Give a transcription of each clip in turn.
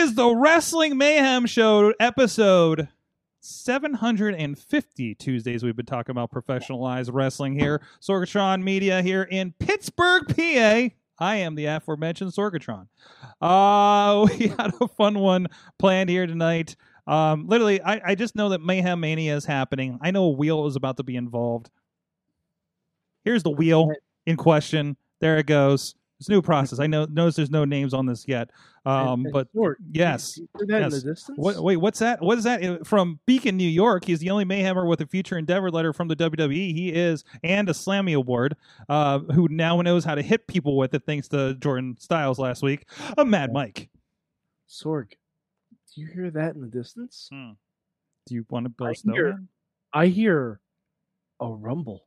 Is the Wrestling Mayhem Show episode 750 Tuesdays. We've been talking about professionalized wrestling here. Sorgatron Media here in Pittsburgh, PA. I am the aforementioned Sorgatron. Uh, we had a fun one planned here tonight. Um, literally, I, I just know that Mayhem Mania is happening. I know a wheel is about to be involved. Here's the wheel in question. There it goes. It's new process. I know notice there's no names on this yet. Um, And- but yes, you heard in yes. what, wait, what's that? What is that Uh, from Beacon, New York? He's the only Mayhemmer with a future endeavor letter from the WWE. He is and a Slammy Award, uh, who now knows how to hit people with it thanks to Jordan Styles last week. A Mad Mike. Sorg, do you hear that in the distance? Hmm. Do you want to build I snowman? hear- I hear a rumble.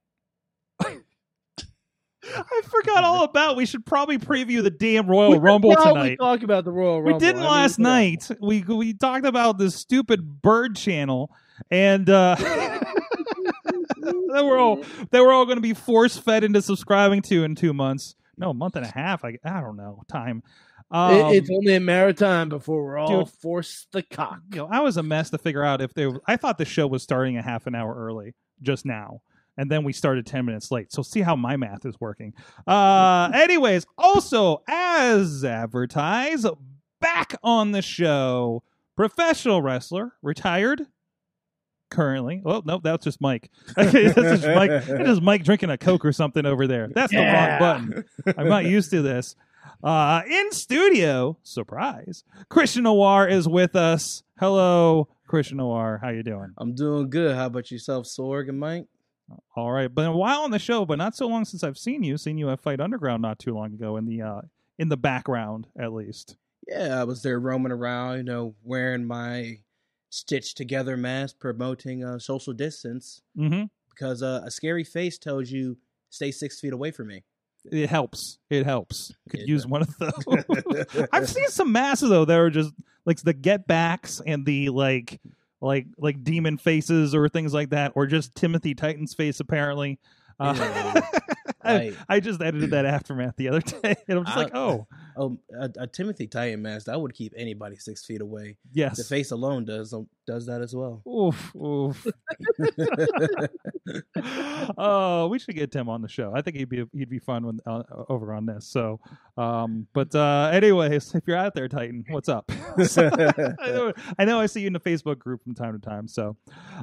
I forgot all about. We should probably preview the damn Royal we Rumble tonight. talk about the Royal Rumble. We didn't I mean, last yeah. night. We we talked about this stupid bird channel, and uh, they were all they were all going to be force fed into subscribing to in two months. No, a month and a half. I I don't know time. Um, It- it's only a matter of time before we're all dude. forced the cock. you know, I was a mess to figure out if they. I thought the show was starting a half an hour early just now, and then we started ten minutes late. So see how my math is working. Uh, anyways, also as advertised, back on the show, professional wrestler, retired. Currently, well, no, that's just Mike. that's just Mike. That's just Mike drinking a Coke or something over there. That's Yeah. the wrong button. I'm not used to this. Uh, in studio, surprise, Christian Noir is with us. Hello, Christian Noir. How you doing? I'm doing good. How about yourself, Sorg and Mike? All right, been a while on the show, but not so long since I've seen you. Seen you at Fight Underground not too long ago in the uh, in the background, at least. Yeah, I was there roaming around, you know, wearing my stitched together mask, promoting uh, social distance Mm-hmm. because uh, a scary face tells you stay six feet away from me. It helps. It helps. Could It use one of those. I've seen some masks though that are just like the get backs and the like like like demon faces or things like that, or just Timothy Titan's face apparently. Uh, Yeah. I, I just edited that aftermath the other day, and I'm just like, I- oh Oh, a, a Timothy Titan mask that would keep anybody six feet away. yes, The face alone does does that as well. Oof, oof. oh, we should get Tim on the show. I think he'd be he'd be fun when, uh, over on this. So, um, but uh, anyways, if you're out there, Titan, what's up? I, know, I know I see you in the Facebook group from time to time. So,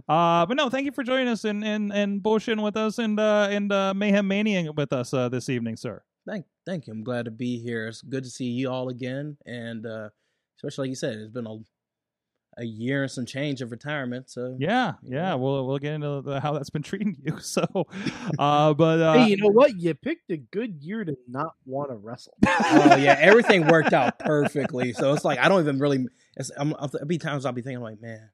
uh, but no, thank you for joining us and and and bullshitting with us and uh, and uh, mayhem mania with us uh, this evening, sir. Thank thank you. I'm glad to be here. It's good to see you all again, and uh, especially like you said, it's been a a year and some change of retirement. So Yeah, yeah. We'll we'll get into the, how that's been treating you. So, uh, but uh, hey, you know what? You picked a good year to not want to wrestle. oh yeah, everything worked out perfectly. So it's like I don't even really. It's, I'm, I'll, there'll be times I'll be thinking like, man,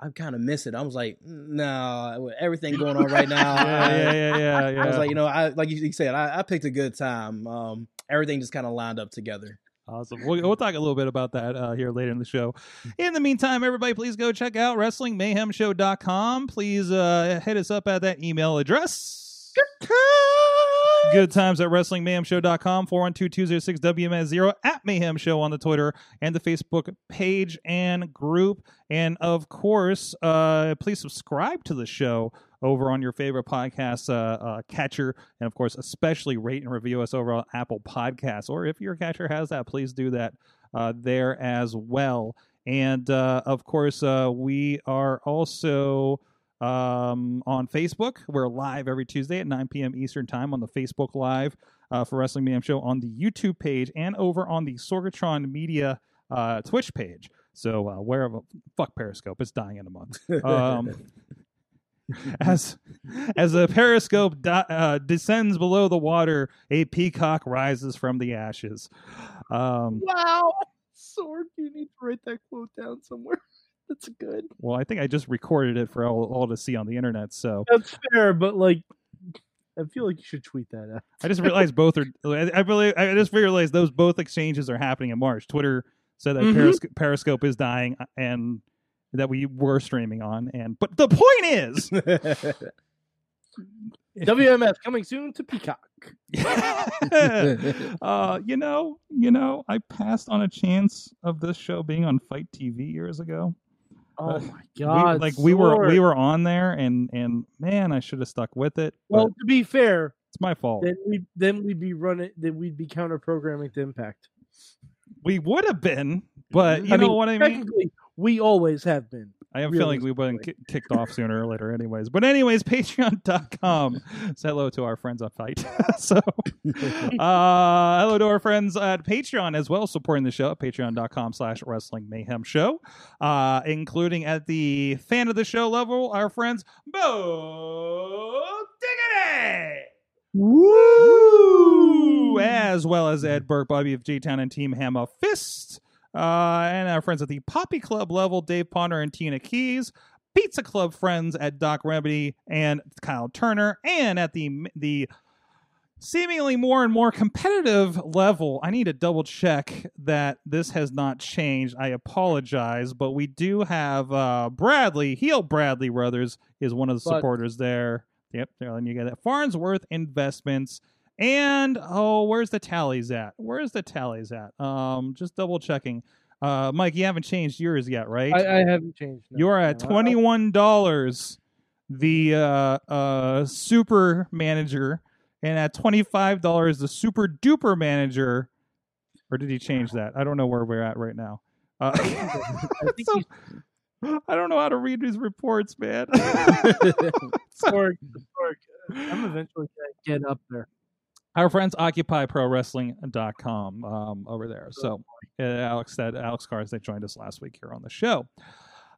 I kind of miss it. I was like, no, everything going on right now. yeah, yeah, yeah, yeah, yeah. I was like, you know, I like you said, I, I picked a good time. Um, everything just kind of lined up together. Awesome. We'll, we'll talk a little bit about that uh, here later in the show. In the meantime, everybody, please go check out WrestlingMayhemShow.com. Please uh, hit us up at that email address. Good times at WrestlingMayhemShow.com, 412-206-WMS0, at Mayhem Show on the Twitter and the Facebook page and group. And of course, uh, please subscribe to the show over on your favorite podcast uh, uh, catcher. And of course, especially rate and review us over on Apple Podcasts. Or if your catcher has that, please do that uh, there as well. And uh, of course, uh, we are also um, on Facebook. We're live every Tuesday at 9 p.m. Eastern Time on the Facebook Live uh, for Wrestling Mayhem Show on the YouTube page and over on the Sorgatron Media uh, Twitch page. So uh, wherever, fuck Periscope, it's dying in a month. Um, as as a periscope do- uh, descends below the water, a peacock rises from the ashes. Um, Wow. Sorg, you need to write that quote down somewhere. That's good. well, I think I just recorded it for all, all to see on the internet. So That's fair, but like, I feel like you should tweet that out. I just realized both are. I I really, I just realized those both exchanges are happening in March. Twitter said that Mhm. Periscope, Periscope is dying, and that we were streaming on. And but the point is, WMS coming soon to Peacock. uh, you know, you know, I passed on a chance of this show being on Fight TV years ago. Oh my We- god! like we were, we were on there, and and man, I should have stuck with it. Well, to be fair, it's my fault. then we then we'd be running. Then we'd be counter programming to Impact. we would have been, but mm-hmm. you I know mean, what I mean. We always have been. I have a feeling we would have ki- kicked off sooner or later, anyways. But anyways, Patreon.com. Say hello to our friends on Fight. so, uh, hello to our friends at Patreon as well, supporting the show at Patreon.com slash Wrestling Mayhem Show, uh, including at the fan of the show level, our friends Bo Diggity. Woo! As well as Ed Burke, Bobby of J Town, and Team Hammer Fist. Uh, and our friends at the Poppy Club level, Dave Ponder and Tina Keys. Pizza Club friends at Doc Remedy and Kyle Turner. And at the the seemingly more and more competitive level, I need to double check that this has not changed. I apologize, but we do have uh, Bradley, Heel Bradley Brothers is one of the But- supporters there. Yep, there, and you get that. Farnsworth Investments. And oh, where's the tallies at? Where's the tallies at? Um, just double checking. Uh, Mike, you haven't changed yours yet, right? I, I haven't changed. no. You're at No, twenty one dollars, the uh, uh, super manager, and at twenty five dollars, the super duper manager. Or did he change that? I don't know where we're at right now. Uh, I so- I don't know how to read these reports, man. Sorg, Sorg, I'm eventually gonna get up there. Our friends occupyprowrestling.com um, over there. So uh, Alex said Alex Cars that joined us last week here on the show.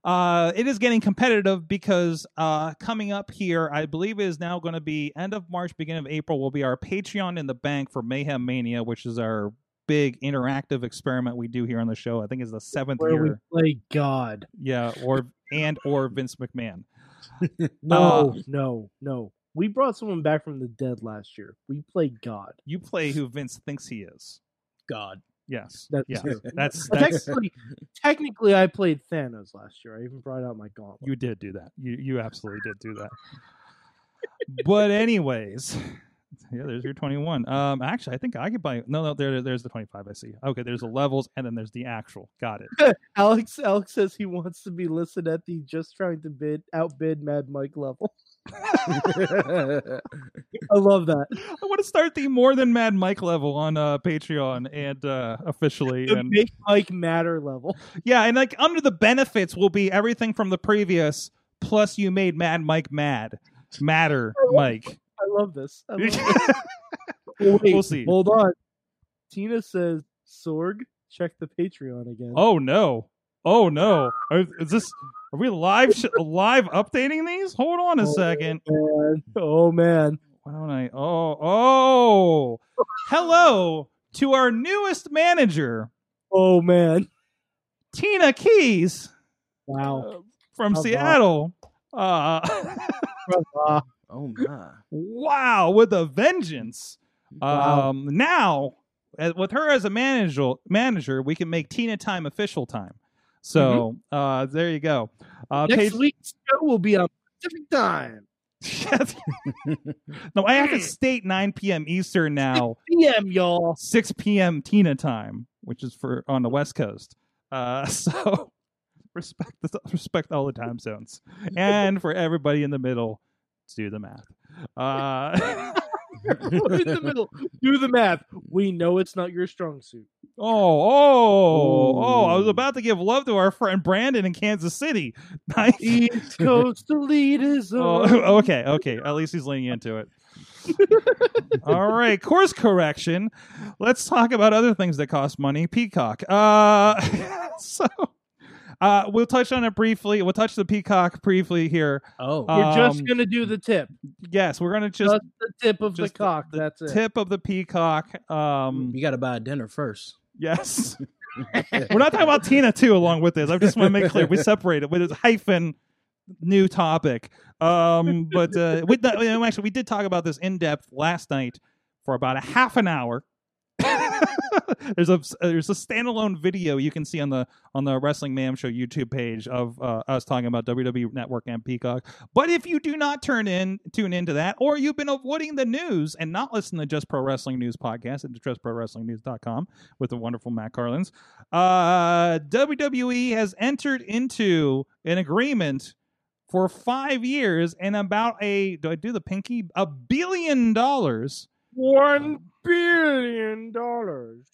Uh, it is getting competitive because uh, coming up here, I believe is now going to be end of March, beginning of April, will be our Patreon in the bank for Mayhem Mania, which is our big interactive experiment we do here on the show. I think it's the seventh Where we year, play God. yeah, or and or Vince McMahon. No, Uh, no, no. We brought someone back from the dead last year. We played God. You play who Vince thinks he is. God. Yes, That's yeah, true. that's But that's technically, technically, I played Thanos last year. I even brought out my gauntlet. You did do that. You you absolutely did do that. but anyways, yeah, there's your 21. Um, actually, I think I could buy. No, no, there, there's the 25. I see. Okay, there's the levels, and then there's the actual. Got it. Alex, Alex says he wants to be listed at the just trying to bid outbid Mad Mike level. I love that. I want to start the more than Mad Mike level on uh, Patreon and uh, officially, The and Make Mike matter level. yeah, and like under the benefits will be everything from the previous plus you made Mad Mike mad, matter Mike. I love this. I love this. Wait, We'll see. Hold on. Tina says, Sorg, check the Patreon again. Oh no! Oh no! Are, is this? Are we live? Sh- live updating these? Hold on a Oh, second. man. Oh, man. Why don't I? Oh oh! Hello to our newest manager, Oh, man. Tina Keys Wow. uh, from How about- Seattle. Uh, Ah, Oh my. wow, with a vengeance. Wow. Um, now, with her as a manager, manager, we can make Tina time official time. So uh, there you go. Uh, Next page- week's show will be on Pacific time. no, I have to state 9 p.m. Eastern now, 6 PM, y'all. 6 p.m. Tina time, which is for on the West Coast. Uh, so respect the, respect all the time zones, and for everybody in the middle, do the math. Uh, We're in the middle. Do the math. We know it's not your strong suit. oh, oh, oh! I was about to give love to our friend Brandon in Kansas City. Nice. East Coast elitism. Oh, okay, okay. At least he's leaning into it. All right, course correction. Let's talk about other things that cost money. Peacock. Uh, so Uh, we'll touch on it briefly. We'll touch the peacock briefly here. Oh, We're just Um, gonna do the tip, Yes, we're gonna just just, the tip of the just the- cock. the That's it. tip of the peacock. Um, you got to buy dinner first. yes. We're not talking about Tina too. Along with this, I just want to make clear we separate it with its hyphen new topic. Um, but uh, we, no, actually, we did talk about this in depth last night for about a half an hour. there's a there's a standalone video you can see on the on the Wrestling Mayhem Show YouTube page of uh, us talking about WWE Network and Peacock. But if you do not turn in tune into that, or you've been avoiding the news and not listening to Just Pro Wrestling News podcast at justprowrestlingnews.com with the wonderful Matt Carlins, uh, WWE has entered into an agreement for five years and about a do I do the pinky a billion dollars One billion dollars.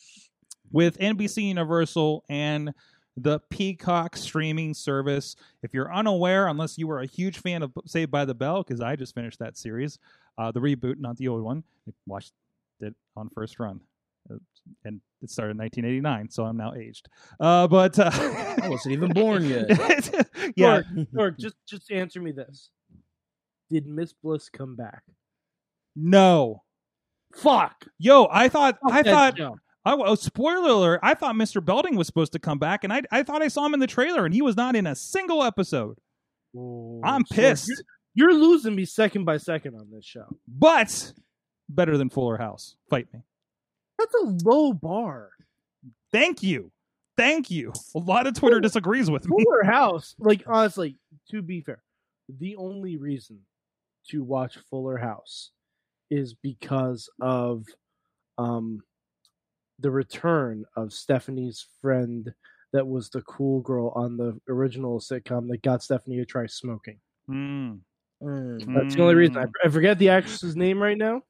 with NBC Universal and the Peacock streaming service. If you're unaware, unless you were a huge fan of Saved by the Bell, because I just finished that series, uh, the reboot, not the old one, I watched it on first run. Uh, And it started in 1989, so I'm now aged. Uh, but uh, I wasn't even born yet. yeah, Dork, Dork, just just answer me this: Did Miss Bliss come back? no, Fuck. yo, I thought, Fuck I thought, show. I, oh, spoiler alert! I thought Mr. Belding was supposed to come back, and I, I thought I saw him in the trailer, and he was not in a single episode. I'm So pissed. you're, you're losing me second by second on this show. but better than Fuller House. Fight me. That's a low bar. Thank you. Thank you. A lot of Twitter disagrees with me. Fuller House, like honestly, to be fair, the only reason to watch Fuller House is because of um the return of Stephanie's friend that was the cool girl on the original sitcom that got Stephanie to try smoking. Mm. Mm. That's the only reason. I, Mm. I forget the actress's name right now,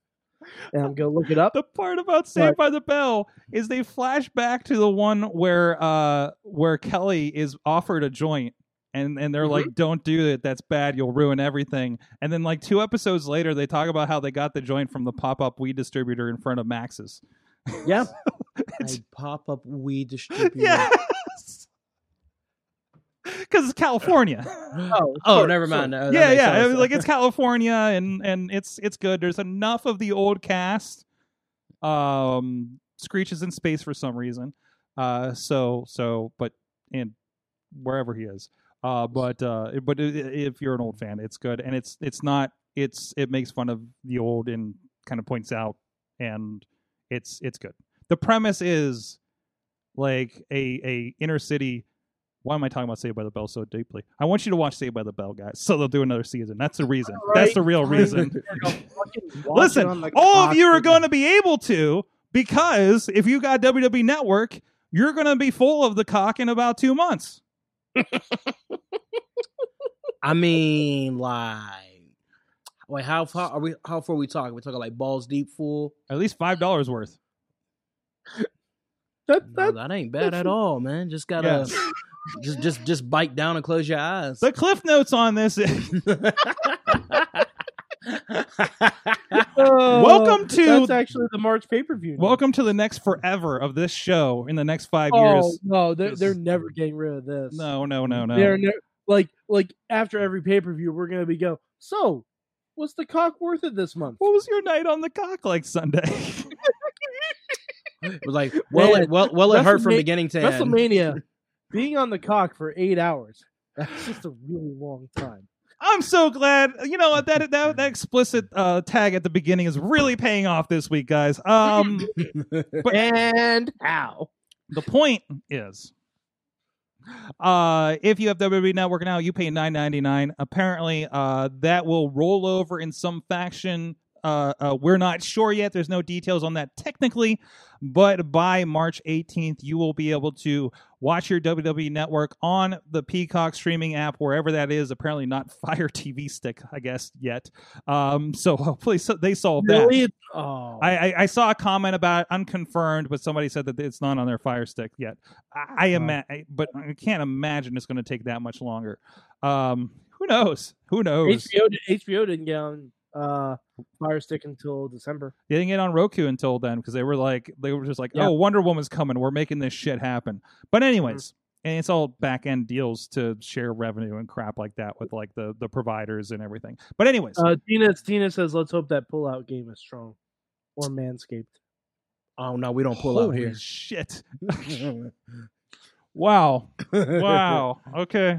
and I'm gonna look it up. The part about Saved by the Bell is they flash back to the one where uh where Kelly is offered a joint and and they're like don't do it that's bad you'll ruin everything and then like two episodes later they talk about how they got the joint from the pop-up weed distributor in front of Max's Yeah, It's- A pop up weed distributor. yes because it's California oh, Oh, sure, never sure. mind. No, yeah, yeah. It was like it's California, and and it's it's good. There's enough of the old cast. Um, Screech is in space for some reason. Uh, so so, but and wherever he is. Uh, but uh, but if you're an old fan, it's good, and it's it's not it's it makes fun of the old and kind of points out, and it's it's good. The premise is like a a inner city why am I talking about Saved by the Bell so deeply? I want you to watch Saved by the Bell, guys. So they'll do another season. That's the reason. That's the real reason. Listen, all of you are going to be able to because if you got WWE Network, you're going to be full of the cock in about two months. I mean, like, wait, how far are we? How far are we talking? We're talking like balls deep full. At least five dollars worth. That, No, that, that ain't bad at all, man. Just gotta, just just just bite down and close your eyes. The cliff notes on this. Oh, Welcome to- That's actually the March pay per view. welcome to the next forever of this show in the next five Oh years. no, they're they're never getting rid of this. No, no, no, no. they're ne- like like after every pay per view, we're gonna be go. So, what's the cock worth it this month? What was your night on the cock like Sunday? it was like, well, Man, it well, well, it hurt from beginning to end. WrestleMania, being on the cock for eight hours. That's just a really long time. I'm so glad. You know what that that that explicit uh, tag at the beginning is really paying off this week, guys. Um, But- and how? the point is, uh, if you have WWE Network now, you pay nine ninety nine. Apparently, uh, that will roll over in some faction. Uh, uh, we're not sure yet. There's no details on that technically, but by March 18th, you will be able to watch your WWE Network on the Peacock streaming app, wherever that is. Apparently, not Fire TV Stick, I guess yet. Um, so hopefully, so they solve that. Really? Oh, I, I, I saw a comment about it, unconfirmed, but somebody said that it's not on their Fire Stick yet. I, I Oh. ima- but I can't imagine it's going to take that much longer. Um, who knows? Who knows? HBO HBO didn't get on uh, Fire Stick until December. They didn't get on Roku until then because they were like, they were just like, Yeah. oh, Wonder Woman's coming. We're making this shit happen. But anyways, and it's all back end deals to share revenue and crap like that with like the the providers and everything. But anyways, Uh, Tina Tina says, "Let's hope that pullout game is strong." Or Manscaped. Oh no, we don't pull out here. shit! Wow, wow. Okay,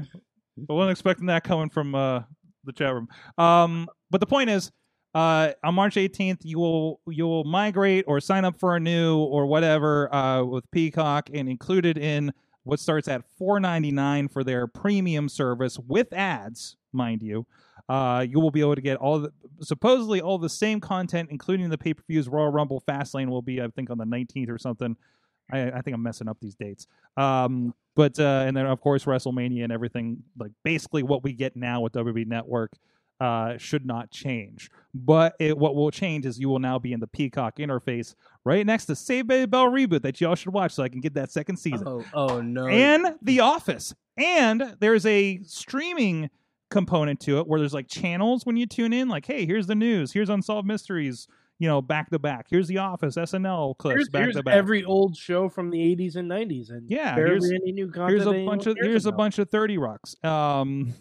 I wasn't expecting that coming from uh, the chat room. Um, but the point is, uh, on March 18th, you will you will migrate or sign up for a new or whatever uh, with Peacock, and included in what starts at 4.99 for their premium service with ads, mind you. Uh, you will be able to get all the supposedly all the same content, including the pay per views. Royal Rumble Fastlane will be, I think, on the 19th or something. I, I think I'm messing up these dates. Um, but uh, and then of course WrestleMania and everything like basically what we get now with WWE Network uh, should not change. But it, what will change is you will now be in the Peacock interface right next to Saved by the Bell reboot that y'all should watch so I can get that second season oh, oh no. and The Office. And there's a streaming component to it where there's like channels when you tune in, like, hey, here's the news, here's Unsolved Mysteries, you know, back to back. Here's The Office, SNL clips Here's, back here's to back. every old show from the 80s and 90s, and Yeah, barely here's- any new content. here's a bunch of here's a bunch of 30 rocks. Um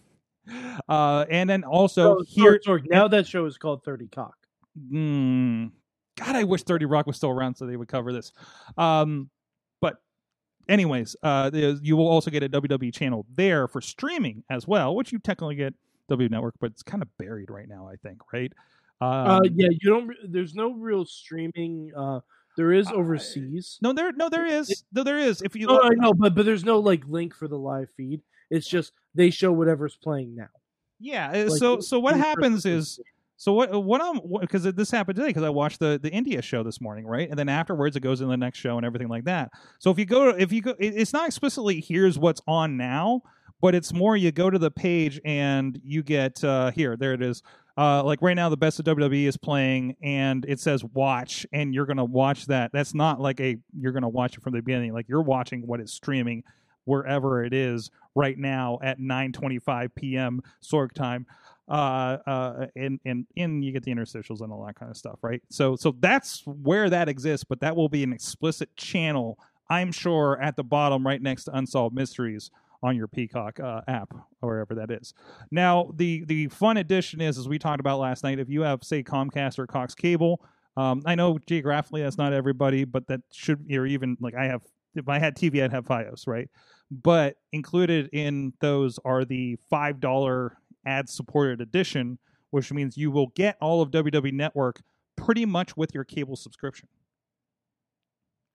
uh and then also So, here Sorg, Sorg, now that show is called 30 Cock. Mm, God, I wish 30 Rock was still around so they would cover this. Um, but, anyways, uh, you will also get a WWE channel there for streaming as well, which you technically get W Network, but it's kind of buried right now, I think, right? Um, uh, yeah, you don't. There's no real streaming. Uh, there is overseas. No, there, no, there is, no, there is. If you, No, I know, but but there's no like link for the live feed. It's just they show whatever's playing now. yeah. uh, Like, so, so what happens is, so what, what I'm, because this happened today, because I watched the the India show this morning, right? And then afterwards, it goes in the next show and everything like that. So if you go, if you go, it, it's not explicitly here's what's on now, but it's more you go to the page and you get uh here, there it is. Uh, like right now, the best of WWE is playing, and it says watch, and you're gonna watch that. That's not like a you're gonna watch it from the beginning. Like you're watching what is streaming wherever it is right now at 9:25 p.m. Sorg time. Uh, uh, and and and you get the interstitials and all that kind of stuff, right? So so that's where that exists, but that will be an explicit channel, I'm sure, at the bottom right next to Unsolved Mysteries on your Peacock uh, app or wherever that is. Now, the the fun addition is, as we talked about last night, if you have say Comcast or Cox Cable, um, I know geographically that's not everybody, but that should or even like I have. If I had TV, I'd have FiOS, right? But included in those are the five dollar ad supported edition, which means you will get all of WWE Network pretty much with your cable subscription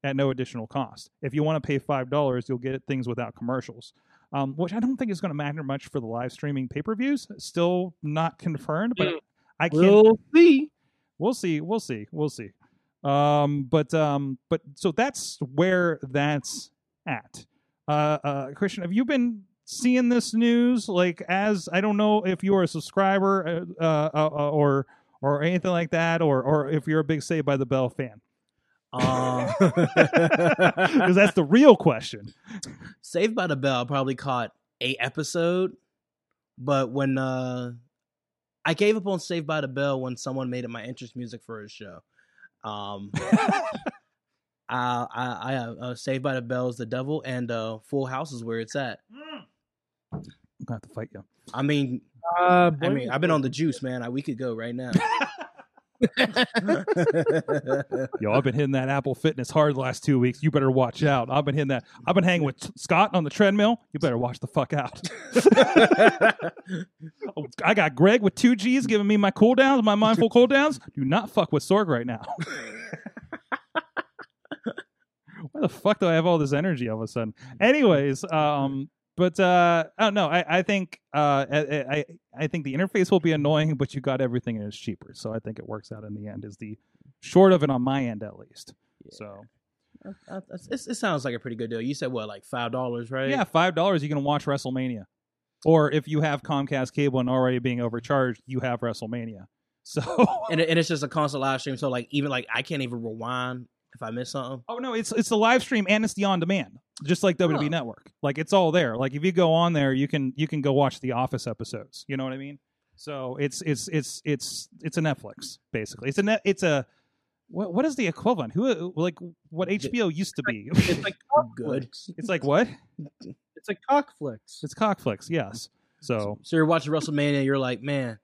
at no additional cost. If you want to pay five dollars, you'll get things without commercials, um, which I don't think is going to matter much for the live streaming pay per views. Still not confirmed, but I can't. We'll see. We'll see. We'll see. We'll see. Um, but um, but so that's where that's at. Uh, uh, Christian, have you been seeing this news? Like, as I don't know if you are a subscriber, uh, uh, uh, or or anything like that, or or if you're a big Saved by the Bell fan, Um, because that's the real question. Saved by the Bell probably caught a episode, but when uh, I gave up on Saved by the Bell when someone made it my interest music for a show. Um, I, I, I uh, Saved by the Bell is the devil, and uh, Full House is where it's at. I'm gonna have to fight you. I mean, Uh, I mean, I've been on the juice, man. I, we could go right now. Yo, I've been hitting that Apple Fitness hard the last two weeks. You better watch out. I've been hitting that. I've been hanging with Scott on the treadmill. You better watch the fuck out. I got Greg with two G's giving me my cooldowns, my mindful cooldowns. Do not fuck with Sorg right now. Why the fuck do I have all this energy all of a sudden? Anyways, um, but uh, I don't know. I, I think uh, I, I I think the interface will be annoying, but you got everything and it's cheaper. So I think it works out in the end. Is the short of it on my end at least. So Uh, it's- it sounds like a pretty good deal. You said what, like five dollars, right? yeah, five dollars you can watch WrestleMania, or if you have Comcast cable and already being overcharged, you have WrestleMania. So and and it's just a constant live stream. So like even like I can't even rewind if I miss something. Oh no, it's it's the live stream and it's the on demand, just like WWE Huh. Network. Like it's all there. Like if you go on there, you can you can go watch the Office episodes. You know what I mean? So it's it's it's it's it's a Netflix basically. It's a net. It's a what what is the equivalent? Who like what HBO used to be? It's like Good. It's like what? It's a cockflix. It's cockflix, yes. So So you're watching WrestleMania, you're like, man,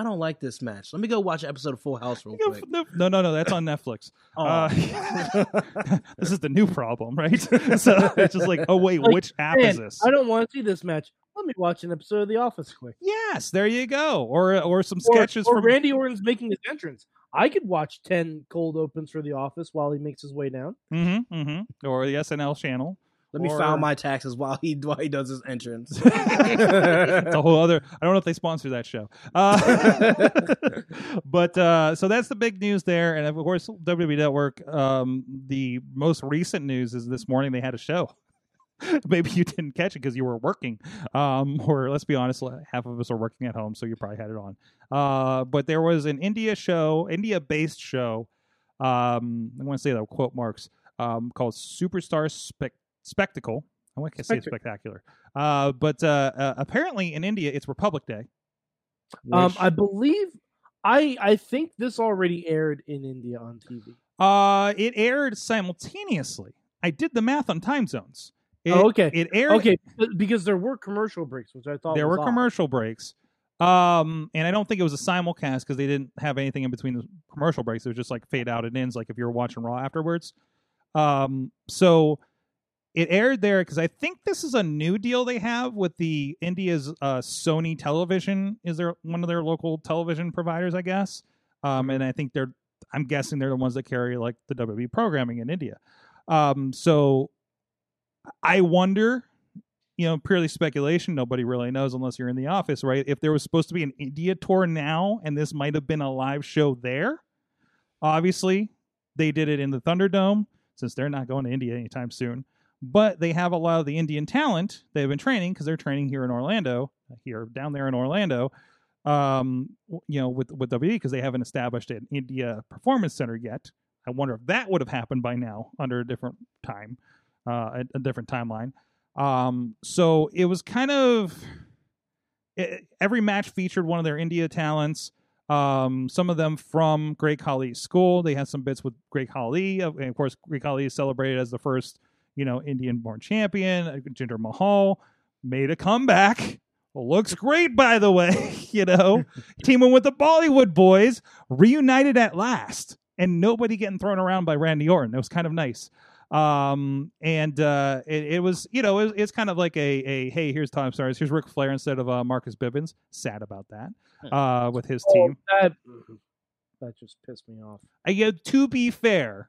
I don't like this match. Let me go watch an episode of Full House real quick. no, no, no, that's on Netflix. Oh. Uh, this is the new problem, right? so it's just like, oh wait, Like, which app is this? I don't want to see this match. Let me watch an episode of The Office quick. Yes, there you go. Or or some Or- sketches or, from Randy Orton's making his entrance. I could watch ten cold opens for The Office while he makes his way down. mm-hmm, mm-hmm, or the SNL channel. Let me or- file my taxes while he while he does his entrance. it's a whole other. I don't know if they sponsor that show, uh, but uh, so that's the big news there, and of course WWE Network. Um, the most recent news is this morning they had a show. Maybe you didn't catch it because you were working, um, or let's be honest, half of us are working at home, so you probably had it on. Uh, but there was an India show, India-based show. Um, I want to say the quote marks um, called Superstar Spec- Spectacle. I want to say Spectac- spectacular. Uh, but uh, uh, apparently in India, it's Republic Day. Um, I believe I I think this already aired in India on TV. uh, it aired simultaneously. I did the math on time zones. It, Oh, okay. It aired. Okay, because there were commercial breaks, which I thought there were odd. commercial breaks. Um, and I don't think it was a simulcast because they didn't have anything in between the commercial breaks. It was just like fade out and ins, like if you were watching Raw afterwards. Um, so it aired there because I think this is a new deal they have with the India's uh, Sony Television. Is there one of their local television providers? I guess. Um, and I think they're. I'm guessing they're the ones that carry like the WWE programming in India. Um, so I wonder you know, purely speculation. Nobody really knows unless you're in the office, right? If there was supposed to be an India tour now, and this might have been a live show there, obviously they did it in the Thunderdome since they're not going to India anytime soon. But they have a lot of the Indian talent they've been training because they're training here in Orlando, here down there in Orlando, um, you know, with with WWE because they haven't established an India Performance Center yet. I wonder if that would have happened by now under a different time, uh, a, a different timeline. Um, so it was kind of it, every match featured one of their India talents. Um, some of them from Great Khali's school. They had some bits with Great Khali, and of course, Great Khali is celebrated as the first, you know, Indian-born champion. Uh, Jinder Mahal made a comeback. Looks great, by the way. you know, teaming with the Bollywood boys, reunited at last, and nobody getting thrown around by Randy Orton. It was kind of nice um and uh it, it was you know it, it's kind of like a a hey here's Tom Stars here's Ric Flair instead of uh Marcus Bivens sad about that uh with his Oh, team that that just pissed me off. I get to be fair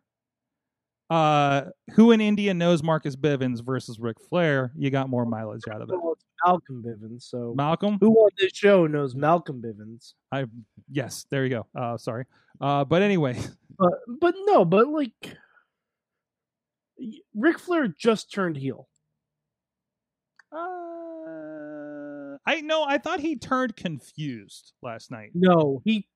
uh who in India knows Marcus Bivens versus Ric Flair you got more mileage out of that Well, Malcolm Bivens. So Malcolm who on this show knows Malcolm Bivens? I yes there you go uh sorry uh but anyway But but no, but like Ric Flair just turned heel. uh I know I thought he turned confused last night No, he.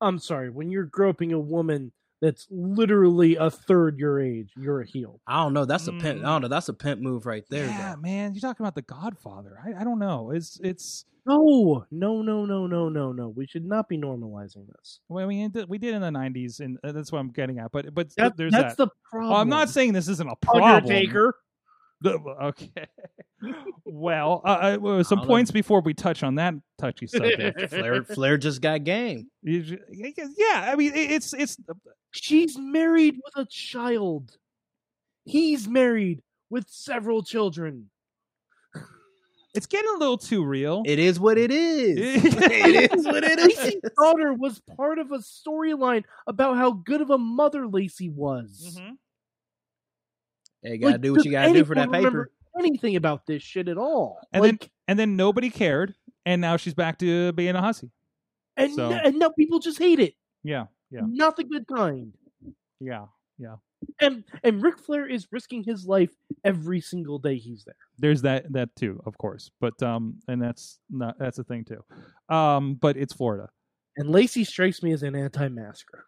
I'm sorry. When you're groping a woman that's literally a third your age, you're a heel. I don't know. That's a pimp. Mm. I don't know. That's a pimp move right there. yeah though. man you're talking about the Godfather I I don't know it's it's No, no, no, no, no, no, no. We should not be normalizing this. Well, we did, we did in the '90s, and uh, that's what I'm getting at. But but That, there's that's that. the problem. Oh, I'm not saying this isn't a problem. Undertaker. The- Okay. well, uh, uh, some I'll- points before we touch on that touchy subject. Flair, Flair just got game. Yeah, I mean, it's it's She's married with a child. He's married with several children. it's getting a little too real. It is what it is. it is what it Lacey's daughter was part of a storyline about how good of a mother Lacey was. Mhm. Hey, you gotta Like, do what you gotta do for that paper. remember Anything about this shit at all? And like, then and then nobody cared, and now she's back to being a hussy. and so- and now people just hate it. Yeah, yeah, Not the good kind. yeah. Yeah. And and Ric Flair is risking his life every single day he's there. There's that that too, of course. But um, and that's not that's a thing too. Um, but it's Florida. And Lacey strikes me as an anti-masker.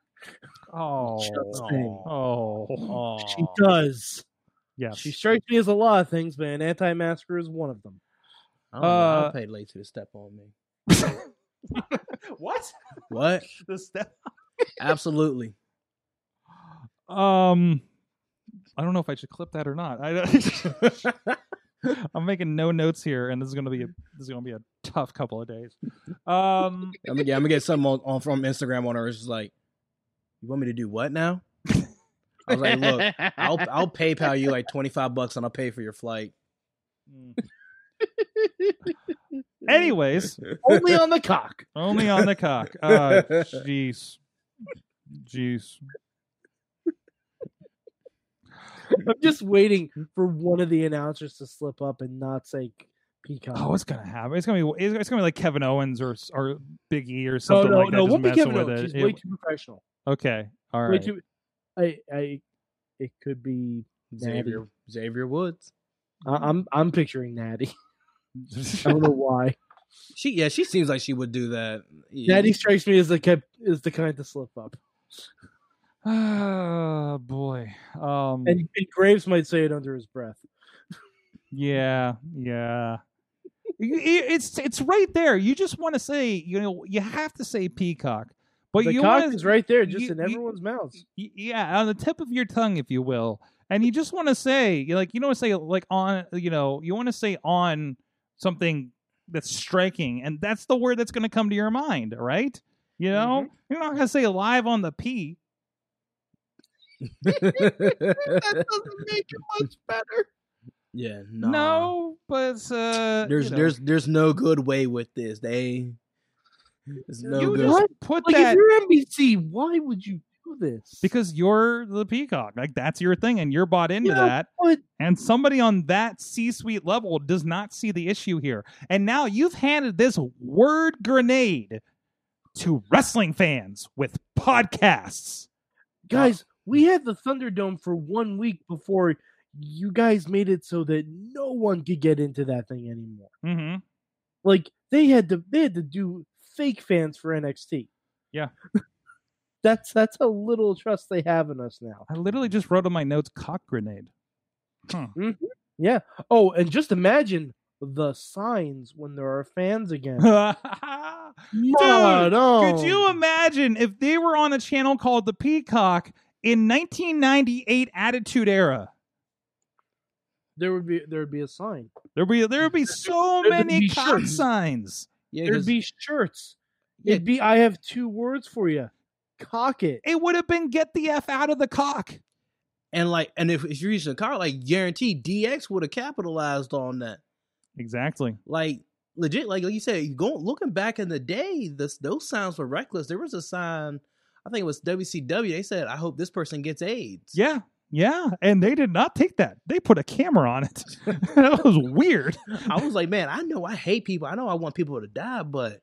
Oh, Just saying. oh, She does. Yes. She strikes me as a lot of things, but an anti-masker is one of them. I don't know. Uh, I'll pay Lacey to step on me. what? What? The step. Absolutely. Um, I don't know if I should clip that or not. I, I'm making no notes here, and this is gonna be a this is gonna be a tough couple of days. Um, I'm gonna get, I'm gonna get something on, on from Instagram on her. It's just like, you want me to do what now? I was like, look, I'll I'll PayPal you like twenty five bucks and I'll pay for your flight. anyways, only on the cock. only on the cock. Uh, Jeez, jeez. I'm just waiting for one of the announcers to slip up and not say peacock. Oh, it's gonna happen? It's gonna be it's, it's gonna be like Kevin Owens or or Big E or no, something no, like that. no, just won't be messing Kevin with Owens. it. He's way too professional. okay, all right. Way too. I, I, it could be Natty. Xavier Xavier Woods. I, I'm, I'm picturing Natty. I don't know why. She yeah, she seems like she would do that. Yeah. Natty strikes me as the ki- is the kind to slip up, oh boy. Um. and, and Graves might say it under his breath. Yeah, yeah. Y- y- It's it's right there. You just want to say, you know, you have to say peacock, but the you cock want is right there, just you- in you- everyone's mouths. yeah, on the tip of your tongue, if you will, and you just want to say, like, you don't want to say like on, you know, you want to say on something that's striking, and that's the word that's going to come to your mind, right? You know, Mm-hmm. you're not going to say live on the P. that doesn't make it much better. yeah, no. No, but uh, There's you know, there's there's no good way with this. They there's no you good. just put Like that if you're NBC, why would you do this? because you're the peacock like that's your thing and you're bought into Yeah, that but and somebody on that c-suite level does not see the issue here and now you've handed this word grenade to wrestling fans with podcasts guys, we had the Thunderdome for one week before you guys made it so that no one could get into that thing anymore. mm-hmm. Like they had to they had to do fake fans for NXT. Yeah. that's that's how little trust they have in us now. i literally just wrote on my notes cock grenade mm-hmm. Yeah. Oh, and just imagine the signs when there are fans again. Dude, could you imagine if they were on a channel called the peacock in 1998 attitude era There would be there would be a sign. There'd be there would be so many be cock shirts. signs. Yeah, There'd 'cause- be shirts. Yeah. It'd be I have two words for you. Cock it. It would have been get the f out of the cock. and like and if, if you're using a car, like guaranteed DX would have capitalized on that. Exactly. Like legit, like, like you said, you go looking back in the day, this those signs were reckless. There was a sign, I think it was WCW. They said, "I hope this person gets AIDS." Yeah. Yeah. And they did not take that. They put a camera on it. that was weird. I was like, man, I know I hate people. I know I want people to die, but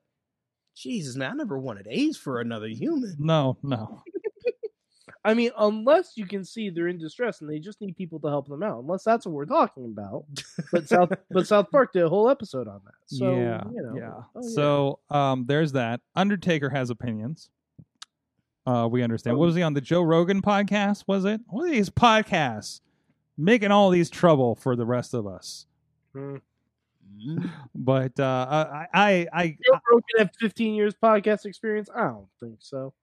Jesus, man, I never wanted AIDS for another human. No, no. I mean, unless you can see they're in distress and they just need people to help them out. Unless that's what we're talking about. But South but South Park did a whole episode on that. So yeah. you know, yeah. oh, So um there's that. Undertaker has opinions. Uh we understand. What was he on the Joe Rogan podcast? Was it? What are these podcasts? Making all these trouble for the rest of us. Mm. But uh I I I, Joe Rogan have 15 years podcast experience? I don't think so.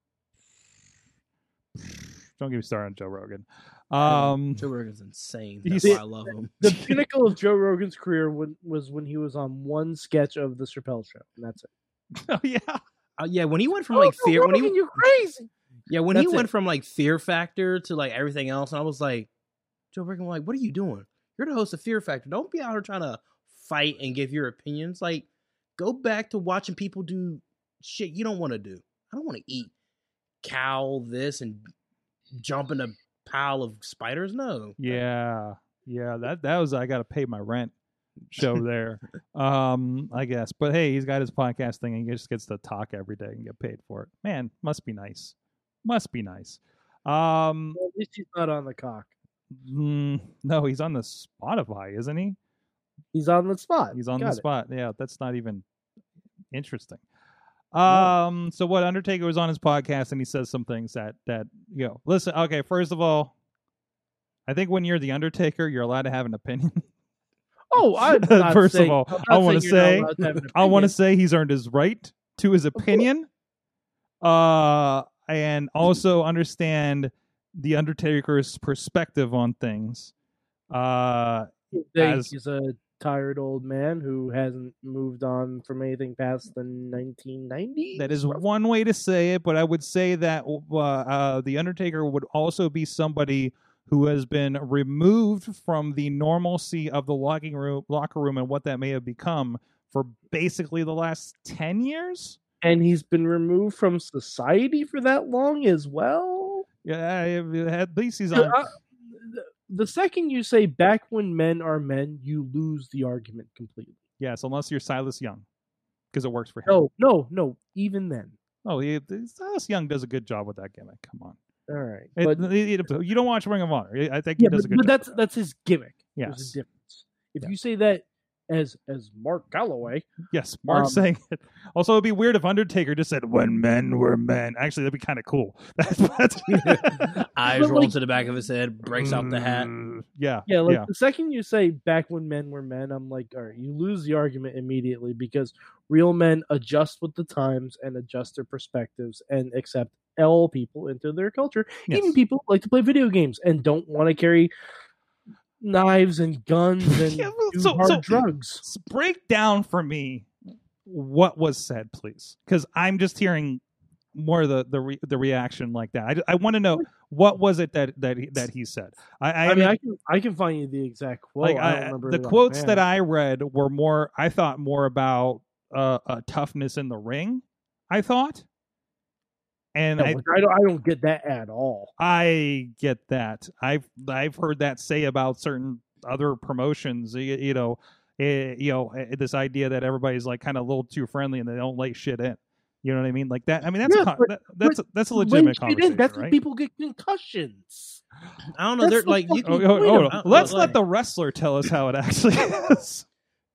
Don't get me started on Joe Rogan. Um, Joe Rogan's insane. He's- That's why I love him. The pinnacle of Joe Rogan's career was when he was on one sketch of the Chappelle Show, and that's it. oh yeah, Uh, yeah, when he went from like fear, when Rogan, he you crazy. yeah, when he went it. from like Fear Factor to like everything else, and I was like, Joe Rogan, like, what are you doing? You're the host of Fear Factor. Don't be out here trying to fight and give your opinions. Like, go back to watching people do shit you don't want to do. I don't want to eat cow this and jump in a pile of spiders. No. yeah, yeah. That that was I got to pay my rent show there. um, I guess. But hey, he's got his podcast thing, and he just gets to talk every day and get paid for it. Man, must be nice. Must be nice. Um, Well, at least he's not on the cock. mm, no, he's on the Spotify, isn't he? He's on the spot. He's on Got the it. spot. Yeah, that's not even interesting. Um, so what Undertaker was on his podcast and he says some things that that you know. Listen, okay, first of all, I think when you're the Undertaker, you're allowed to have an opinion. Oh, not First of all, I wanna saying you're not say- allowed to an I want to say he's earned his right to his opinion. Uh, and also understand the Undertaker's perspective on things. Uh, as- he's a tired old man who hasn't moved on from anything past the 1990s. That is one way to say it, but I would say that uh, uh, the Undertaker would also be somebody who has been removed from the normalcy of the locking room, locker room, and what that may have become for basically the last ten years. and he's been removed from society for that long as well. Yeah, at least he's on. uh, the- the second you say "back when men are men," you lose the argument completely. yes, unless you're Silas Young, because it works for him. No, no, no. Even then, Oh, he, Silas Young does a good job with that gimmick. Come on, all right. But it- it- you don't watch Ring of Honor. I think yeah, he does but, a good but job. that's with that's his gimmick. There's Yes. a difference. If Yeah. you say that as as Mark Calaway, Yes, Mark Um, saying it. Also, it'd be weird if Undertaker just said "when men were men." Actually, that'd be kind of cool. That's, that's Eyes But, roll like- to the back of his head, breaks out the hat. Mm, Yeah, yeah, like yeah. the second you say "back when men were men," I'm like, all right, you lose the argument immediately because real men adjust with the times and adjust their perspectives and accept all people into their culture. Yes. Even people like to play video games and don't want to carry knives and guns and Yeah, so- hard so- drugs. Break down for me what was said, please, because I'm just hearing more of the the re, the reaction like that. I, I want to know what was it that that he, that he said. I, I, I, mean, I can I can find you the exact quote. like I the quotes that I read were more. I thought more about uh, uh toughness in the ring. I thought, and No, I I don't I don't get that at all. I get that. I've I've heard that say about certain other promotions. You, you know, eh, you know eh, this idea that everybody's like kind of a little too friendly and they don't lay shit in. You know what I mean? Like that. I mean, that's Yeah, a but- that, that's a, that's a legitimate shit in, That's right? when people get concussions. I don't know. That's They're the like you Oh, can, oh, oh, let's like- let the wrestler tell us how it actually is.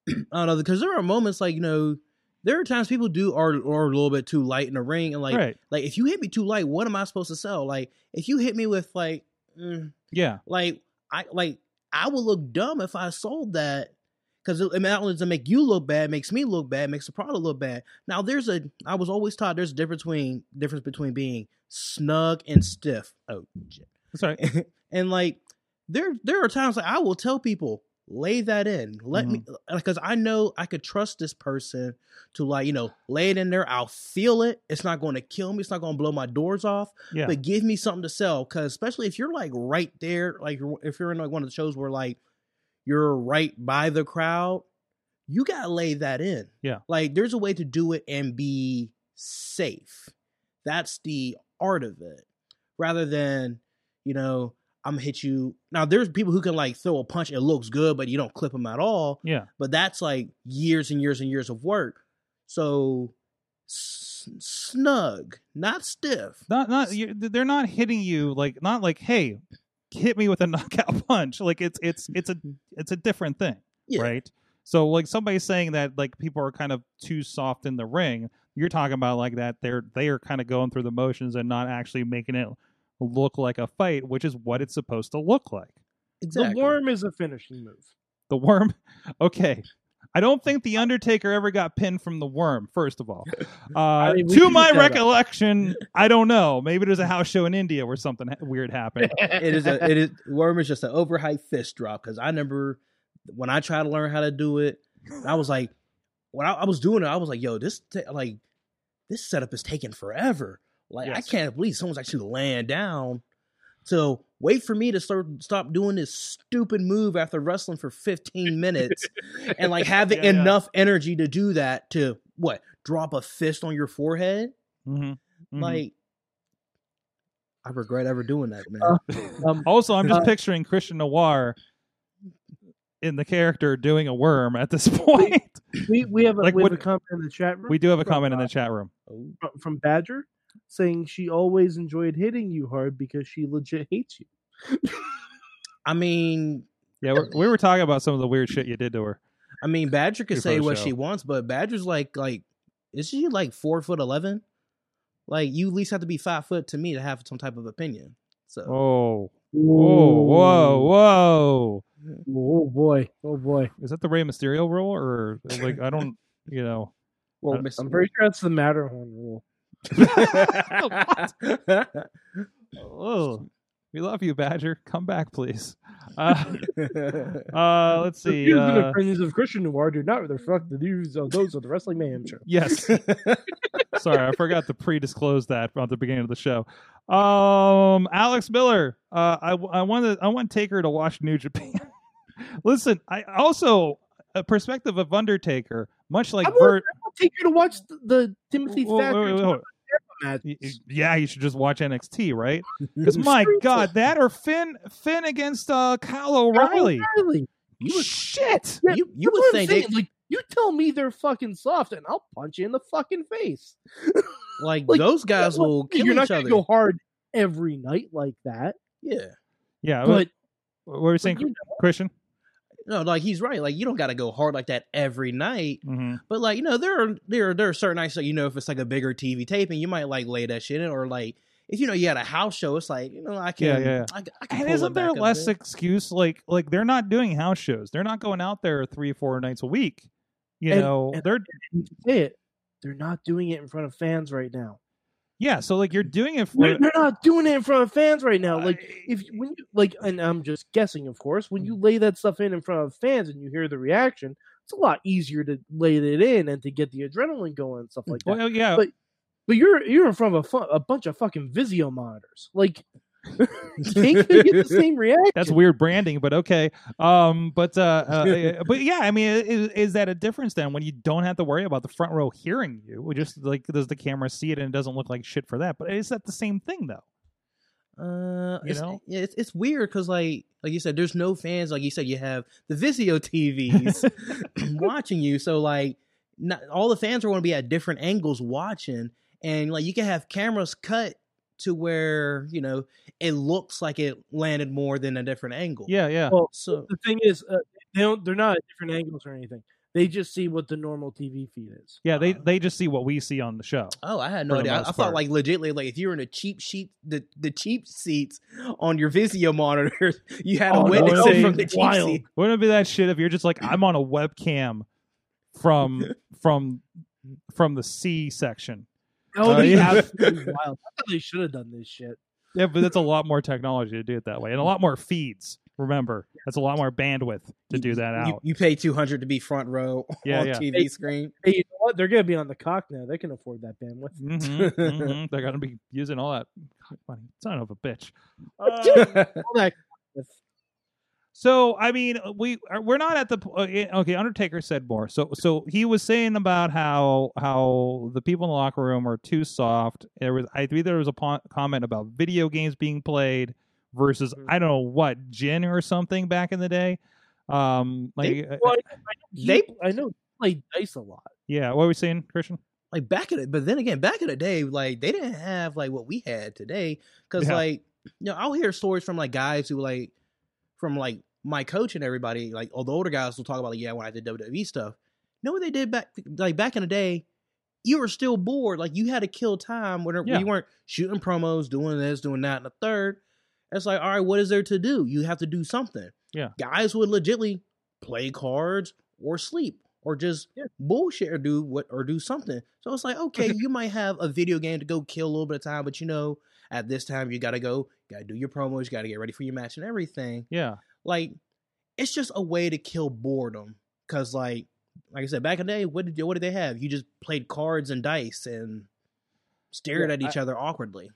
I don't know because there are moments like you know there are times people do are are a little bit too light in the ring and like right? like if you hit me too light, what am I supposed to sell? Like if you hit me with like mm, Yeah, like I like I would look dumb if I sold that because it, it not only does it make you look bad, makes me look bad, makes the product look bad. Now there's a I was always taught there's a difference between difference between being snug and stiff. Oh shit. that's right. and like there there are times like I will tell people lay that in. Let me mm-hmm. uh, because I know I could trust this person to like you know lay it in there. I'll feel it. It's not going to kill me. It's not going to blow my doors off. Yeah, but give me something to sell. Because especially if you're like right there like if you're in like one of the shows where like you're right by the crowd you gotta lay that in. Yeah. like there's a way to do it and be safe. That's the art of it. Rather than you know i'm gonna hit you now there's people who can like throw a punch it looks good but you don't clip them at all yeah. but that's like years and years and years of work so s- snug not stiff Not not they're not hitting you like not like hey, hit me with a knockout punch. Like it's it's it's a it's a different thing. yeah right? So like somebody saying that like people are kind of too soft in the ring, you're talking about like that they're they are kind of going through the motions and not actually making it look like a fight, which is what it's supposed to look like. exactly The worm is a finishing move. The worm, okay. I don't think the Undertaker ever got pinned from the worm. First of all, uh, mean, to my look that up. recollection, I don't know. Maybe there's a house show in India where something ha- weird happened. it is a it is worm is just an overhyped fist drop because I remember when I tried to learn how to do it, I was like, when I, I was doing it, I was like, yo, this ta- like this setup is taking forever. Like I can't believe someone's actually laying down. So wait for me to start stop doing this stupid move after wrestling for 15 minutes and like having Yeah, yeah. enough energy to do that to what drop a fist on your forehead. Mhm. Mhm. Like I regret ever doing that, man. Uh, Um, Also, I'm just Uh, picturing Christian Noir in the character doing a worm at this point. we we have a, Like we have what- a comment in the chat room. we do have a from, comment in uh, the chat room. Oh. from- from Badger saying she always enjoyed hitting you hard because she legit hates you. I mean, Yeah, we're, we were talking about some of the weird shit you did to her. I mean, Badger could say what show. she wants, but Badger's like like is she like four foot eleven? Like you at least have to be five foot to me to have some type of opinion. So Oh, whoa, whoa, whoa! Oh boy! Oh boy! Is that the Rey Mysterio rule, or like I don't, you know? or Uh, I'm pretty sure that's the Matterhorn rule. Oh, We love you, Badger. Come back, please. Uh, uh, let's The see. views Uh, opinions of Christian Noir do not reflect the views of those of the Wrestling Mayhem Show. yes. Sorry, I forgot to pre-disclose that at the beginning of the show. Um, Alex Miller. Uh, I I want to I want Taker to watch New Japan. Listen, I also a perspective of Undertaker, much like I want- Bert. I'll take you to watch the, the Timothy Thatcher wait, wait, hold on. match. Y- y- Yeah, you should just watch NXT, right? Because my. God, that or Finn Finn against uh, Kyle O'Reilly. O'Reilly. You would, Shit. Yeah, you, you That's would what think saying. they, like you tell me they're fucking soft, and I'll punch you in the fucking face. like, like, those guys Well, will kill You're not each gonna other. go hard every night like that, Yeah. Yeah, but what were you saying, you know, Christian? No, like he's right. Like you don't got to go hard like that every night. Mm-hmm. But like you know, there are there are, there are certain nights that you know if it's like a bigger TV taping, you might like lay that shit in, or like if you know you had a house show, it's like you know I can Yeah, yeah, yeah. I, I can And pull isn't it there a less excuse? Like, like they're not doing house shows. They're not going out there three, four nights a week. You And- know, and- they're it. They're not doing it in front of fans right now. Yeah. So like you're doing it for They're, they're not doing it in front of fans right now. Like if when you like, and I'm just guessing, of course, when you mm. lay that stuff in in front of fans and you hear the reaction, it's a lot easier to lay it in and to get the adrenaline going and stuff mm, like that. well, yeah, But- But you're you're in front of a, fu- a bunch of fucking Vizio monitors. Like, you get the same reaction. that's weird branding, but okay. Um, but uh, uh but yeah, I mean, is, is that a difference then when you don't have to worry about the front row hearing you? We just like does the camera see it and it doesn't look like shit for that? But is that the same thing though? Uh, You it's, know? yeah, it's it's weird because like like you said, there's no fans. Like you said, you have the Vizio TVs watching you, so like not all the fans are going to be at different angles watching, and like you can have cameras cut to where you know it looks like it landed more than a different angle. Yeah, yeah. Well, So the thing is, uh, they don't. They're not at different angles or anything. They just see what the normal TV feed is. Yeah, they Uh, they just see what we see on the show. Oh, I had no idea. I, I thought like legitly, like if you were in a cheap sheet, the the cheap seats on your Vizio monitor, you had Oh, a no, window from the cheap wild. seat. Wouldn't it be that shit if you're just like I'm on a webcam from from from the C section? That would Uh, yeah. absolutely wild. I thought they should have done this shit. Yeah, but that's a lot more technology to do it that way, and a lot more feeds. Remember, that's a lot more bandwidth to do that out. you pay two hundred to be front row Yeah, on yeah. TV Hey, screen. Hey, you know what? They're gonna be on the cock now. They can afford that bandwidth. Mhm, mhm. They're gonna be using all that money. Son of a bitch. All that So I mean, we uh, we're not at the uh, okay. Undertaker said more. So so he was saying about how how the people in the locker room are too soft. There was I think there was a po- comment about video games being played versus Mhm. I don't know what gin or something back in the day. Um, like They- uh, Well, I, I They- I know he played dice a lot. yeah, what were we saying, Christian? like back in it, but then again, back in the day, like they didn't have like what we had today. Because Yeah. like you know, I'll hear stories from like guys who like from like my coach and everybody. Like all the older guys will talk about like yeah, when I did WWE stuff. You know what they did back like back in the day? You were still bored. Like you had to kill time when Yeah. you weren't shooting promos, doing this, doing that, and the third. It's like, all right, what is there to do? You have to do something. Yeah. Guys would legitly play cards or sleep or just Yeah. bullshit or do what or do something. So it's like, okay, you might have a video game to go kill a little bit of time, but you know, at this time you gotta go, gotta do your promos, you gotta get ready for your match and everything. Yeah, Like, it's just a way to kill boredom. Cause like like I said, back in the day, what did what did they have? You just played cards and dice and stared Yeah, at each other awkwardly.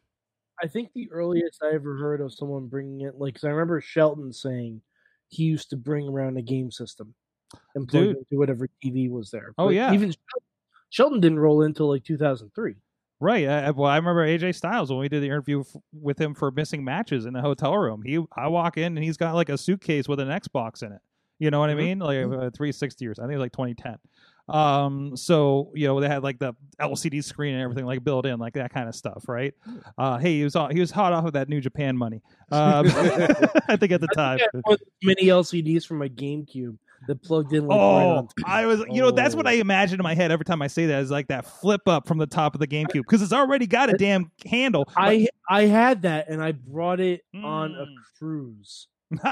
I think the earliest I ever heard of someone bringing it, like, 'cause I remember Shelton saying he used to bring around a game system and plug it into whatever TV was there. Oh, But yeah. even Shelton, Shelton didn't roll until like 2003. Right. I, well, I remember AJ Styles when we did the interview f- with him for missing matches in the hotel room. He, I walk in and he's got like a suitcase with an Xbox in it. You know what Mhm. I mean? Like a 360 or something. I think it was like 2010. Um, so you know they had like the LCD screen and everything like built in, like that kind of stuff, right? Uh, hey, he was on, he was hot off of that New Japan money. Um, I think at the time. I of mini LCDs from my GameCube that plugged in like right Oh, on. I was, you know, that's what Oh. I imagine in my head every time I say that is like that flip up from the top of the GameCube because it's already got a damn handle. I I had that and I brought it on a Mm. cruise.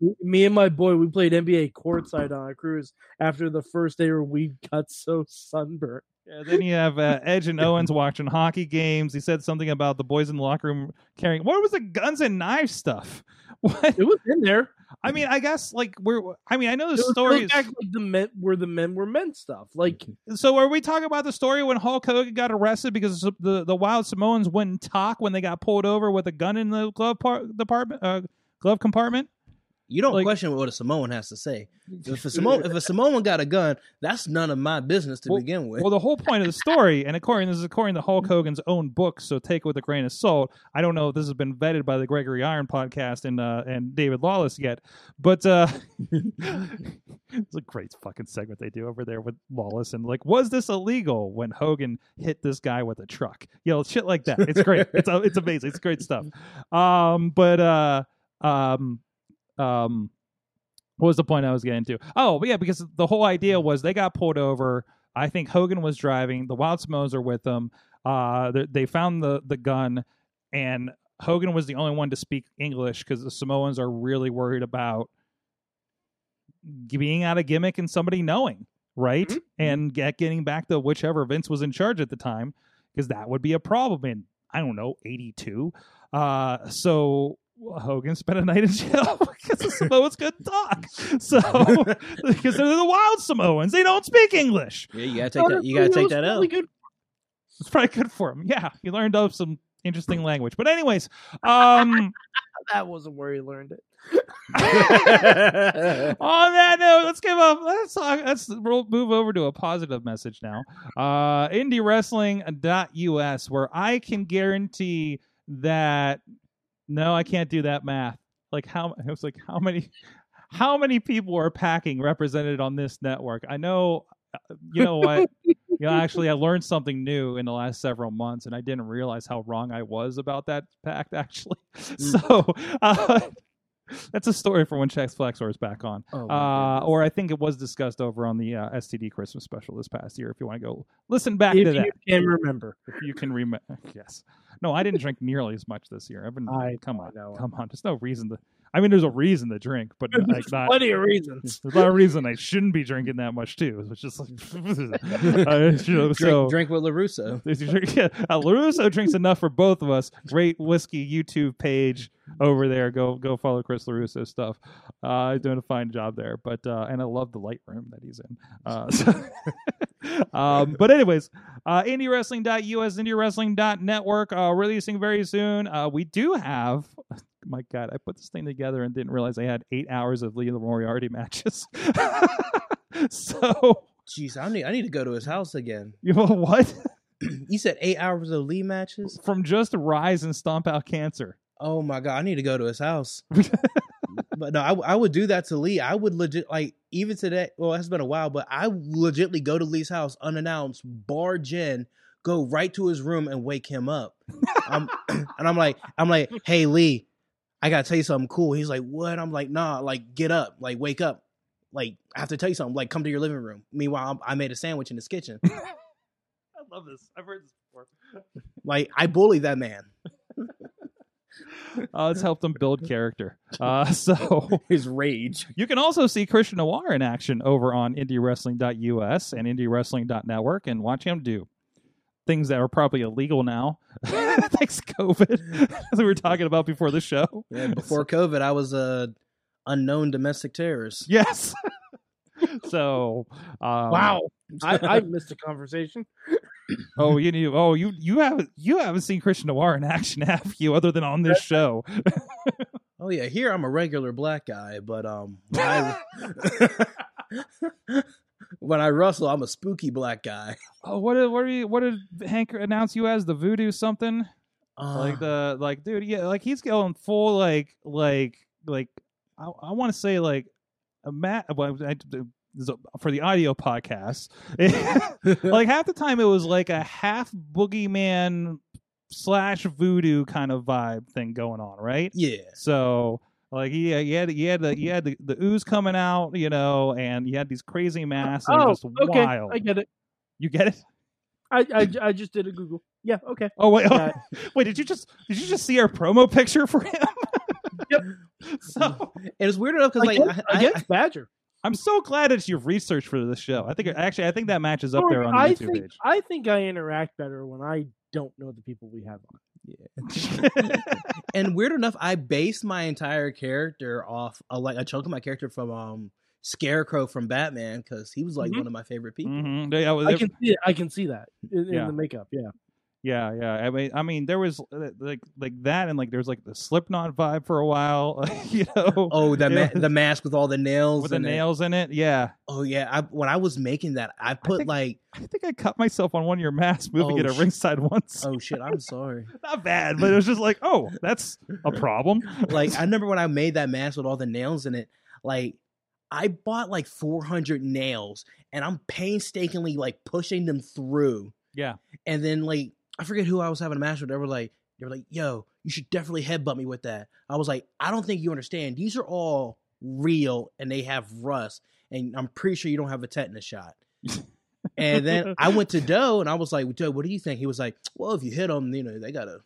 Me- Me and my boy, we played NBA courtside on a cruise after the first day where we got so sunburned. Yeah, then you have uh, Edge and Owens watching hockey games. He said something about the boys in the locker room carrying. What was the guns and knives stuff? What? It was in there. I mean, I guess like we're. I mean, I know the story. like, like the men where the men were men stuff. Like So are we talking about the story when Hulk Hogan got arrested because the the Wild Samoans wouldn't talk when they got pulled over with a gun in the glove part department uh, glove compartment? You don't Like- question what a Samoan has to say. If a Samoan, if a Samoan got a gun, that's none of my business to Well- begin with. Well, the whole point of the story, and according this is according to Hulk Hogan's own book, so take it with a grain of salt. I don't know if this has been vetted by the Gregory Iron podcast and uh, and David Lawless yet, but uh, it's a great fucking segment they do over there with Lawless and like, was this illegal when Hogan hit this guy with a truck? You know, shit like that. It's great. it's uh, it's amazing. It's great stuff. Um, but uh, um, um what was the point I was getting to? Oh, yeah, because the whole idea was they got pulled over. I think Hogan was driving. The Wild Samoans are with them. Uh, they, they found the the gun, and Hogan was the only one to speak English because the Samoans are really worried about being out of gimmick and somebody knowing, right? Mhm. And get, getting back to whichever Vince was in charge at the time, because that would be a problem in I don't know eighty two. Uh, so Hogan spent a night in jail because the Samoans couldn't talk. So because they're the wild Samoans, they don't speak English. yeah, you gotta take that. You gotta take that was out. good. It's probably good for him. Yeah, he learned up some interesting language. But anyways, um, That wasn't where he learned it. on that note, let's give up. Let's talk, let's ro- move over to a positive message now. Uh, IndieWrestling.us, where I can guarantee that. No, I can't do that math. Like how it was like how many how many people are packing represented on this network? I know. uh, You know what? you know, actually, I learned something new in the last several months, and I didn't realize how wrong I was about that pact. Actually, so uh, that's a story for when Chex Flexor is back on. Oh, Uh, or I think it was discussed over on the uh, STD Christmas special this past year. If you want to go listen back If to that, if you can remember. if you can remember, yes. No, I didn't drink nearly as much this year. I've been I- come on, come on. There's no reason to. I mean, there's a reason to drink, but like not. plenty of reasons. There's not a reason I shouldn't be drinking that much too. It's just like, uh, you know, drink, so drink with Larusso. yeah, uh, Larusso drinks enough for both of us. Great whiskey YouTube page over there. Go go follow Chris Larusso stuff. Uh, he's doing a fine job there. But uh, and I love the light room that he's in. Uh, so um, but anyways, uh, IndieWrestling.us, IndieWrestling.network, uh, releasing very soon. Uh, we do have. My God, I put this thing together and didn't realize I had eight hours of Lee Moriarty matches. so Jeez, I need I need to go to his house again. you know what? You said eight hours of Lee matches. From just Rise and Stomp Out Cancer. Oh my god, I need to go to his house. but no, I, I would do that to Lee. I would legit like even today. Well, it's been a while, but I legitly go to Lee's house unannounced, bar Jen, go right to his room and wake him up. um, and I'm like, I'm like, hey Lee, I gotta tell you something cool. He's like, what? I'm like, nah, like get up, like wake up, like I have to tell you something. Like come to your living room. Meanwhile, I'm, I made a sandwich in his kitchen. I love this. I've heard this before. like I bully that man. Uh, it's helped him build character. Uh, so His rage. you can also see Christian Noir in action over on IndieWrestling.us and IndieWrestling.network and watch him do things that are probably illegal now. Thanks, COVID, as we were talking about before the show. Yeah, before COVID, I was a unknown domestic terrorist. Yes. so um, Wow. I, I missed a conversation. Oh, you knew. Oh, you you haven't you haven't seen Christian Noir in action, have you? Other than on this show. Oh yeah, here I'm a regular black guy, but um, I, when I wrestle, I'm a spooky black guy. Oh, what did what, are you, what did Hank announce you as the voodoo something? Uh, like the like dude yeah like he's going full like like like i, I want to say like a mat well, I, this is a- for the audio podcast like half the time it was like a half boogeyman slash voodoo kind of vibe thing going on right yeah, so like he, he had he had the he had the, the ooze coming out you know and he had these crazy masks and it Oh, was just okay. wild I get it. you get it I, I, I just did a Google. Yeah, okay. oh wait oh, Yeah. wait did you just did you just see our promo picture for him Yep. so and it's weird enough because like against, I, I, against Badger. I'm so glad that you've researched for this show. I think actually, I think that match is up there on the I YouTube think page. I think I interact better when I don't know the people we have on. and weird enough, I based my entire character off a, like a chunk of my character from um Scarecrow from Batman because he was like Mhm. one of my favorite people. Mhm. Yeah, well, I can see it. I can see that in, in the makeup. Yeah. Yeah, yeah. I mean, I mean, there was uh, like like that, and like there was like the Slipknot vibe for a while. you know, Oh, the ma- the mask with all the nails with the it. nails in it. Yeah, Oh yeah, I, when I was making that, I put think- like, I think I cut myself on one of your masks moving Oh, it at sh- ringside once. oh shit, I'm sorry. Not bad, but it was just like, oh, that's a problem. like I remember when I made that mask with all the nails in it, like I bought like 400 nails and I'm painstakingly like pushing them through. Yeah. And then like I forget who I was having a match with. They were like, they were like, yo, you should definitely headbutt me with that. I was like, I don't think you understand. These are all real and they have rust. And I'm pretty sure you don't have a tetanus shot. and then I went to Doe and I was like, Doe, what do you think? He was like, Well, if you hit them, you know, they gotta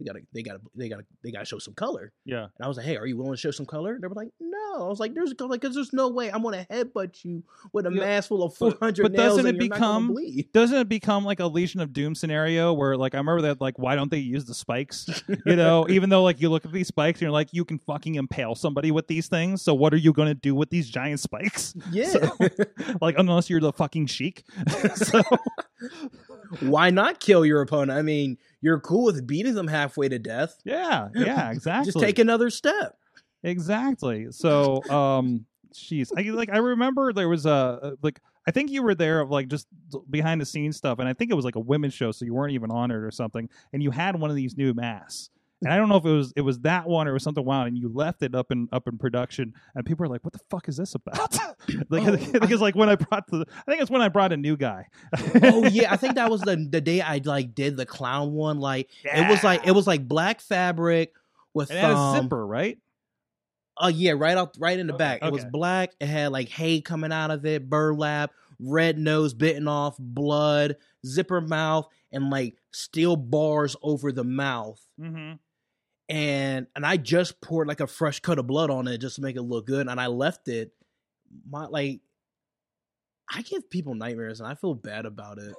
they gotta they gotta they gotta they gotta show some color. Yeah, And I was like, "Hey, are you willing to show some color?" They were like, "No." I was like, "There's like, cause there's no way I'm gonna headbutt you with a Yeah, mask full of but- 400 but nails doesn't and it gonna become- doesn't it become like a Legion of Doom scenario where like I remember that like why don't they use the spikes? You know, even though like you look at these spikes and you're like you can fucking impale somebody with these things. So what are you going to do with these giant spikes? Yeah. So- like unless you're the fucking chic. so Why not kill your opponent? I mean, you're cool with beating them halfway to death. yeah, yeah, exactly. Just take another step. Exactly. So, um, jeez, I like I remember there was a like I think you were there of like just behind the scenes stuff, and I think it was like a women's show, so you weren't even on it or something, and you had one of these new masks. And I don't know if it was it was that one or it was something wild, and you left it up in up in production, and people are like, "What the fuck is this about?" like, Oh, because like when I brought the, I think it's when I brought a new guy. oh yeah, I think that was the the day I like did the clown one. Like it was like it was like black fabric with it had a um, zipper, right? Oh yeah, right out right in the back. It was black. It had like hay coming out of it, burlap, red nose bitten off, blood, zipper mouth, and like steel bars over the mouth. Mm-hmm. And and I just poured like a fresh cut of blood on it just to make it look good, and I left it. My like, I give people nightmares, and I feel bad about it.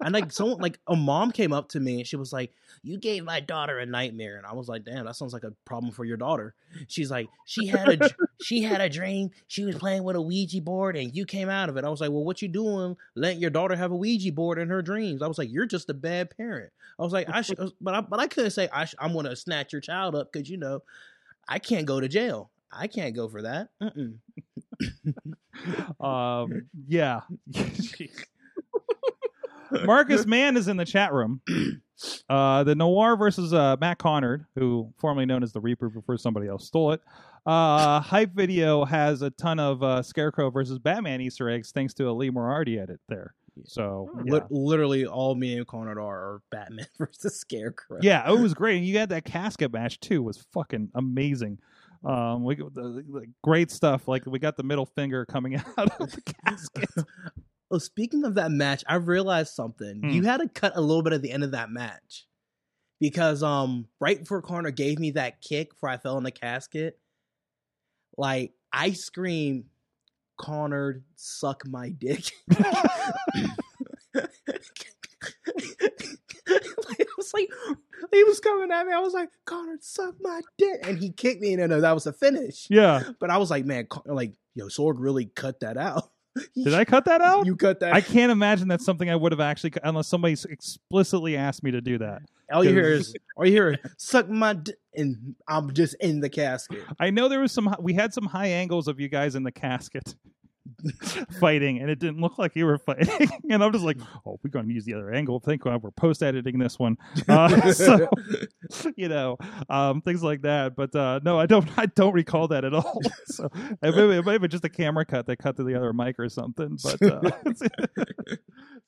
And like someone like a mom came up to me and she was like, "You gave my daughter a nightmare," and I was like, "Damn, that sounds like a problem for your daughter." She's like, "She had a she had a dream. She was playing with a Ouija board, and you came out of it." I was like, "Well, what you doing? Letting your daughter have a Ouija board in her dreams?" I was like, "You're just a bad parent." I was like, "I should," but I but I couldn't say I sh- I'm going to snatch your child up because you know I can't go to jail. I can't go for that. Um, yeah. Marcus Mann is in the chat room. Uh, the Noir versus uh, Matt Connard, who formerly known as the Reaper before somebody else stole it. Uh, Hype Video has a ton of uh, Scarecrow versus Batman Easter eggs thanks to a Lee Moriarty edit there. So yeah. Lit- literally, all me and Conrad are, are Batman versus Scarecrow. yeah, it was great. And you had that casket match too; was fucking amazing. Um, we the, the great stuff. Like we got the middle finger coming out of the casket. Oh, speaking of that match, I realized something. Hmm. You had to cut a little bit at the end of that match because um right before Connor gave me that kick before I fell in the casket, like I screamed, "Connor, suck my dick." Like, it was like he was coming at me. I was like, "Connor, suck my dick," and he kicked me, and then that was the finish. Yeah. But I was like, "Man, Con- like yo, Sorg really cut that out." Did I cut that out? You cut that. I can't imagine that's something I would have actually, unless somebody explicitly asked me to do that. All you hear is, all you hear is, suck my d-, and I'm just in the casket. I know there was some, we had some high angles of you guys in the casket fighting, and it didn't look like you were fighting. and I'm just like, oh, we're going to use the other angle. Thank God we're post editing this one. Uh, so, you know, um, things like that. But uh, no, I don't, I don't recall that at all. so it may, it may have been just a camera cut that cut to the other mic or something. But uh,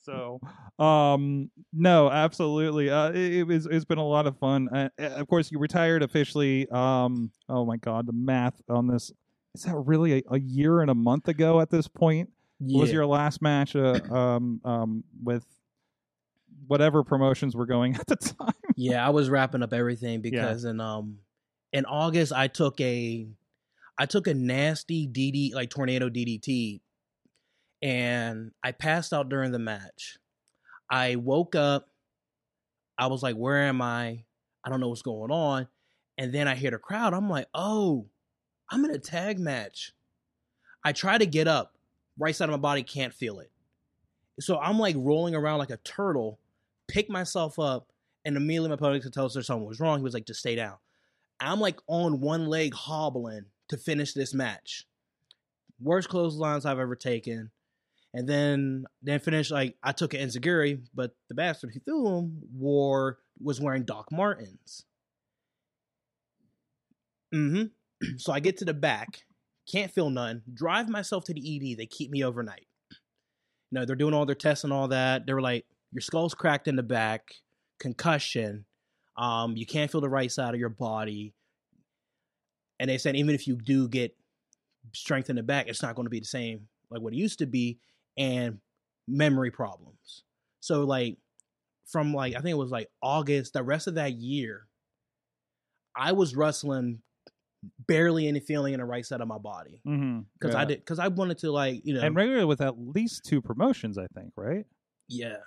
so um no absolutely uh it, it was it's been a lot of fun uh, of course you retired officially um oh my god the math on this is that really a, a year and a month ago at this point yeah. was your last match uh, um um with whatever promotions were going at the time yeah, I was wrapping up everything because in um in August I took a I took a nasty DD like tornado DDT, and I passed out during the match. I woke up. I was like, "Where am I? I don't know what's going on." And then I hear the crowd. I'm like, "Oh, I'm in a tag match." I try to get up. Right side of my body can't feel it. So I'm like rolling around like a turtle, pick myself up, and immediately my opponent tells her something was wrong. He was like, just stay down. I'm like on one leg hobbling to finish this match. Worst clotheslines I've ever taken. And then then finish like I took an Enzuigiri, but the bastard who threw him wore was wearing Doc Martens. Mm-hmm. so I get to the back, can't feel none, drive myself to the ED. They keep me overnight. You know, they're doing all their tests and all that. They were like, your skull's cracked in the back, concussion, um, you can't feel the right side of your body. And they said even if you do get strength in the back, it's not going to be the same like what it used to be, and memory problems. So like from like I think it was like August, the rest of that year, I was wrestling barely any feeling in the right side of my body Mm-hmm. because I did because I wanted to like you know and regularly with at least two promotions, I think, right? Yeah.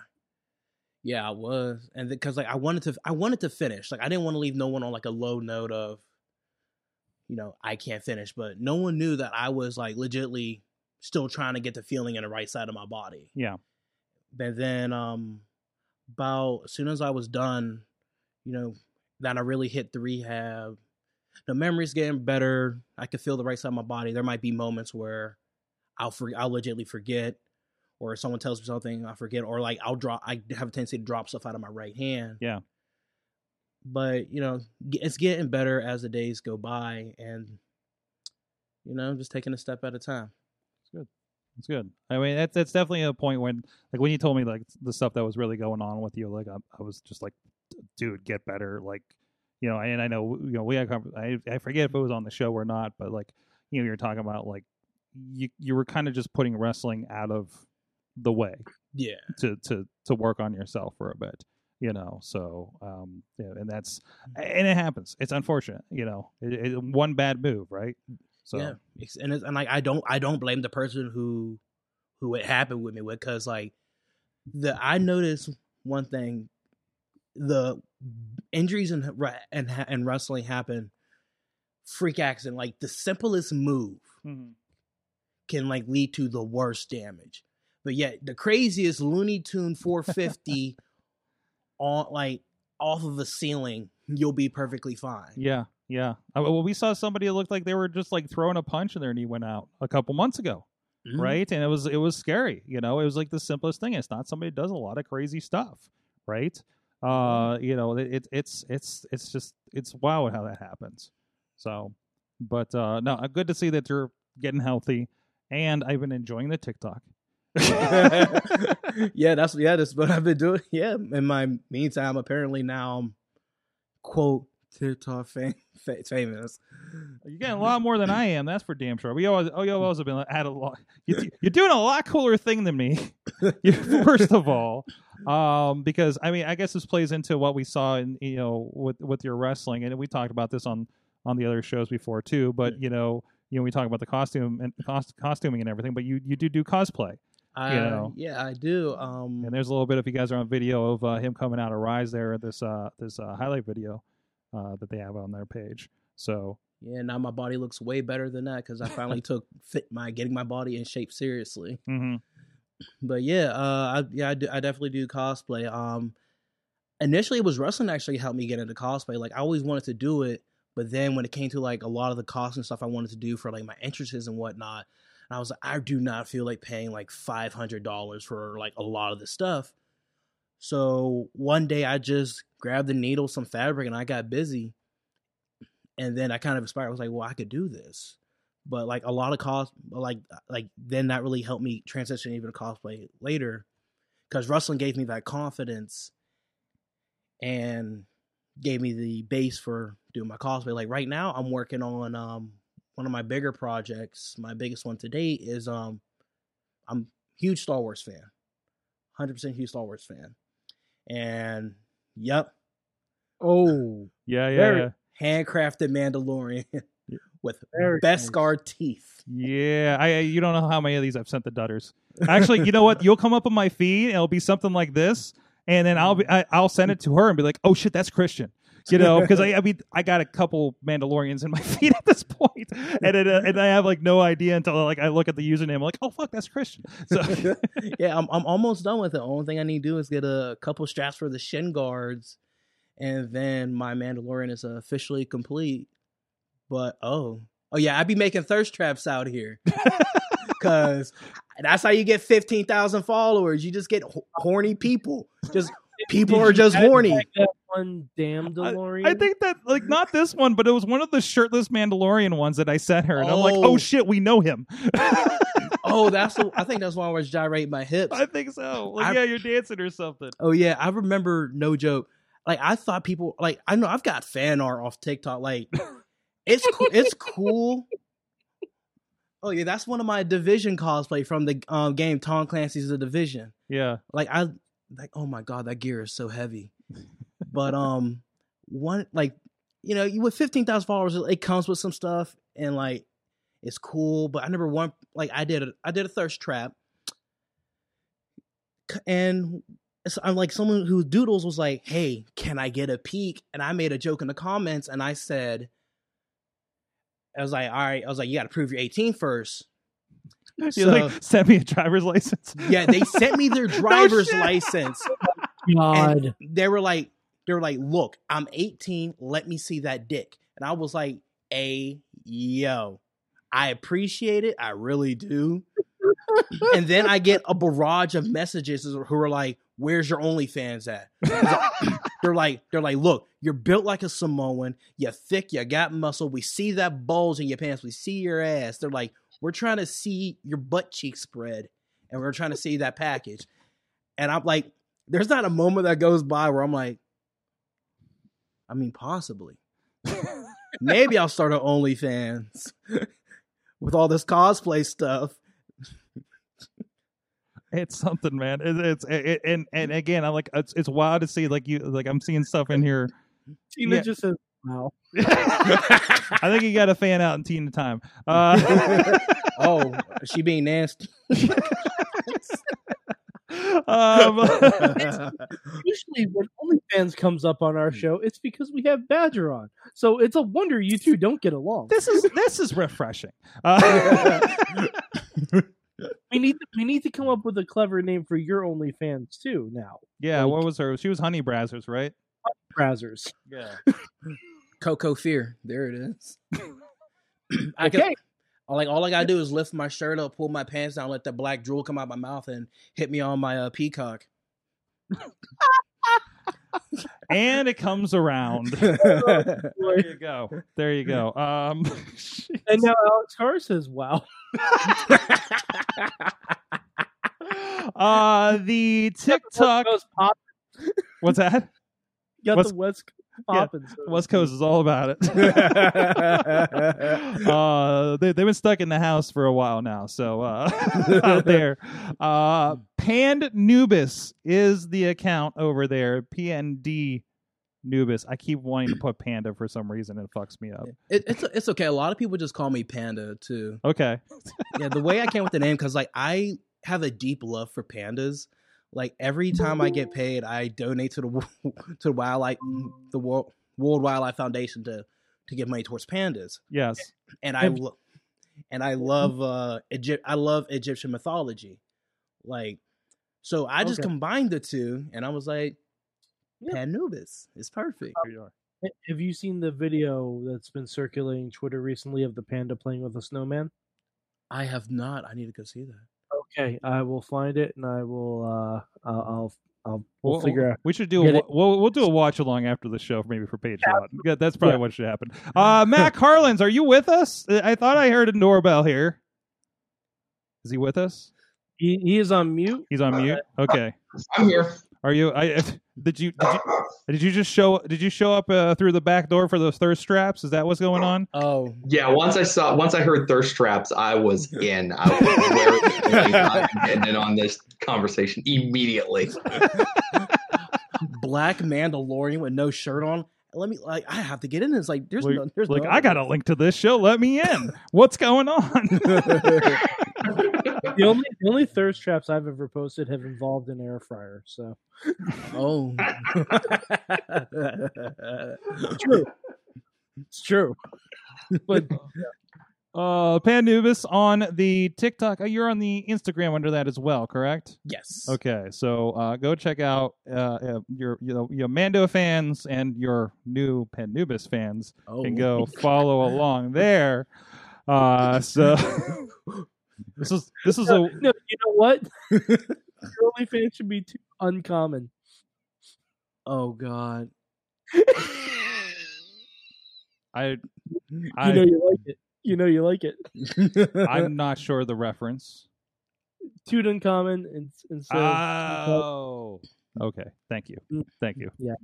Yeah, I was. And because like I wanted to I wanted to finish. Like I didn't want to leave no one on like a low note of you know, I can't finish, but no one knew that I was like legitly still trying to get the feeling in the right side of my body. Yeah. But then um about as soon as I was done, you know, that I really hit the rehab. The memory's getting better. I can feel the right side of my body. There might be moments where I'll for, I'll legitly forget or someone tells me something, I forget, or like I'll drop. I have a tendency to drop stuff out of my right hand. Yeah. But you know, it's getting better as the days go by, and you know, i'm just taking a step at a time. It's good. It's good. I mean, that's that's definitely a point when, like, when you told me like the stuff that was really going on with you, like, I, I was just like, dude, get better. Like, you know, and I know, you know, we had, I I forget if it was on the show or not, but like, you know, you're talking about like, you you were kind of just putting wrestling out of the way Yeah, to to to work on yourself for a bit, you know. So, um, yeah, and that's and it happens. It's unfortunate, you know. It, it, one bad move, right? So, yeah, and it's, and like I don't I don't blame the person who who it happened with me with because like the I noticed one thing the injuries and and and wrestling happen freak accident like the simplest move Mhm. can like lead to the worst damage. But yet the craziest Looney Tune 450 on like off of the ceiling, you'll be perfectly fine. Yeah, yeah. Well, we saw somebody that looked like they were just like throwing a punch and their knee went out a couple months ago, Mhm. right? And it was it was scary. You know, it was like the simplest thing. It's not somebody that does a lot of crazy stuff, right? Uh, you know, it, it it's it's it's just it's wow how that happens. So, but uh no, uh, good to see that you're getting healthy, and I've been enjoying the TikTok. yeah, that's yeah, that's what I've been doing. Yeah, in my meantime, apparently now I'm quote TikTok fam- fa- famous. You're getting a lot more than I am. That's for damn sure. We always, oh, you always have been had a lot. You, you're doing a lot cooler thing than me. First of all, um, because I mean, I guess this plays into what we saw in you know with with your wrestling, and we talked about this on on the other shows before too. But you know, you know, we talk about the costume and cost, costuming and everything. But you you do do cosplay, I, know. Yeah, I do. Um, and there's a little bit if you guys are on video of uh, him coming out of Rise there. This uh this uh, highlight video uh, that they have on their page. So yeah, now my body looks way better than that because I finally took fit my getting my body in shape seriously. mhm. but yeah, uh, I, yeah, I, do, I definitely do cosplay. Um, initially, it was wrestling that actually helped me get into cosplay. Like I always wanted to do it, but then when it came to like a lot of the costume stuff I wanted to do for like my entrances and whatnot, and I was like, I do not feel like paying like five hundred dollars for like a lot of this stuff. So one day I just grabbed the needle, some fabric, and I got busy. And then I kind of inspired. I was like, well, I could do this but like a lot of cost like like then that really helped me transition even to cosplay later because wrestling gave me that confidence and gave me the base for doing my cosplay like right now i'm working on um one of my bigger projects my biggest one to date is um i'm huge star wars fan 100% huge star wars fan and yep Oh, yeah, yeah, Very- yeah. handcrafted mandalorian with Very nice. Beskar teeth. Yeah, I I- you don't know how many of these I've sent the Dutters. Actually, you know what? You'll come up on my feed and it'll be something like this, and then I'll be I, I'll send it to her and be like, "Oh shit, that's Christian." You know, because I, I mean, I got a couple Mandalorians in my feed at this point, and it, uh, and I have like no idea until like I look at the username, I'm like, "Oh fuck, that's Christian." So yeah, I'm I'm almost done with it. The only thing I need to do is get a couple straps for the shin guards, and then my Mandalorian is officially complete. But oh, oh yeah, I'd be making thirst traps out here, because that's how you get fifteen thousand followers. You just get ho- horny people. Just people Did are just horny. That one damn DeLorean. I think that like not this one, but it was one of the shirtless Mandalorian ones that I sent her, and I'm like, Oh. "Oh shit, we know him." Oh, that's the, I think that's why I was gyrating my hips. I think so. Like, I- yeah, you're dancing or something. Oh yeah, I remember. No joke. Like I thought people like I know I've got fan art off TikTok. Like it's cool. It's cool. Oh yeah, that's one of my division cosplay from the um, game Tom Clancy's The Division. Yeah. Like I like oh my god, that gear is so heavy. But um, one like you know with fifteen thousand followers, it comes with some stuff and like it's cool. But I never one like I did a I did a thirst trap, and it's, I'm like someone who doodles was like, "Hey, can I get a peek?" And I made a joke in the comments, and I said, "I was like, all right." I was like, "You got to prove you're 18 first. You So- like sent me a driver's license. Yeah, they sent me their driver's shit. license. God. they were like they were like look i'm 18 let me see that dick. And i was like a yo i appreciate it. I really do. And then i get a barrage of messages who are like where's your onlyfans at? They're like they're like look you're built like a samoan. You're thick. You got muscle. We see that bulge in your pants. We see your ass. They're like we're trying to see your butt cheek spread and we're trying to see that package and i'm like there's not a moment that goes by where I'm like, I mean, possibly. Maybe I'll start an OnlyFans with all this cosplay stuff. It's something, man. It, it's it, and and again, I'm like, it's it's wild to see like you like I'm seeing stuff in here. Tina Yeah. just says, "Wow." I think you got a fan out in Teen Time. Uh, oh, is she being nasty? um, Usually, when OnlyFans comes up on our show, it's because we have Badger on. So it's a wonder you two don't get along. this is this is refreshing. Uh, We need to, we need to come up with a clever name for your OnlyFans too. Now, yeah, what was her? She was Honey Brazzers, right? Brazzers. Yeah. Coco Fear. There it is. I can, Okay. like all I gotta do is lift my shirt up, pull my pants down, let that black drool come out my mouth, and hit me on my uh, peacock. And it comes around. There you go. There you go. Um, And now Alex Carr says, "Wow." uh, the TikTok. West Coast pop. What's that? Got What's- the West Coast yeah, so West speak. Coast is all about it. uh, they, they've been stuck in the house for a while now. So uh, out there, uh, Pand Nubis is the account over there. PND Nubis. I keep wanting to put Panda for some reason. It fucks me up. It, it's it's okay. A lot of people just call me Panda too. Okay. yeah, the way I came with the name because like I have a deep love for pandas. Like every time I get paid, I donate to the to the wildlife the World World Wildlife Foundation to to give money towards pandas. Yes. And I lo- and I love uh Egypt. I love Egyptian mythology. Like so, I just Okay. combined the two, and I was like, Yeah. Panubis is perfect. Here you are. Have you seen the video that's been circulating Twitter recently of the panda playing with a snowman? I have not. I need to go see that. Okay, I will find it and I will. uh I'll I'll, I'll we'll, We'll, figure out. we should do a it. we'll, we'll do a watch along after the show, maybe for Patreon. Yeah, that's probably what should happen. Uh, Matt Carlins, are you with us? I thought I heard a doorbell here. Is he with us? He, he is on mute. He's on mute. Okay. I'm here. Are you? I did you did you did you just show did you show up uh, through the back door for those thirst traps? Is that what's going on? Oh, Yeah, once I saw, once I heard thirst traps, I was in. I was very I'm getting in on this conversation immediately. black Mandalorian with no shirt on. Let me like I have to get in. It's like there's Like, no there's like no I got a link to this show. Let me in. What's going on? The only the only thirst traps I've ever posted have involved an air fryer. So Oh. true. It's true. But uh, Panubis on the TikTok. Oh, you're on the Instagram under that as well, correct? yes. Okay, so uh, go check out uh, uh, your you know, your Mando fans and your new Panubis fans, Oh. and go follow along there. Uh, so this is this is a no, you know what? Your OnlyFans should be too uncommon. Oh God. I I, You I know you like it. You know you like it. I'm not sure the reference. Too uncommon and instead of Oh, okay. Thank you. Mm. Thank you. Yeah.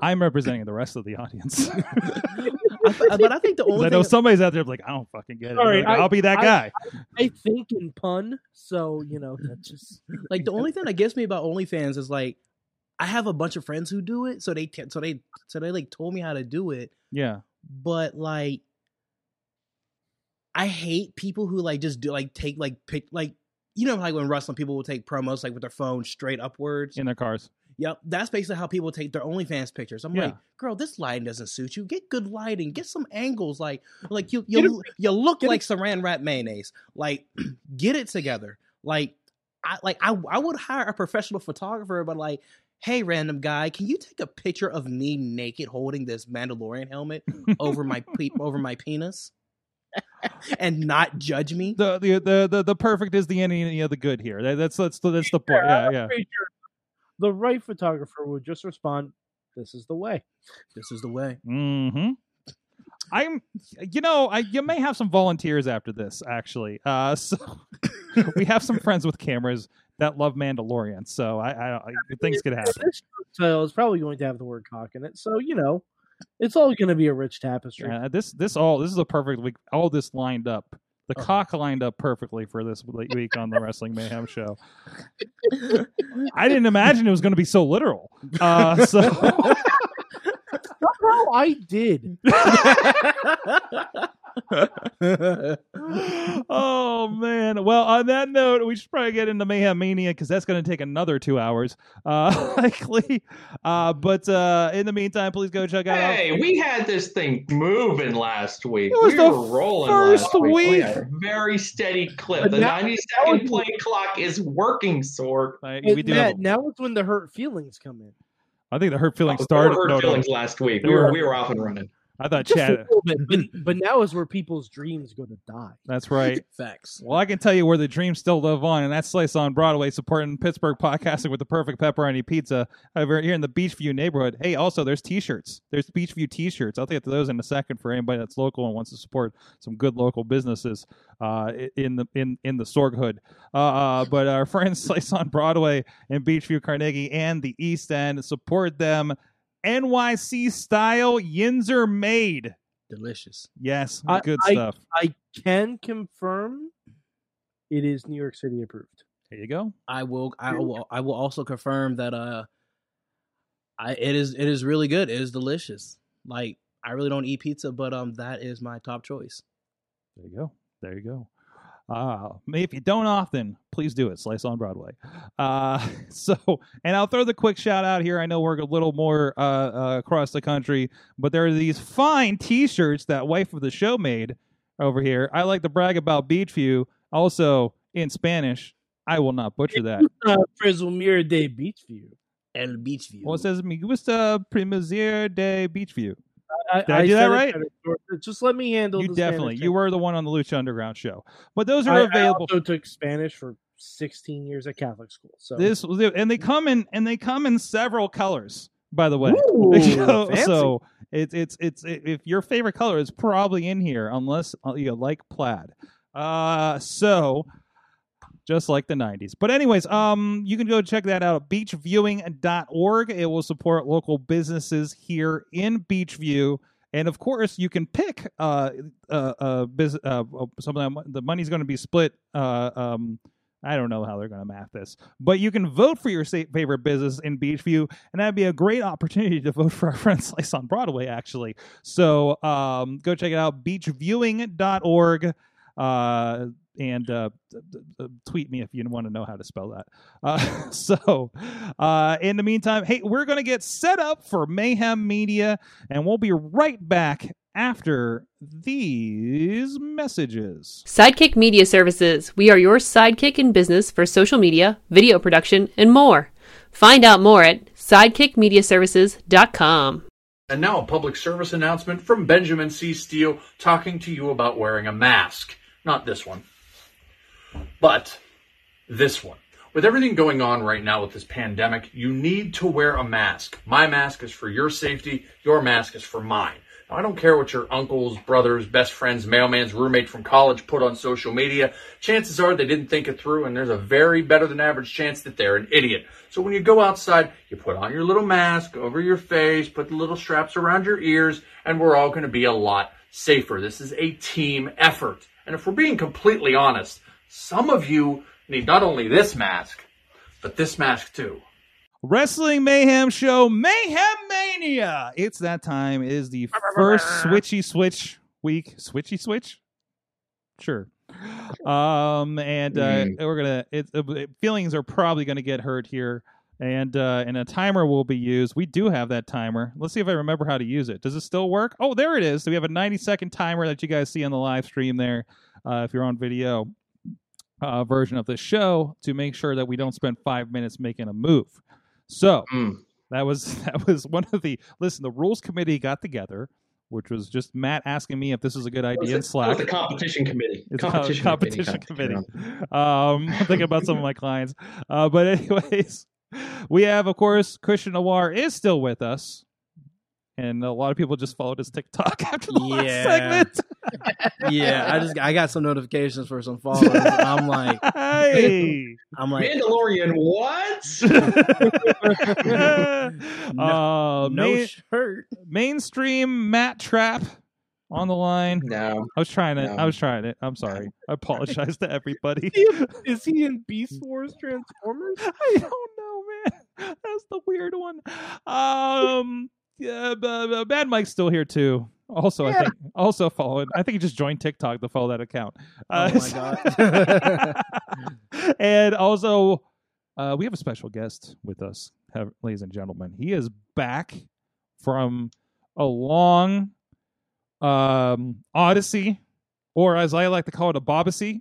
I'm representing the rest of the audience. I th- but I think the only I know thing, somebody's out there like, I don't fucking get it. All right, Like, I- I'll be that I- guy. I think in pun, so you know that's just like the only thing that gets me about OnlyFans is like I have a bunch of friends who do it, so they t- so they so they like told me how to do it, yeah. but like I hate people who like just do like take like pick like you know like when wrestling people will take promos like with their phone straight upwards. In their cars. Yep, that's basically how people take their OnlyFans pictures. I'm Yeah. like, girl, this lighting doesn't suit you. Get good lighting. Get some angles. Like, like you Get you you look get like Saran wrap mayonnaise. Like, get it together. Like, I like I I would hire a professional photographer, but like, hey, random guy, can you take a picture of me naked holding this Mandalorian helmet over my pe- over my penis, and not judge me? The, the the the the perfect is the enemy of the good here. That, that's that's the, that's the point. Yeah, I'm yeah. pretty sure the right photographer would just respond, "This is the way." This is the way. hmm I'm, you know, I you may have some volunteers after this. Actually, uh, so we have some friends with cameras that love Mandalorian. So I, I, I things could happen. This title is probably going to have the word cock in it, so you know, it's all going to be a rich tapestry. Uh, this this all this is a perfect week. All this lined up. The Uh-huh. cock lined up perfectly for this week on the Wrestling Mayhem show. I didn't imagine it was going to be so literal. Uh, so Somehow I did. oh man. Well, on that note, we should probably get into Mayhem Mania because that's going to take another two hours, uh, likely. Uh, but uh, in the meantime, please go check out. Hey, we had this thing moving last week. It was we the were rolling first last week. We week. had a very steady clip. But The now- 90 now second we- play clock is working, Sorg. Uh, But we do. Matt, Have, now is when the hurt feelings come in. I think the hurt feeling Oh, started. Hurt no, no, feelings last week. We were- were we were off and running. I thought Just Chad. bit, but, but now is where people's dreams go to die. That's right. Facts. Well, I can tell you where the dreams still live on, and that's Slice on Broadway, supporting Pittsburgh podcasting with the perfect pepperoni pizza over here in the Beechview neighborhood. Hey, also, there's T-shirts. There's Beechview T-shirts. I'll get to those in a second for anybody that's local and wants to support some good local businesses uh, in the in in the Sorg Hood. Uh, uh, but our friends Slice on Broadway and Beechview Carnegie and the East End support them. NYC style Yinzer made. Delicious. Yes, I- good I- stuff. I can confirm it is New York City approved. There you go. I will I will I will also confirm that uh I it is it is really good. It is delicious. Like I really don't eat pizza, but um that is my top choice. There you go. There you go. Uh, if you don't often, please do it. Slice on Broadway. Uh, so, and I'll throw the quick shout out here. I know we're a little more uh, uh, across the country, but there are these fine T-shirts that wife of the show made over here. I like to brag about Beechview. Also in Spanish, I will not butcher that. Uh, Presumir de Beechview. El Beechview. Well, it says "Me gusta primazir de Beechview." I, Did I do that right? Just let me handle. You definitely, Spanish you were the one on the Lucha Underground show, but those are I, I available. also took Spanish for 16 years at Catholic school. So This and they come in and they come in several colors. By the way, Ooh, so, so it's it's it's if your favorite color is probably in here, unless uh, you like plaid. Uh, so just like the 90s. But anyways, um, you can go check that out at beachviewing.org. It will support local businesses here in Beechview. And of course, you can pick uh, uh, uh, uh, some of them. The money's going to be split. Uh, um, I don't know how they're going to map this, but you can vote for your favorite business in Beechview, and that'd be a great opportunity to vote for our friend Slice on Broadway, actually. So um, go check it out, beachviewing.org. Uh, and uh, th- th- th- tweet me if you want to know how to spell that. Uh, so, uh, in the meantime, hey, we're going to get set up for Mayhem Mania, and we'll be right back after these messages. Sidekick Media Services. We are your sidekick in business for social media, video production, and more. Find out more at sidekickmediaservices.com. And now a public service announcement from Benjamin C. Steele talking to you about wearing a mask. Not this one, but this one. With everything going on right now with this pandemic, you need to wear a mask. My mask is for your safety, your mask is for mine. Now, I don't care what your uncles, brothers, best friends, mailman's roommate from college put on social media. Chances are they didn't think it through, and there's a very better than average chance that they're an idiot. So when you go outside, you put on your little mask over your face, put the little straps around your ears, and we're all going to be a lot safer. This is a team effort. And if we're being completely honest, some of you need not only this mask, but this mask too. Wrestling Mayhem Show Mayhem Mania. It's that time. It is the first switchy switch week. Switchy switch? Sure. Um and uh Mm. we're gonna it, it feelings are probably gonna get hurt here. And uh and a timer will be used. We do have that timer. Let's see if I remember how to use it. Does it still work? Oh, there it is. So we have a 90 second timer that you guys see on the live stream there. Uh if you're on video uh version of the show to make sure that we don't spend five minutes making a move. So Mm. that was that was one of the listen. The rules committee got together, which was just Matt asking me if this was a good idea in Slack. the competition committee. It's competition, competition committee. committee. Um, I'm thinking about some of my clients. Uh, but anyways, we have of course Christian Noir is still with us. And a lot of people just followed his TikTok after the last Yeah. segment. yeah, I just I got some notifications for some followers. I'm like, hey. I'm like, Mandalorian, what? uh, no main- shirt. mainstream Matt Trap on the line. no. I was trying it. No. I was trying it. I'm sorry. I apologize to everybody. Is he in Beast Wars Transformers? I don't know, man. That's the weird one. Um, yeah, but, but Mad Mike's still here too. Also, I think also following. I think he just joined TikTok to follow that account. Uh, Oh my god. and also, uh, we have a special guest with us, ladies and gentlemen. He is back from a long um, odyssey, or as I like to call it, a bobacy.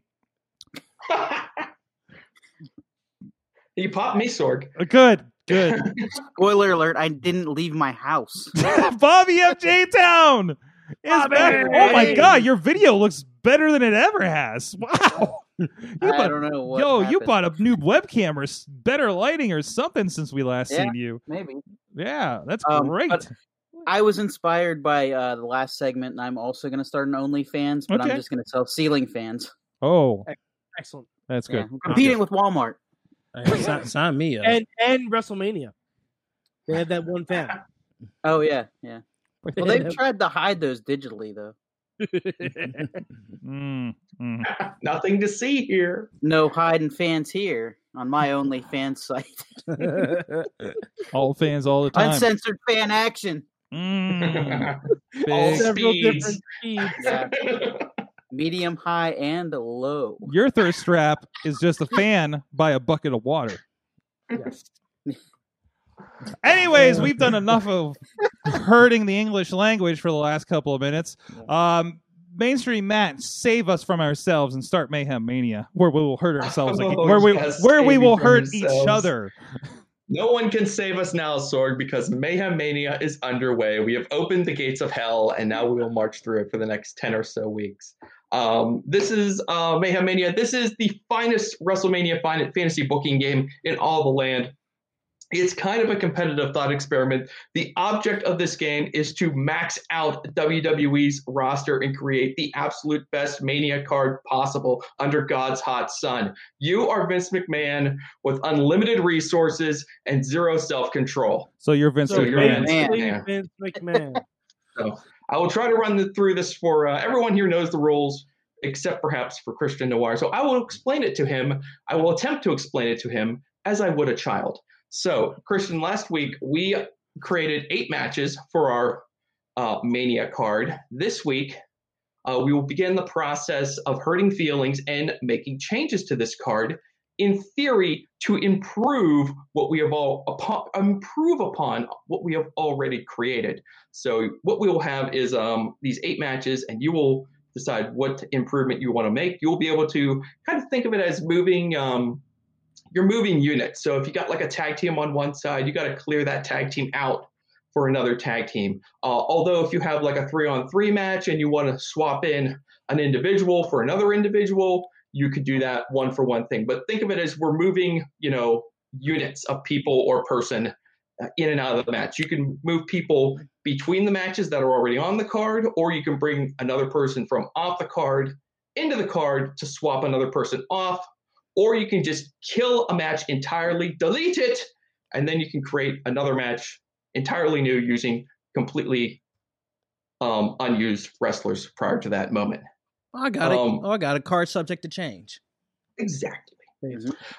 you popped me, Sorg. Uh, Good, good. Spoiler alert, I didn't leave my house. Bobby F. J. Town is Bobby! back. Oh my god, your video looks better than it ever has. Wow. You I bought- don't know what. yo, you bought a new webcam or s- better lighting or something since we last Yeah. seen you. maybe. Yeah, that's Um, great. but- I was inspired by uh, the last segment, and I'm also going to start an OnlyFans, but Okay. I'm just going to sell ceiling fans. Oh, Excellent. that's Yeah, good. I'm competing with Walmart. Hey, sign, sign me up. And and WrestleMania. They had that one fan. Oh yeah, yeah. Well, they've tried to hide those digitally though. Mm, mm. Nothing to see here. No hiding fans here on my Only OnlyFans site. All fans all the time. Uncensored fan action. Mm, All. Several speeds. different speeds. Yeah. Medium, high, and low. Your thirst strap is just a fan by a bucket of water. Yes. Anyways, we've done enough of hurting the English language for the last couple of minutes. Um, mainstream Matt, save us from ourselves and start Mayhem Mania, where we will hurt ourselves again, Oh, where we yes, where we will from hurt each other. No one can save us now, Sorg, because Mayhem Mania is underway. We have opened the gates of hell, and now we will march through it for the next 10 or so weeks. Um, this is uh, Mayhem Mania. This is the finest WrestleMania fin- fantasy booking game in all the land. It's kind of a competitive thought experiment. The object of this game is to max out WWE's roster and create the absolute best Mania card possible under God's hot sun. You are Vince McMahon with unlimited resources and zero self control. So you're Vince So you're McMahon. Vince McMahon. Vince McMahon. So I will try to run the, through this for uh, everyone here knows the rules. except perhaps for Christian Noir. So I will explain it to him. I will attempt to explain it to him as I would a child. So, Christian, last week we created eight matches for our uh, Mania card. This week, uh, we will begin the process of hurting feelings and making changes to this card in theory to improve what we have all upon, improve upon what we have already created. So what we will have is um, these eight matches and you will decide what improvement you want to make. You'll be able to kind of think of it as moving um, you're moving units. So if you got like a tag team on one side you got to clear that tag team out for another tag team. Uh, although if you have like a three on three match and you want to swap in an individual for another individual, you could do that one for one thing. But think of it as we're moving, you know, units of people or person uh, in and out of the match. You can move people between the matches that are already on the card, or you can bring another person from off the card into the card to swap another person off, or you can just kill a match entirely, delete it, and then you can create another match entirely new using completely um, unused wrestlers prior to that moment. I got it. Um, Oh, I got a card subject to change. Exactly.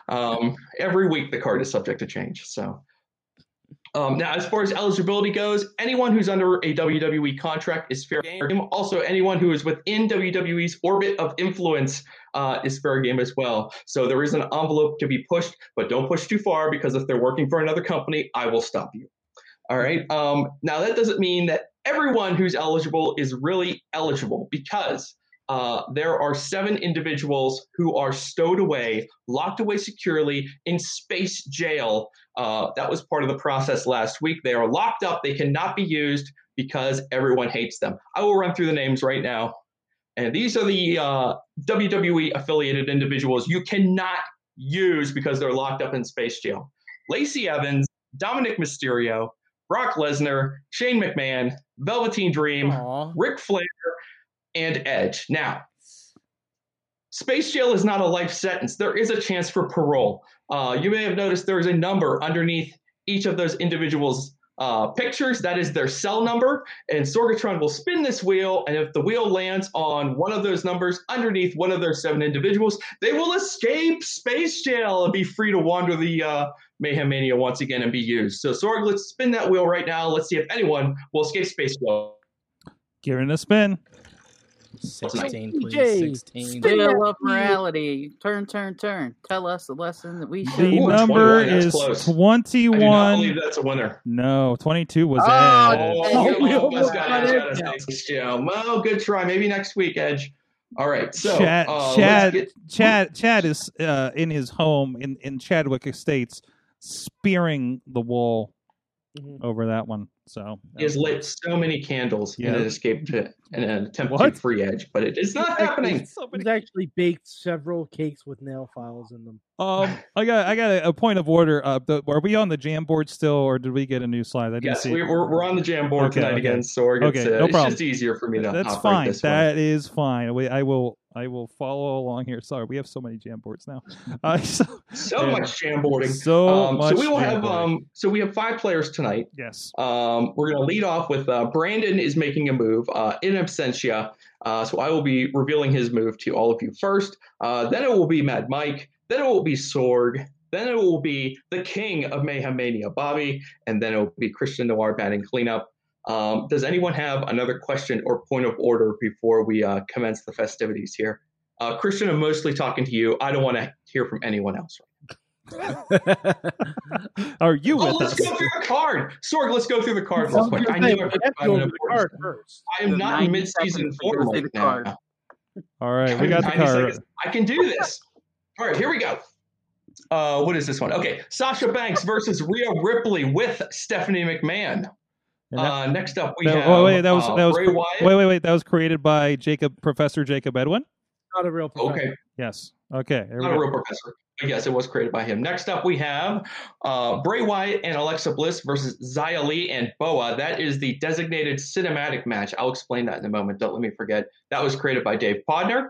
Um, every week the card is subject to change. So um, now, as far as eligibility goes, anyone who's under a WWE contract is fair game. Also, anyone who is within WWE's orbit of influence uh, is fair game as well. So there is an envelope to be pushed, but don't push too far because if they're working for another company, I will stop you. All right. Um, now that doesn't mean that everyone who's eligible is really eligible because uh, there are seven individuals who are stowed away, locked away securely in space jail. Uh, that was part of the process last week. They are locked up. They cannot be used because everyone hates them. I will run through the names right now. And these are the uh, WWE affiliated individuals you cannot use because they're locked up in space jail. Lacey Evans, Dominik Mysterio, Brock Lesnar, Shane McMahon, Velveteen Dream, Aw. Ric Flair, and Edge. Now, space jail is not a life sentence. There is a chance for parole. Uh, you may have noticed there is a number underneath each of those individuals' uh, pictures. That is their cell number. And Sorgatron will spin this wheel, and if the wheel lands on one of those numbers underneath one of their seven individuals, they will escape space jail and be free to wander the uh, Mayhem Mania once again and be used. So, Sorg, let's spin that wheel right now. Let's see if anyone will escape space jail. Giving it a spin. 16, DJ, please. 16. spin Wheel of morality. Turn, turn, turn. Tell us the lesson that we should. The Ooh, number 21, that's is close. I 21. believe that's a winner. No, 22 was Oh, added. Oh, we we almost almost got got it. out of. Well, good try. Maybe next week, Edge. All right. So, Chad, uh, Chad, get- Chad, Chad is uh, in his home in, in Chadwick Estates, spearing the wall Mhm. over that one. So He has lit so many candles Yeah. in an escape to in an attempt What? to free Edge, but it is not happening. He's actually baked several cakes with nail files in them. Um, I got, I got a, a point of order. Uh, the, are we on the jam board still, or did we get a new slide? I didn't Yes, see. we, we're, we're on the jam board Okay, tonight okay. again, Sorg. It's, Okay, uh, no it's problem. just easier for me to That's fine. this way. That is fine. We, I will, I will follow along here. Sorry, we have so many jam boards now. Uh, so, So Yeah. much jam boarding. so Um, much. so we will have um, so we have five players tonight. yes. Um, we're going to lead off with uh, Brandon is making a move uh, in absentia. Uh, so I will be revealing his move to all of you first. Uh, then it will be Mad Mike. Then it will be Sorg. Then it will be the king of Mayhem Mania, Bobby. And then it will be Christian Noir batting cleanup. Um, does anyone have another question or point of order before we uh, commence the festivities here? Uh, Christian, I'm mostly talking to you. I don't want to hear from anyone else. Are you Oh, with let's us? go through the card. Sorg, let's go through the card real quick. I Hey, knew I we put have to five go over minutes. the card first. I am not in mid-season seconds form the card. All right, we got the card. seconds. I can do this. All right, here we go. Uh, what is this one? Okay, Sasha Banks versus Rhea Ripley with Stephanie McMahon. Uh, next up, we that- have oh, wait, that was uh, that was Bray Wyatt. wait, wait, wait. That was created by Jacob Professor Jacob Edwin. Not a real professional. Okay, Yes. Okay. Not a real professor. Yes, it was created by him. Next up, we have uh, Bray Wyatt and Alexa Bliss versus Xia Li and Boa. That is the designated cinematic match. I'll explain that in a moment. Don't let me forget. That was created by Dave Podner.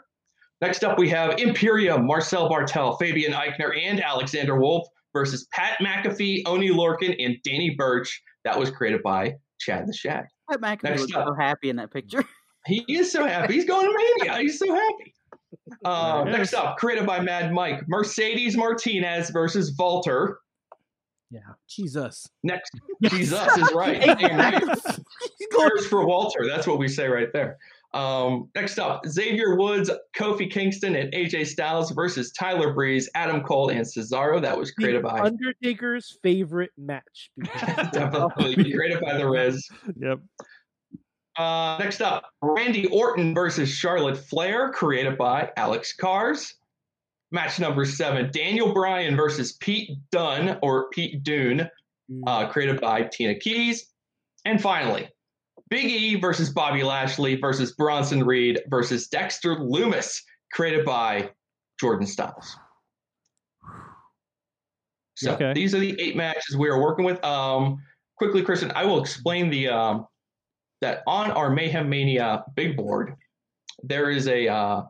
Next up, we have Imperium, Marcel Barthel, Fabian Aichner, and Alexander Wolf versus Pat McAfee, Oney Lorcan, and Danny Birch. That was created by Chad the Shag. Pat McAfee Next was up. so happy in that picture. He is so happy. He's going to Mania. He's so happy. Uh, Yes. Next up, created by Mad Mike, Mercedes Martinez versus Walter. Yeah. Jesus. Next, Jesus is right. Cheers for Walter. That's what we say right there. Um, next up, Xavier Woods, Kofi Kingston, and AJ Styles versus Tyler Breeze, Adam Cole, and Cesaro. That was created by Undertaker's favorite match. definitely created by the Riz. Yep. Uh, next up, Randy Orton versus Charlotte Flair, created by Alex Cars. Match number seven, Daniel Bryan versus Pete Dunne or Pete Dune, uh, created by Tina Keys. And finally, Big E versus Bobby Lashley versus Bronson Reed versus Dexter Lumis, created by Jordan Styles. So Okay. these are the eight matches we are working with. Um, quickly, Christian, I will explain the um, that on our Mayhem Mania big board, there is a uh,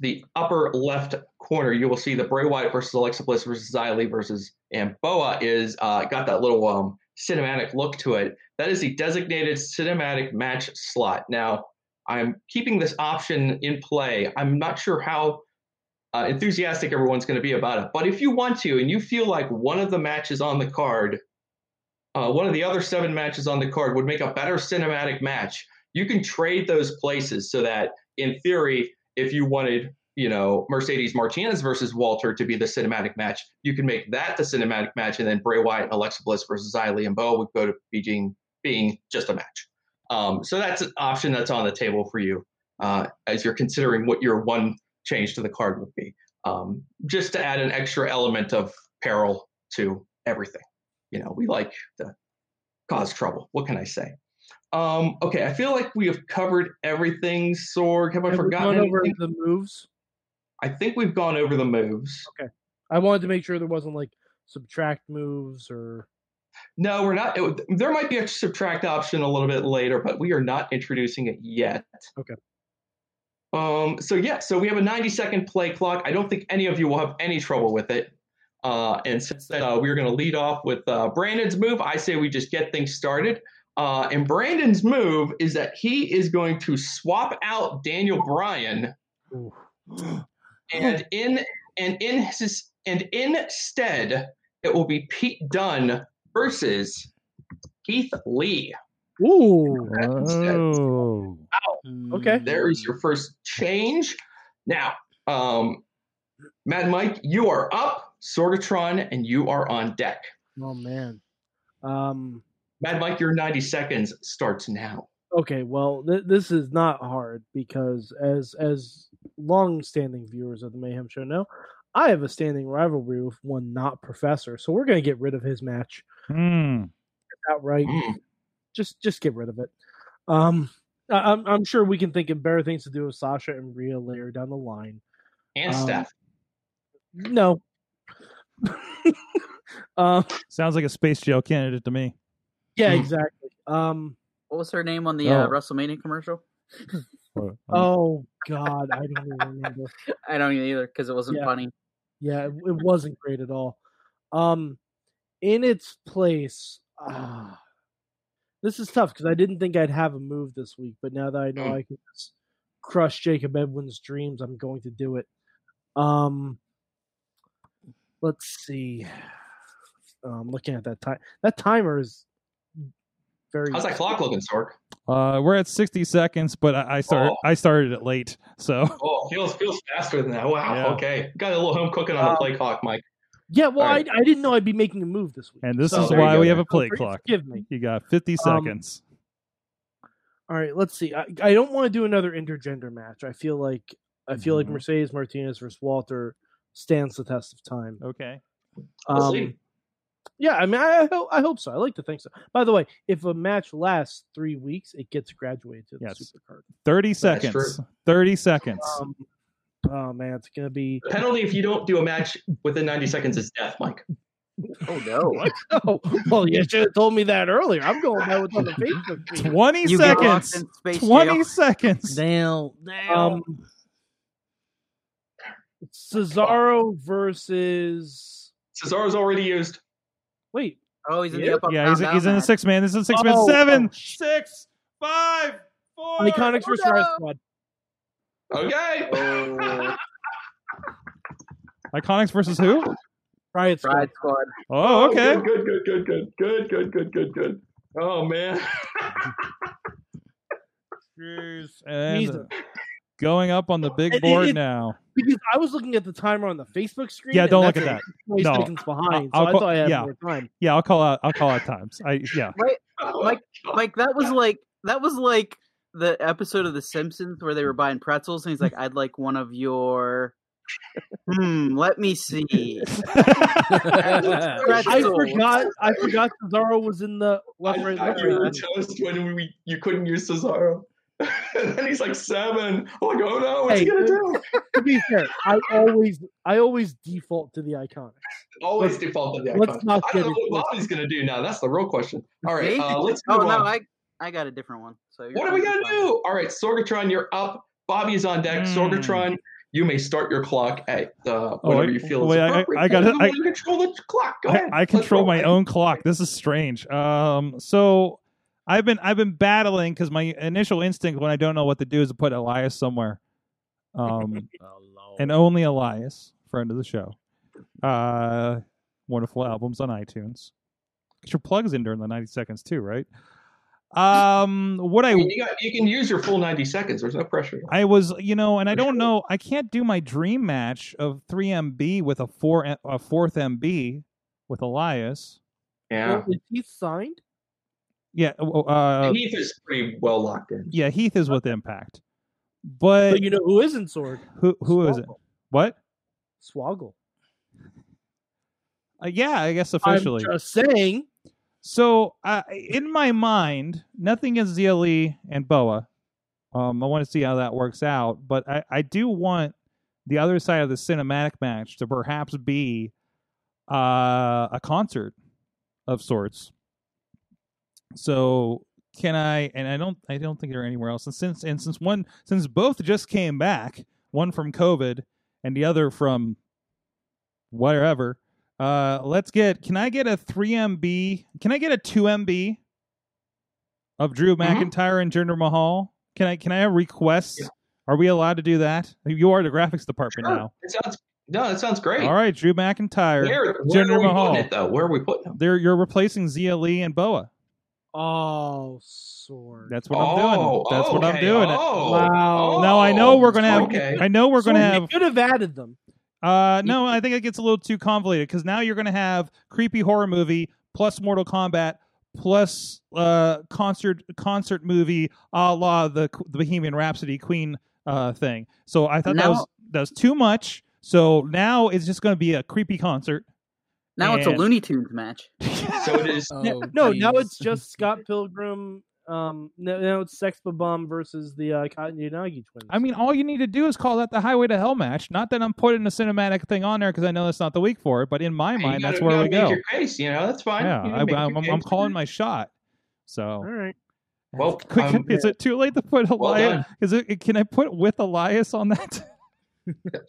the upper left corner. You will see the Bray Wyatt versus Alexa Bliss versus Li versus and Boa is uh, got that little um, cinematic look to it. That is the designated cinematic match slot. Now, I'm keeping this option in play. I'm not sure how uh, enthusiastic everyone's going to be about it, but if you want to and you feel like one of the matches on the card, uh, one of the other seven matches on the card would make a better cinematic match, you can trade those places so that, in theory, if you wanted, you know, Mercedes Martinez versus Walter to be the cinematic match, you can make that the cinematic match, and then Bray Wyatt and Alexa Bliss versus Xia and Bo would go to being being just a match. Um, so that's an option that's on the table for you uh, as you're considering what your one change to the card would be. Um, just to add an extra element of peril to everything. You know, we like to cause trouble. What can I say? Um, okay, I feel like we have covered everything. Sorg, have I Have forgotten gone over the moves? I think we've gone over the moves. Okay, I wanted to make sure there wasn't like subtract moves or No, we're not. It, there might be a subtract option a little bit later, but we are not introducing it yet. Okay. Um. So yeah. So we have a 90 second play clock. I don't think any of you will have any trouble with it. Uh, and since uh, we're going to lead off with uh, Brandon's move, I say we just get things started. Uh, and Brandon's move is that he is going to swap out Daniel Bryan, and in and in his and instead it will be Pete Dunne versus Keith Lee. Ooh. Oh. Okay. There is your first change. Now, um, Mad Mike, you are up. Sorgatron, and you are on deck. Oh man. Um Mad Mike, your 90 seconds starts now. okay, well th- this is not hard because as as long-standing viewers of the Mayhem show know, I have a standing rivalry with one not professor. So we're going to get rid of his match Hmm. outright. Mm. Just just get rid of it. Um I- I'm I'm sure we can think of better things to do with Sasha and Rhea later down the line. And Um, Steph. No. um Sounds like a space jail candidate to me. yeah, Mm. exactly. Um What was her name on the uh, Oh. WrestleMania commercial? Oh god, I don't even remember. I don't either because it wasn't Yeah. funny. Yeah, it, it wasn't great at all. Um, in its place, ah, this is tough because I didn't think I'd have a move this week, but now that I know I can just crush Jacob Edwin's dreams, I'm going to do it. Um, let's see. Um, looking at that time, that timer is very. How's that clock looking, Sorg? Uh, we're at 60 seconds, but I, I started Oh. I started it late, so Oh, feels feels faster than that. Wow. Yeah. Okay. Got a little home cooking on the Um, play clock, Mike. Yeah, well, All right. I I didn't know I'd be making a move this week. and this So is why we have a play So clock. Forgive me. You got 50 Um, seconds. All right, let's see. I, I don't want to do another intergender match. I feel like I feel like Mhm. Mercedes Martinez versus Walter stands the test of time. okay. Um, yeah, I mean, I, I hope I hope so. I like to think so. By the way, if a match lasts three weeks, it gets graduated to the Yes. supercard. 30 seconds. 30 seconds. Um, oh man, it's gonna be. The penalty if you don't do a match within 90 seconds is death, Mike. Oh no! Oh, well, you should have told me that earlier. I'm going by with on the Facebook 20 You seconds. 20 jail. seconds. Damn. Damn. Um, Cesaro versus. Cesaro's already used. Wait, Oh, he's in Yeah? the up, up, Yeah, down, he's, down he's in the six man. This is a six man. Oh, Seven, oh, sh- six, five, four. Iconics versus Riot Squad. Okay. Oh, Iconics versus who? Riot Squad. Pride Squad. Oh, okay. Good, good, good, good, good, good, good, good, good. Oh man. And He's- uh, going up on the big It- board it- now. Because I was looking at the timer on the Facebook screen. Yeah, don't look at that. No. seconds behind, I'll so I call- thought I had yeah. more time. Yeah, I'll call out. I'll call out times. I yeah. Mike, Mike, that was like that was like the episode of The Simpsons where they were buying pretzels, and he's like, "I'd like one of your." Hmm. Let me see. I Pretzels. forgot. I forgot Cesaro was in the left, I right, thought left, you were right. toast when we you couldn't use Cesaro. and then he's like seven. I'm like, oh no, what's he gonna do? To be fair, I always, I always default to the iconics. Always let's- default to the let's not I don't know what Bobby's gonna do now. That's the real question. All right, uh, let's oh move no, on. I I got a different one. So What are we gonna do? All right, Sorgatron, you're up. Bobby's on deck. Hmm. Sorgatron, you may start your clock at uh, Oh, whatever wait, you feel wait, is I- appropriate. I gotta- I- control the clock. Go I, ahead. I control my own clock. This is strange. Um, so I've been I've been battling because my initial instinct when I don't know what to do is to put Elias somewhere. Um, and only Elias, friend of the show. Uh, wonderful albums on iTunes. Get your plugs in during the ninety seconds too, right? Um, what I I mean, you, got, you can use your full 90 seconds. There's no pressure. I was, you know, and I don't know. I can't do my dream match of three MB with a four a fourth MB with Elias. Yeah. Well, is he signed? Yeah, uh, Heath is pretty well locked in. yeah, Heath is with Impact, but But you know who isn't Sword? who who is it? What? Swoggle. Uh, yeah, I guess I'm officially. just saying. So, uh, in my mind, nothing is ZLE and Boa. Um, I want to see how that works out, but I, I do want the other side of the cinematic match to perhaps be uh, a concert of sorts. So, can I? And I don't. I don't think they're anywhere else. And since and since one since both just came back, one from COVID and the other from whatever. Uh, let's get. Can I get a three MB? Can I get a two MB of Drew McIntyre and Jinder Mahal? Can I? Can I have requests? Yeah. Are we allowed to do that? You are the graphics department Sure. now. It sounds no, that sounds great. All right, Drew McIntyre, Where, where Jinder are we Mahal. putting it though? Where are we putting them? They're you're replacing Xia Li and Boa. Oh, Sorg. That's what I'm doing. Oh, That's what I'm doing. Oh, Wow. oh, Now I know we're gonna have. Okay. I know we're gonna have. You could have added them. Uh, no, I think it gets a little too convoluted because now you're going to have creepy horror movie plus Mortal Kombat plus uh concert concert movie a la the the Bohemian Rhapsody Queen uh thing. So I thought that was that was too much. So now it's just going to be a creepy concert. Now it's a Looney Tunes match. So it is. Oh, no, now it's just Scott Pilgrim. Um, no, now it's Sex Bomb versus the uh, Cotton Unagi twins. I mean, all you need to do is call that the Highway to Hell match. Not that I'm putting a cinematic thing on there because I know that's not the week for it, but in my you mind, gotta- that's where we go. Your case, you know, that's fine. Yeah, I, am I'm, I'm calling my shot. So all right. Well, Quick, um, is it too late to put Well Elias? done. is it? Can I put with Elias on that?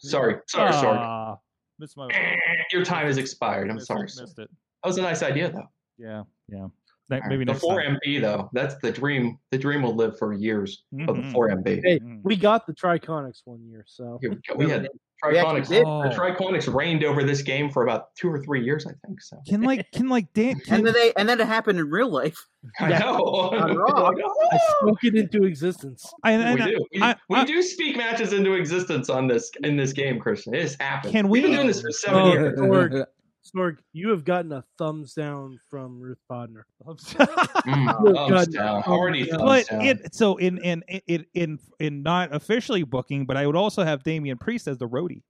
sorry, sorry, sorry. Missed my. Your time has expired. I'm missed sorry. Missed it. That was a nice idea, though. Yeah, yeah. Ne- All right, maybe the next four time. MB though. That's the dream. The dream will live for years of the four MB. Hey, Mm. we got the Triconics one year, so We, we had We actually Triconics. Oh. The Triconics reigned over this game for about two or three years, I think. So Can like can like Dan? Can, And then they and then it happened in real life. I Yeah. know. On Raw. I spoke it into existence. I, we and I- do. We, I- we I- do speak matches into existence on this in this game, Christian. It has happened. Can we? We've been doing this for seven Oh, years. Sorg, Sorg, you have gotten a thumbs down from Ruth Bodner. Mm, Oh, thumbs down. Already thumbs but down. it so in in in in in not officially booking, but I would also have Damian Priest as the roadie.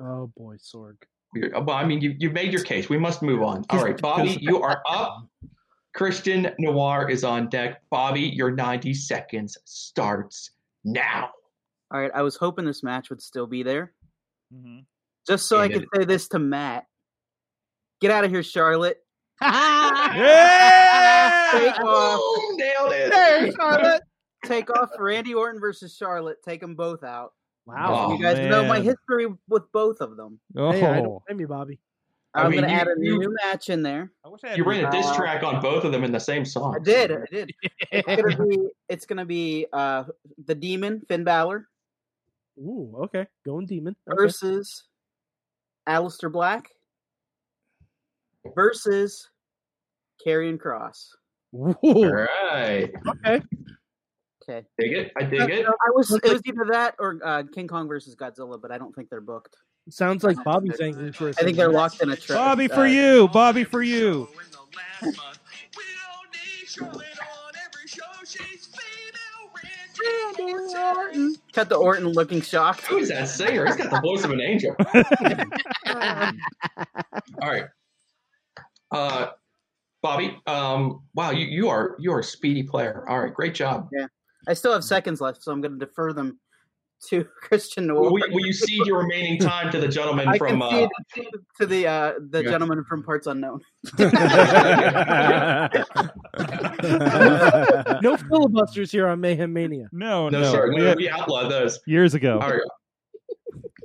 Oh boy, Sorg. Well, I mean, you you made your case. We must move on. All right, Bobby, you are up. Christian Noir is on deck. Bobby, your 90 seconds starts now. All right, I was hoping this match would still be there, Mm-hmm. just so I Yeah. could say this to Matt. Get out of here, Charlotte. Take off. Boom, nailed it. Hey, Charlotte. Take off for Randy Orton versus Charlotte. Take them both out. Wow. Oh, you guys know my history with both of them. Oh, Hey, I don't blame you, Bobby. I I'm mean, gonna you- add a you- new match in there. I wish I had You ran a diss Uh, track on both of them in the same song. I did. I did. It's gonna be. It's gonna be uh, the Demon Finn Balor Ooh, okay. Going demon. Okay. versus Aleister Black versus Karrion Kross. All Ooh, right. okay. Okay. Dig it. I dig it. I was it was either that or uh, King Kong versus Godzilla, but I don't think they're booked. Sounds like Bobby's angry for a I think they're locked in a trap. Bobby for you. Bobby for you. Cut the Orton looking shocked. Who is that singer? He's got the voice of an angel. All right. Uh, Bobby, um, wow, you, you are you are a speedy player. All right, great job. Yeah, I still have seconds left, so I'm going to defer them to Christian Noir. Will, will you cede your remaining time to the gentleman I from? can Uh, to the uh, the Yeah. gentleman from Parts Unknown. no filibusters here on Mayhem Mania. No, no, no. sir. we No, we outlawed those. years ago. All right.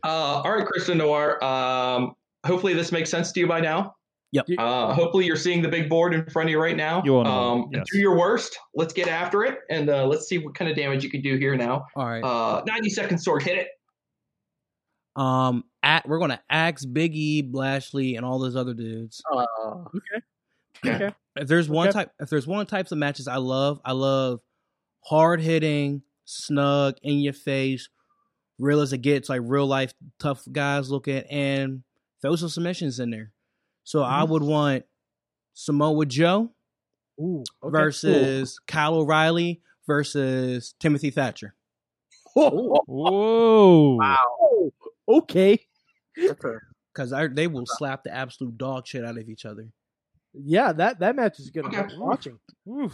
Uh, all right, Christian Noir. Um, hopefully this makes sense to you by now. Yep. Uh, hopefully you're seeing the big board in front of you right now. You will know, Um, yes. Do your worst. Let's get after it, and uh, let's see what kind of damage you can do here now. All right. Uh, 90 second sword, hit it. Um, at we're gonna axe Biggie, Blashley, and all those other dudes. Oh, Okay. If there's one Okay. type, if there's one types of matches I love, I love hard hitting, snug, in your face, real as it gets, like real life tough guys look at, and throw some submissions in there. So I would want Samoa Joe Ooh, okay. versus Kyle O'Reilly versus Timothy Thatcher. Ooh. Whoa. Wow. Okay. that's a- Because they will slap the absolute dog shit out of each other. Yeah, that that match is good. Okay. Watching. Oof.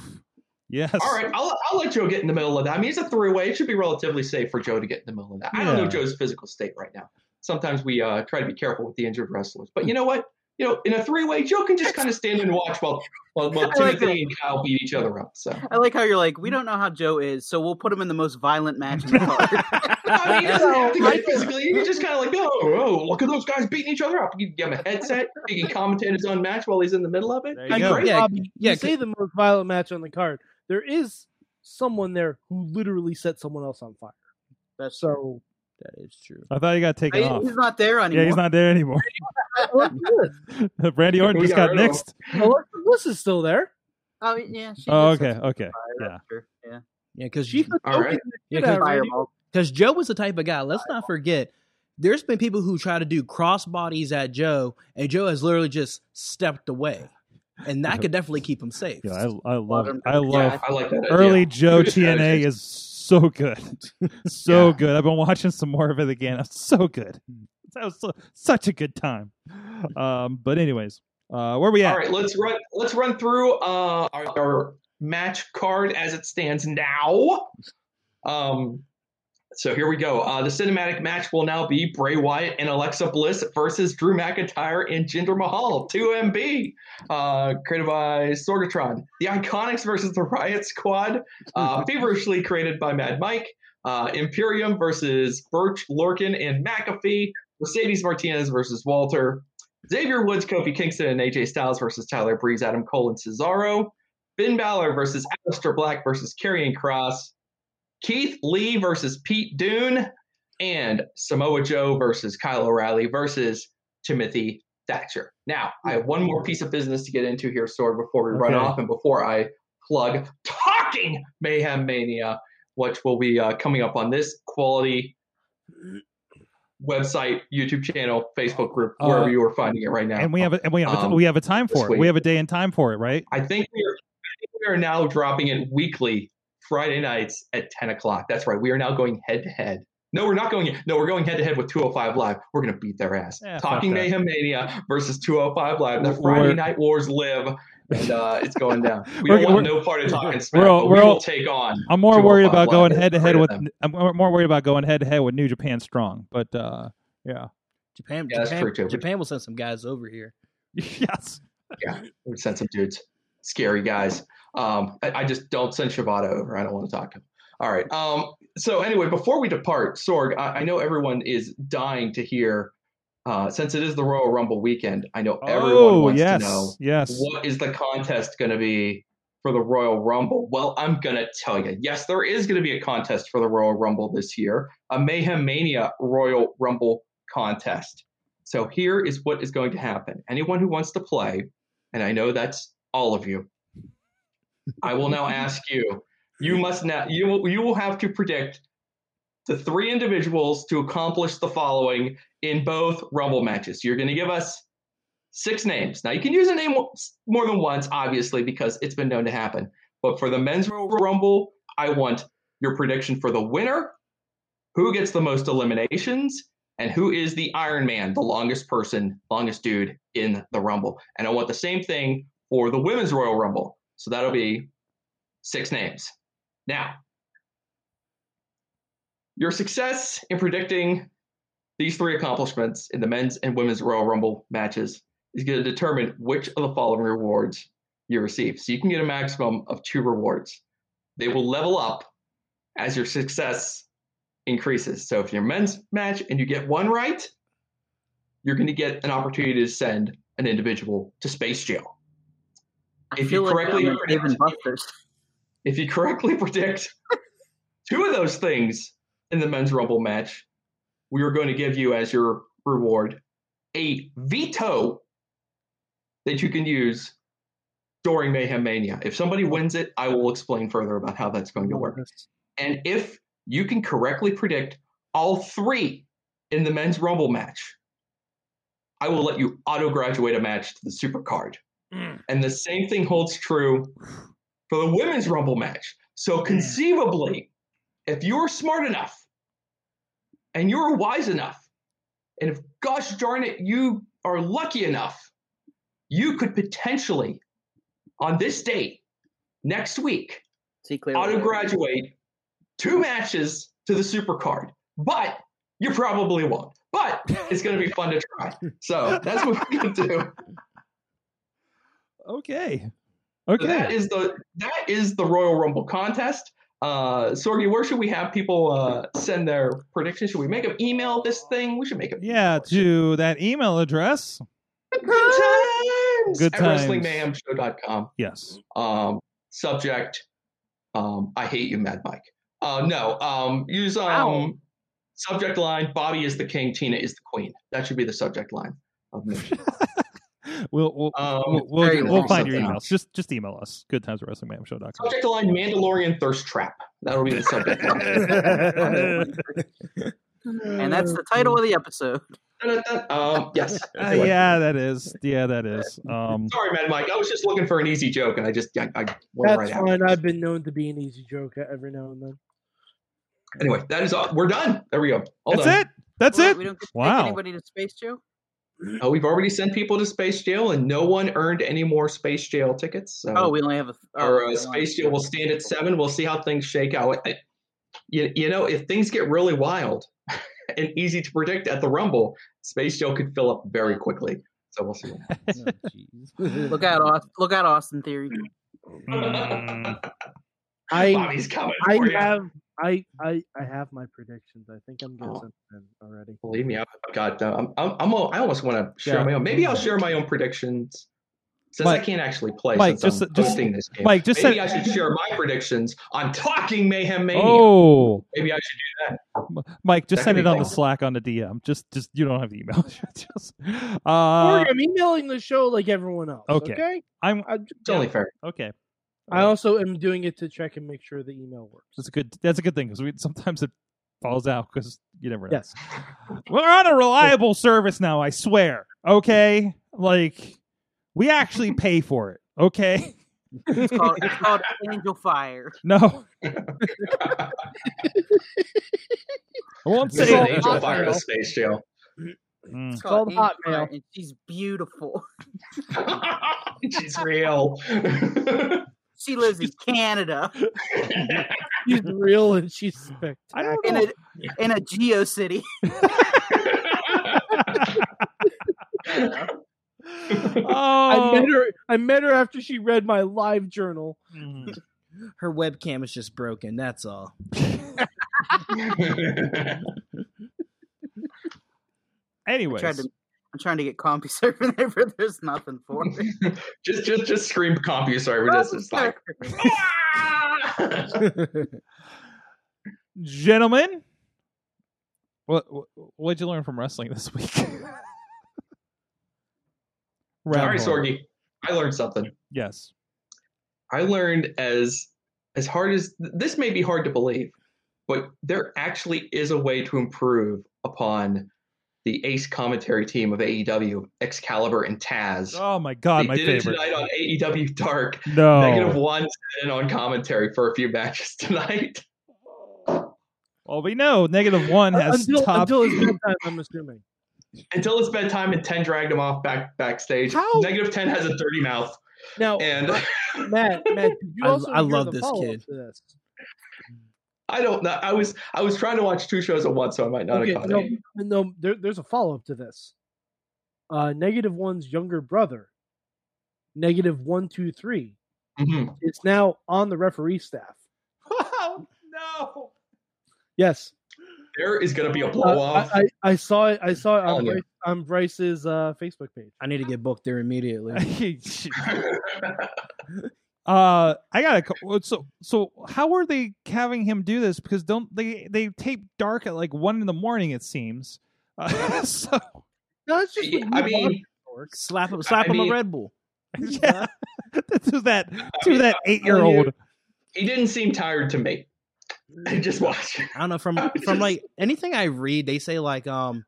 Yes. All right, I'll, I'll let Joe get in the middle of that. I mean, it's a three way. It should be relatively safe for Joe to get in the middle of that. I don't know Joe's physical state right now. Sometimes we uh, try to be careful with the injured wrestlers, but you know what? You know, in a three way, Joe can just kind of stand and watch while while, while I like Timothy and Kyle beat each other up. So I like how you're like, we don't know how Joe is, so we'll put him in the most violent match in the card. I mean, he doesn't have to get physically. You can just kind of like, oh, oh, look at those guys beating each other up. You can give him a headset. He can commentate his own match while he's in the middle of it. There you Be go. great. Yeah, Bobby, yeah, you say the most violent match on the card. There is someone there who literally set someone else on fire. That's So That is true. I thought he got taken He- off. he's not there anymore. Yeah, he's not there anymore. oh, good. Randy Orton just got got rid of him. nixed. Alexa Bliss is still there. Oh yeah. She Oh, okay, okay. Yeah. that's Yeah. Yeah, because She's the All right. Yeah, yeah, Because Joe was the type of guy. Let's not forget. There's been people who try to do crossbodies at Joe, and Joe has literally just stepped away, and that could definitely keep him safe. Yeah, I, I love him. I love Yeah, I like that. early idea. Joe TNA is so good, so Yeah. good. I've been watching some more of it again. It's so good. That was so, such a good time. Um, but anyways, uh, where we at? All right, let's run. Let's run through uh, our, our match card as it stands now. Um, so here we go. Uh, the cinematic match will now be Bray Wyatt and Alexa Bliss versus Drew McIntyre and Jinder Mahal. 2MB, uh, created by Sorgatron. The Iconics versus the Riot Squad, uh, feverishly created by Mad Mike. Uh, Imperium versus Birch, Lorcan, and McAfee. Mercedes Martinez versus Walter. Xavier Woods, Kofi Kingston, and AJ Styles versus Tyler Breeze, Adam Cole, and Cesaro. Finn Balor versus Aleister Black versus Karrion Kross. Keith Lee versus Pete Dune. And Samoa Joe versus Kyle O'Reilly versus Timothy Thatcher. Now, I have one more piece of business to get into here, Sorg, before we run off and before I plug Talking Mayhem Mania, which will be uh, coming up on this quality website, YouTube channel, Facebook group, Uh, wherever you are finding it right now. And we have a, and we have a, Um, we have a time for it. We have a day and time for it, right? I think we are, I think we are now dropping it weekly, Friday nights at 10 o'clock. That's right. We are now going head to head. No, we're not going. No, we're going head to head with 205 Live. We're going to beat their ass. Yeah, fuck Talking that. Mayhem Mania versus 205 Live. The We're- Friday Night Wars live, and uh, it's going down. We don't want no part of talking smack, we're all- but we're we all- take on. I'm more worried 205 about going head to head with. them. I'm more worried about going head to head with New Japan Strong. But uh, yeah, Japan, Yeah, that's Japan, true, too. Japan will send some guys over here. yes. Yeah, we send some dudes, scary guys. Um, I, I just don't send Shibata over. I don't want to talk to him. All right. Um, so anyway, before we depart, Sorg, I, I know everyone is dying to hear. Uh, since it is the Royal Rumble weekend, I know everyone oh wants yes, to know yes. what is the contest going to be for the Royal Rumble? Well, I'm going to tell you. Yes, there is going to be a contest for the Royal Rumble this year, a Mayhem Mania Royal Rumble contest. So here is what is going to happen. Anyone who wants to play, and I know that's all of you, I will now ask you. You must now you will you will have to predict the three individuals to accomplish the following in both Rumble matches. You're going to give us six names. Now you can use a name more than once, obviously, because it's been known to happen. But for the men's Rumble, I want your prediction for the winner, who gets the most eliminations, and who is the Iron Man, the longest person, longest dude in the Rumble. And I want the same thing for the women's Royal Rumble. So that'll be six names. Now, your success in predicting these three accomplishments in the men's and women's Royal Rumble matches is going to determine which of the following rewards you receive. So you can get a maximum of two rewards. They will level up as your success increases. So if your men's match and you get one right, you're going to get an opportunity to send an individual to space jail. I If you correctly I'm Dave and Buster's. if you correctly predict two of those things in the men's rumble match, we are going to give you as your reward a veto that you can use during Mayhem Mania. If somebody wins it, I will explain further about how that's going to work. And if you can correctly predict all three in the men's rumble match, I will let you auto graduate a match to the super card. And the same thing holds true for the women's rumble match. So mm. conceivably, if you're smart enough and you're wise enough, and if gosh darn it, you are lucky enough, you could potentially on this date next week See clearly. auto graduate two matches to the super card. But you probably won't. But it's going to be fun to try. So that's what we're going to do. Okay. So Okay. that is the that is the Royal Rumble contest. Uh, Sorgi, where should we have people uh, send their predictions? Should we make them email this thing? We should make it. yeah, to that email address. Good times. Good at times. WrestlingMayhemShow.com. Yes. Um, subject: um, I hate you, Mad Mike. Uh, no. Um, use um, Wow. subject line: Bobby is the king, Tina is the queen. That should be the subject line of me. We'll we'll Um, we'll, we'll, we'll find your emails. Just just email us. Good times at WrestlingMayhemShow.com. subject line: Mandalorian thirst trap. That'll be the subject line. and that's the title of the episode. um, yes. Uh, yeah, that is. Yeah, that is. Um, Sorry, man, Mike. I was just looking for an easy joke, and I just I, I went That's right out. fine. I've been known to be an easy joke every now and then. Anyway, that is all. We're done. There we go. All that's done. it. That's Well, it. We don't get to Wow. anybody to Space Jail. Oh, we've already sent people to Space Jail, and no one earned any more Space Jail tickets. So Oh, we only have a. Oh, our uh, Space Jail will stand at seven. We'll see how things shake out. I- You, you know, if things get really wild and easy to predict at the Rumble, Space Jail could fill up very quickly. So we'll see. what. Look out, Austin, look out, Austin Theory. Mm, I Bobby's coming I for you. have I I I have my predictions. I think I'm Oh. guessing them already. Believe me, I've got. Uh, I'm, I'm, I'm. a- I almost want to share Yeah. my own. Maybe I'll share my own predictions. Since I can't actually play, Mike, just- I'm just- hosting this game, Mike, just maybe send- I should share my predictions on Talking Mayhem Mania. oh, Maybe I should do that. Mike, just That send it on the. Slack on the DM. Just just you don't have the email. just, uh, I'm emailing the show like everyone else. okay. Okay. I'm I'm, It's only fair. okay. I also am doing it to check and make sure the email works. That's a good. That's a good thing because we sometimes it falls out because you never know. Yes. We're on a reliable service now. I swear. Okay, like we actually pay for it. Okay, It's called, it's called Angel Fire. no, I won't This say an it. angel fire to space jail. Mm. It's called Angel Hotmail. Fire, and she's beautiful. She's real. She lives in Canada She's real and she's spectacular. I don't in a in a Geo City. Oh, I met her. I met her after she read my live journal. Mm. Her webcam is just broken. That's all. I Anyways, tried to I'm trying to get CompuServe in there, but there's nothing for it. just just just scream CompuServe. Just it's like Gentlemen, what what what'd you learn from wrestling this week? all right, Round. Sorgi. I learned something. Yes. I learned as as hard as this may be hard to believe, but there actually is a way to improve upon the ace commentary team of AEW, Excalibur and Taz. Oh my god, they my did favorite. it tonight on AEW Dark. No. Negative one sat in on commentary for a few matches tonight. Well, we know negative one uh, has until, top. until it's bedtime, I'm assuming. Until it's bedtime and Ten dragged him off back backstage. How- Negative Ten has a dirty mouth. Now, And Matt, Matt, did you I- also I hear love the this kid. to this? I don't know. I was I was trying to watch two shows at once, so I might not Okay, have caught no, it. no, there, there's a follow up to this. Uh, negative one's younger brother, negative one two three, Mhm. is now on the referee staff. Oh, no. Yes, There is going to be a blow Uh, off. I, I, I saw it. I saw it on, Telling. Bryce, on Bryce's uh, Facebook page. I need to get booked there immediately. uh, I gotta. co- So, so how are they having him do this? Because don't they they tape dark at like one in the morning? It seems. Uh, so No, it's just. Yeah, I mean, slap him, slap I him mean- a Red Bull. yeah, to that to mean, that eight year old. he didn't seem tired to me. Just watch. I don't know from I'm from just- like anything I read, they say like um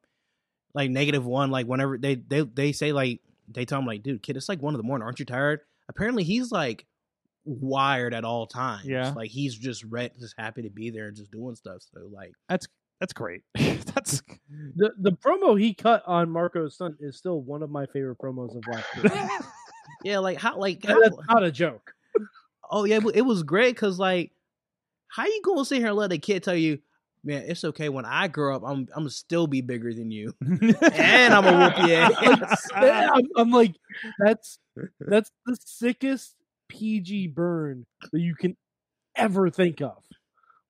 like negative one, like whenever they they they say like they tell him like, dude, kid, it's like one in the morning. Aren't you tired? Apparently, he's like wired at all times. Yeah. like he's just red, just happy to be there and just doing stuff. So like, That's that's great. that's The the promo he cut on Marco's son is still one of my favorite promos of last year. yeah, like how like how, That's not a joke. oh yeah, it was great because like how you gonna sit here and let a kid tell you, man, it's okay when I grow up, I'm I'm gonna still be bigger than you, and I'm gonna whoop your ass. I'm, I'm like, that's that's the sickest PG burn that you can ever think of.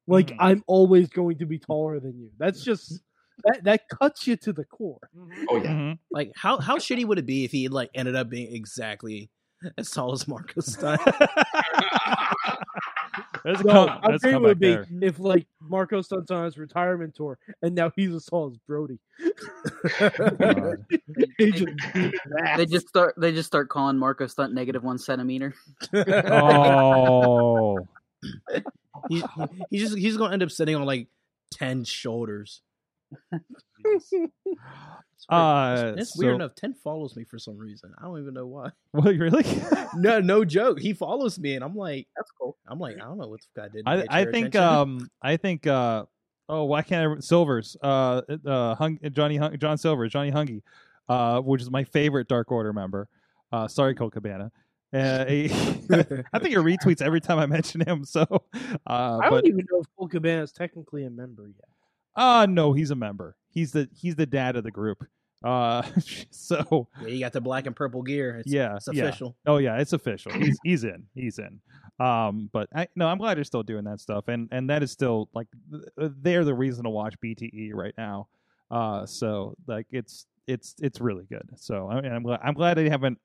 Like, Mhm. I'm always going to be taller than you. That's just that that cuts you to the core. Oh yeah. Mhm. Like how how shitty would it be if he like ended up being exactly as tall as Marko Stunt? That's a No, come, how that's a great would it comeback be there. if like Marko Stunt's on his retirement tour and now he's as tall as Brody. God. He just beat his They just start. They just start calling Marko Stunt negative one centimeter. Oh, he, he- he's just he's gonna end up sitting on like ten shoulders. Uh, It's so- weird enough. Ten follows me for some reason. I don't even know why. Well, really? No, no joke. He follows me, and I'm like, That's cool. I'm like, I don't know what the guy did. I, I think attention. um I think uh oh why can't I Silvers uh uh Hung, Johnny Hung, John Silvers Johnny Hungy uh which is my favorite Dark Order member uh sorry Colt Cabana uh, he- I think he retweets every time I mention him so uh I don't even know if Colt Cabana is technically a member yet. Uh no he's a member he's the he's the dad of the group uh so yeah, you got the black and purple gear. It's, yeah it's yeah. official. Oh yeah, it's official. He's he's in. He's in. Um, but I no, I'm glad they're still doing that stuff, and and that is still like they're the reason to watch BTE right now. Uh, so like it's it's it's really good. So I, I'm glad I'm glad they haven't,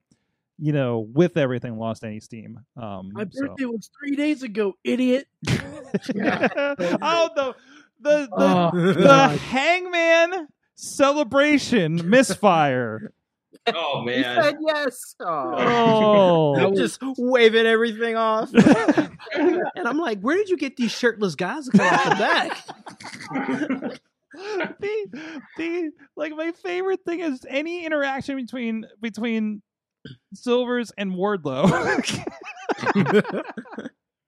you know, with everything lost any steam. Um, My so. birthday was three days ago, idiot. oh the the the, Oh, the Hangman celebration misfire. Oh man! He said yes. Oh. Oh, just waving everything off. and I'm like, where did you get these shirtless guys to come off the back? the the like my favorite thing is any interaction between between Silvers and Wardlow.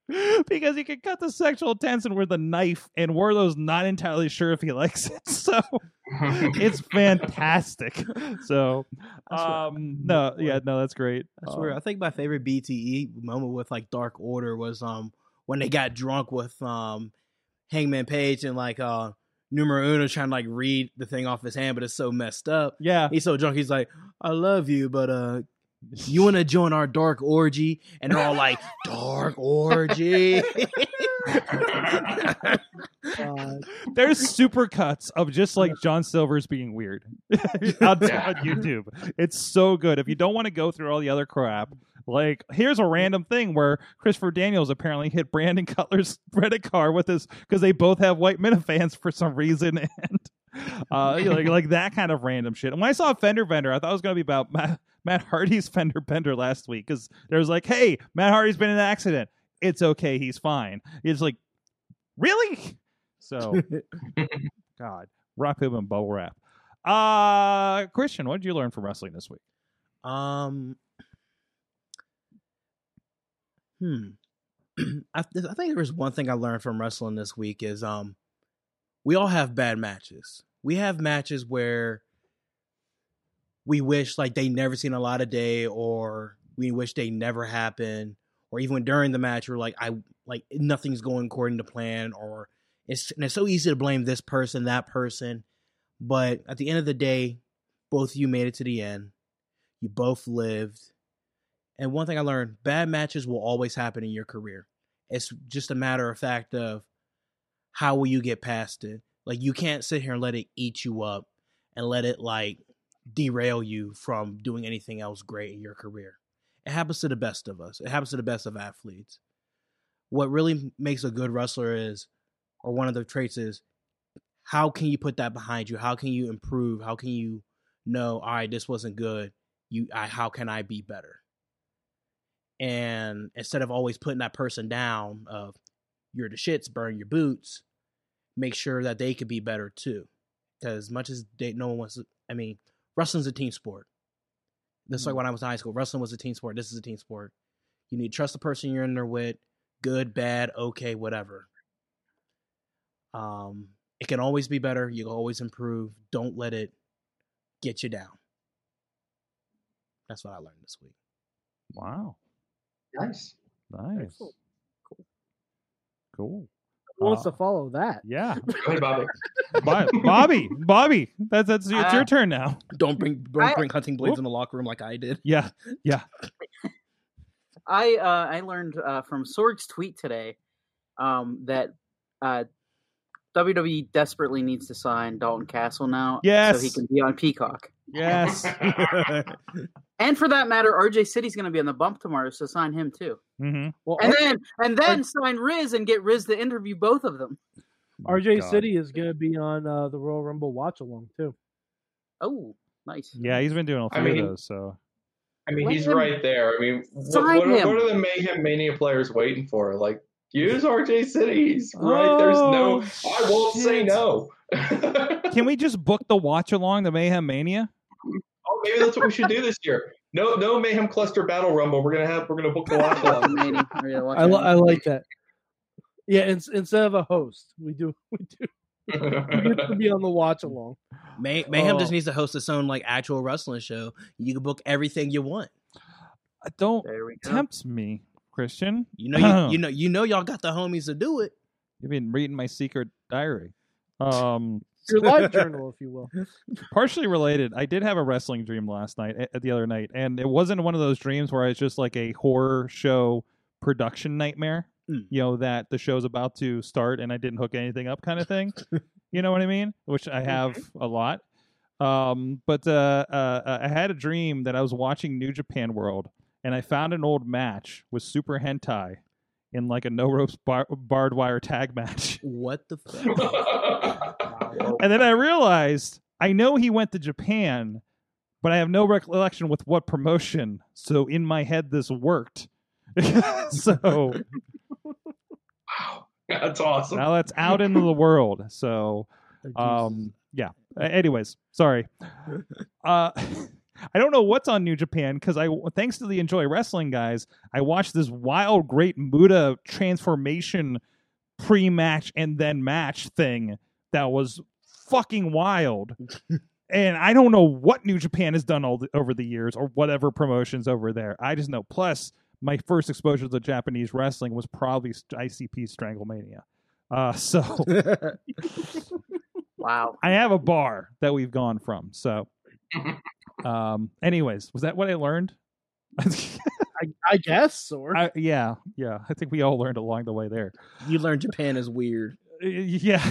because he can cut the sexual tension with a knife and Wardlow's not entirely sure if he likes it. So it's fantastic. So um no, yeah, no, that's great. I swear, Uh, I think my favorite BTE moment with like Dark Order was um when they got drunk with um Hangman Page and like uh Numero Uno trying to like read the thing off his hand, but it's so messed up. yeah. He's so drunk, he's like, "I love you, but uh, you want to join our dark orgy?" And they're all like, "Dark orgy." There's super cuts of just like John Silver's being weird on, Yeah. on YouTube. It's so good. If you don't want to go through all the other crap, like here's a random thing where Christopher Daniels apparently hit Brandon Cutler's credit card with his because they both have white minifans for some reason and uh like, like that kind of random shit. And when I saw Fender Bender, I thought it was gonna be about Matt, Hardy's Fender Bender last week because there was like, hey, Matt Hardy's been in an accident. It's okay, he's fine. It's like, really? So God, rock him and bubble wrap. Uh Christian, what did you learn from wrestling this week? Um. Hmm. I, I think there was one thing I learned from wrestling this week is um, we all have bad matches. We have matches where we wish like they never seen a lot of day, or we wish they never happened, or even during the match we're like I like nothing's going according to plan, or it's and it's so easy to blame this person, that person, but at the end of the day, both of you made it to the end. You both lived. And one thing I learned bad matches will always happen in your career. It's just a matter of fact of how will you get past it. Like you can't sit here and let it eat you up and let it like derail you from doing anything else great in your career. It happens to the best of us. It happens to the best of athletes. What really makes a good wrestler is, or one of the traits is, how can you put that behind you? How can you improve? How can you know, all right, this wasn't good. You, I, how can I be better? And instead of always putting that person down of you're the shits, burn your boots, make sure that they could be better too. Because as much as they, no one wants to, I mean, wrestling's a team sport. Just like when I was in high school, wrestling was a team sport. This is a team sport. You need to trust the person you're in there with, good, bad, okay, whatever. Um, it can always be better. You can always improve. Don't let it get you down. That's what I learned this week. Wow. Nice. Nice. Cool. Cool. Who wants Uh, to follow that? Yeah. Go ahead, Bobby. Bo- Bobby, Bobby, that's that's it's your Uh, turn now. Don't bring don't I- bring hunting blades Whoop. in the locker room like I did. Yeah, yeah. I uh, I learned uh, from Sorg's tweet today um, that uh, WWE desperately needs to sign Dalton Castle now, Yes. so he can be on Peacock. Yes. And for that matter, RJ City's going to be on the bump tomorrow, so sign him too. hmm Well, And then and then sign Riz and get Riz to interview both of them. RJ God. City is going to be on uh, the Royal Rumble watch along too. Oh, nice. Yeah, he's been doing a I few mean- of those. So I mean, Let he's him right there. I mean, what, what, are, what are the Mayhem Mania players waiting for? Like, use RJ Cities, He's right. There's no. Oh, I won't say no. can we just book the watch along the Mayhem Mania? Oh, maybe that's what we should do this year. No, no Mayhem Cluster Battle Rumble. We're gonna have. We're gonna book the watch along. Maybe. We're gonna watch I, li- I like that. Yeah, in- instead of a host, we do we do we get to be on the watch along. May- Mayhem just Oh. needs to host its own like actual wrestling show. You can book everything you want. Uh, Don't There we tempt me, Christian. You know, you, you know, you know, y'all got the homies to do it. You've been reading my secret diary. Um, Your live journal, if you will. partially related. I did have a wrestling dream last night, at the other night, and it wasn't one of those dreams where it's just like a horror show production nightmare. Mm. You know that the show's about to start and I didn't hook anything up, kind of thing. you know what I mean? Which I have a lot. Um, but uh, uh, I had a dream that I was watching New Japan World, and I found an old match with Super Hentai in like a no ropes bar- barbed wire tag match. What the fuck? And then I realized I know he went to Japan, but I have no recollection with what promotion. So in my head, this worked. so wow, that's awesome. now that's out into the world. So, um, yeah. Anyways, sorry. Uh, I don't know what's on New Japan because I, thanks to the Enjoy Wrestling guys, I watched this wild, great Muta transformation pre-match and then match thing that was fucking wild. and I don't know what New Japan has done all the, over the years or whatever promotions over there. I just know. Plus, my first exposure to Japanese wrestling was probably ICP Stranglemania. Uh, so Wow. I have a bar that we've gone from. So, um, anyways, was that what I learned? I, I guess, or I, yeah, yeah. I think we all learned along the way there. You learned Japan is weird. yeah,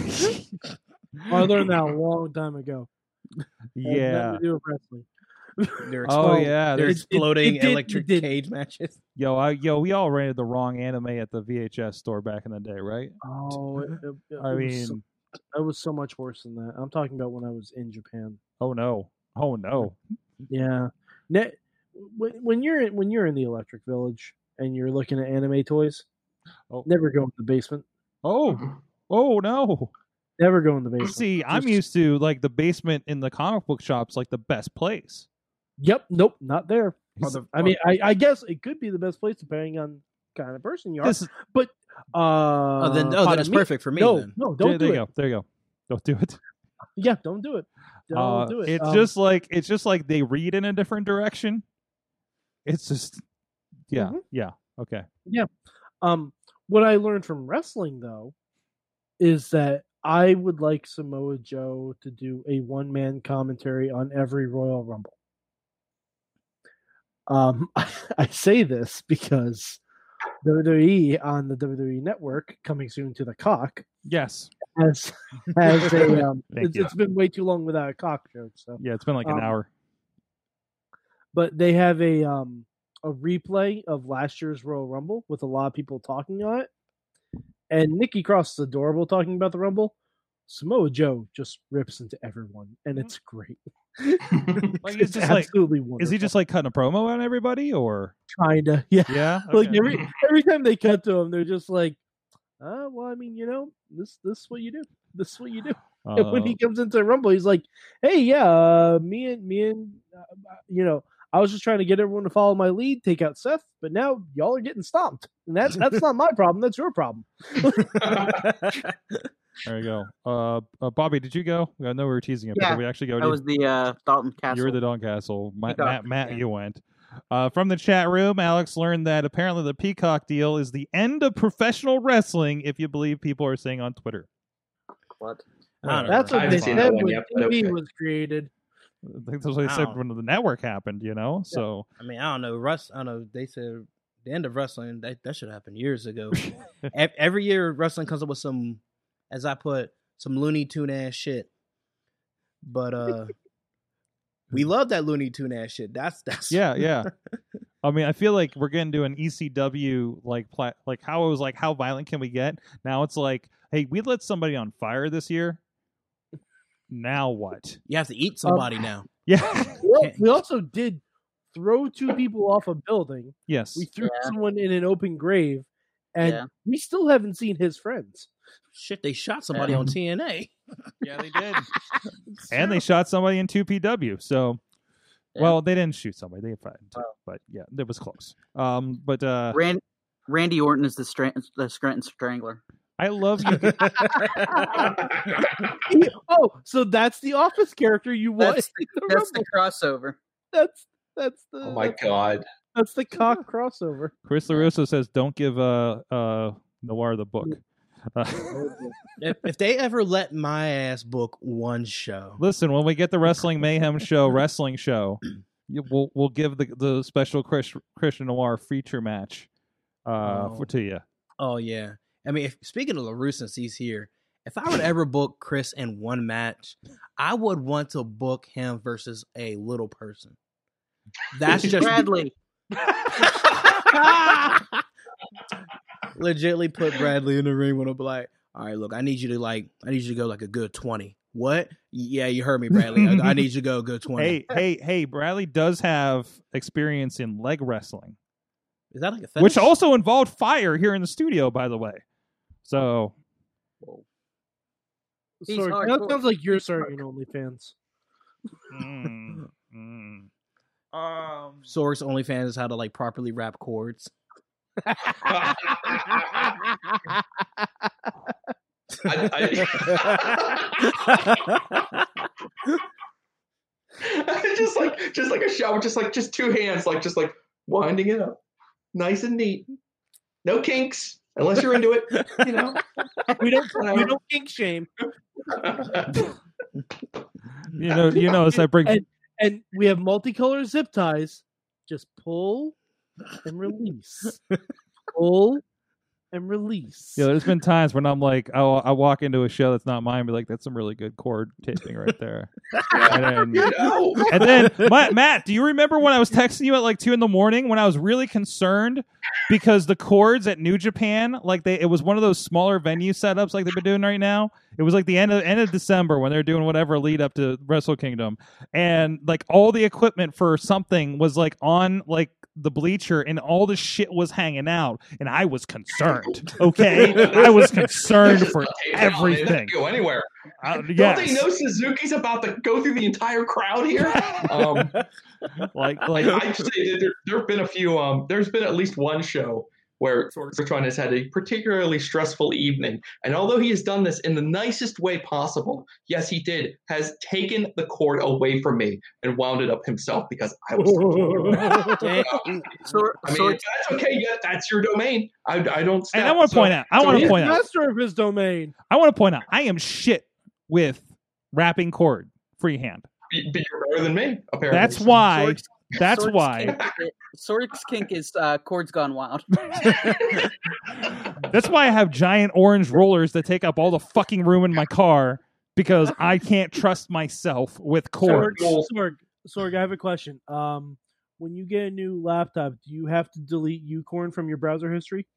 I learned that a long time ago. It had nothing yeah. do wrestling. They're Oh yeah, they're there's- it- it exploding did- it electric did. cage matches. yo, I, yo, we all rented the wrong anime at the VHS store back in the day, right? Oh, it, it, it I was so, mean, it was so much worse than that. I'm talking about when I was in Japan. oh no, oh no. Yeah. Ne- when, when you're in, when you're in the Electric Village and you're looking at anime toys, Oh. never go in the basement. Oh, oh no. Never go in the basement. See, I'm used to like the basement in the comic book shops, like the best place. Yep. Nope. Not there. The- I mean, I, I guess it could be the best place depending on kind of person you are. Is, but uh, Oh, then, oh, then it's me. perfect for me. No, then. no, there, don't there do you it. go. There you go. Don't do it. Yeah, don't do it. Uh, do it. It's Um, just like it's just like they read in a different direction. It's just, yeah, Mhm. yeah, okay. Yeah. Um, what I learned from wrestling though is that I would like Samoa Joe to do a one man commentary on every Royal Rumble. Um, I say this because WWE on the WWE Network, coming soon to the cock, Yes, has has a um, it's, it's been way too long without a cock joke. So, yeah. It's been like an Um, hour. but they have a um a replay of last year's Royal Rumble with a lot of people talking on it. And Nikki Cross is adorable talking about the Rumble. Samoa Joe just rips into everyone, and it's great. Like, it's just like- wonderful. Is he just like cutting a promo on everybody, or trying to? Yeah, yeah? like every every time they cut to him, they're just like, "Uh, well, I mean, you know, this this is what you do. This is what you do." And when Uh, he comes into Rumble, he's like, "Hey, yeah, uh, me and me and uh, you know, I was just trying to get everyone to follow my lead, take out Seth, but now y'all are getting stomped, and that's that's not my problem. That's your problem." There you go. Uh, uh, Bobby, did you go? I know we were teasing it, but Yeah, did we actually go? That was the uh, Dalton Castle. You were the Doncaster. Matt, Peacock, Matt, Matt yeah. you went. Uh, from the chat room, Alex learned that apparently the Peacock deal is the end of professional wrestling, if you believe people are saying on Twitter. what? That's what they said when yet, but TV was created. I think that's what they said when the network happened, you know? So, I mean, I don't know. Russ, I don't know. They said the end of wrestling that that should happen years ago. Every year, wrestling comes up with some, as I put, some Looney Tune ass shit. But uh, we love that Looney Tune ass shit. That's that's yeah, yeah. I mean, I feel like we're getting to an ECW like pla- like how it was like how violent can we get? Now it's like, hey, we lit somebody on fire this year. Now what? You have to eat somebody now. Yeah. We also did throw two people off a building. yes. We threw Yeah. someone in an open grave, and Yeah. we still haven't seen his friends. Shit, they shot somebody on TNA. Yeah, they did. and they shot somebody in 2PW. So, Yeah. well, they didn't shoot somebody. They fired, Oh. but yeah, it was close. Um, but uh, Rand- Randy Orton is the, Stran- the Scranton Strangler. I love you. oh, so that's the office character you want. That's the, the that's the crossover. that's that's the oh my that's, god. that's the cock crossover. Chris LaRusso says, "Don't give uh uh Noir the book." Uh, if, if they ever let my ass book one show, listen, when we get the Wrestling Mayhem show, wrestling show, we'll we'll give the the special Chris, Christian Noir feature match uh Oh. for to you. oh yeah. I mean, if, speaking of LaRusse, since he's here, if I would ever book Chris in one match, I would want to book him versus a little person. That's just Bradley. legitly put Bradley in the ring when I'm like, all right, look, I need you to like, I need you to go like a good twenty. What? Yeah, you heard me, Bradley. I, I need you to go a good twenty. Hey, hey, hey! Bradley does have experience in leg wrestling, is that like a fetish? which also involved fire here in the studio, by the way. So He's Sorry, hardcore. that sounds like you're starting OnlyFans. Mm, mm. Um, Sorg's OnlyFans is how to like properly wrap chords. I, I, just like just like a shower, just like just two hands, like just like winding it up, nice and neat. No kinks, unless you're into it. You know. we don't we don't kink shame, you know, you know, as I bring And- and we have multicolored zip ties. Just pull and release, pull and release. Yeah, there's been times when I'm like, I I walk into a show that's not mine, and be like, that's some really good chord taping right there. and then, No. and then my, Matt, do you remember when I was texting you at like two in the morning when I was really concerned because the chords at New Japan, like they, it was one of those smaller venue setups like they've been doing right now. It was like the end of end of December when they're doing whatever lead up to Wrestle Kingdom, and like all the equipment for something was like on like the bleacher and all the shit was hanging out and I was concerned. Okay? I was concerned for Tape it out, man. It everything. Go anywhere. Uh, Don't they know Suzuki's about to go through the entire crowd here? Um, like like I'd say there, there have been a few. Um, there's been at least one show where Sorgatron has had a particularly stressful evening, and although he has done this in the nicest way possible, yes, he did, has taken the cord away from me and wound it up himself because I was. Sor- I mean, Sor- that's okay. Yeah, that's your domain. I, I don't. and I want to So- point out I so want to he's point out master of his domain. I want to point out I am shit with wrapping cord freehand. But you're better than me, apparently. That's why Sorg's- that's Sorg's why Kink, Sorg's kink is uh, chords gone wild. that's why I have giant orange rollers that take up all the fucking room in my car because I can't trust myself with cords. Sorg, Sorg, Sorg, I have a question. Um, when you get a new laptop, do you have to delete Ucorn from your browser history?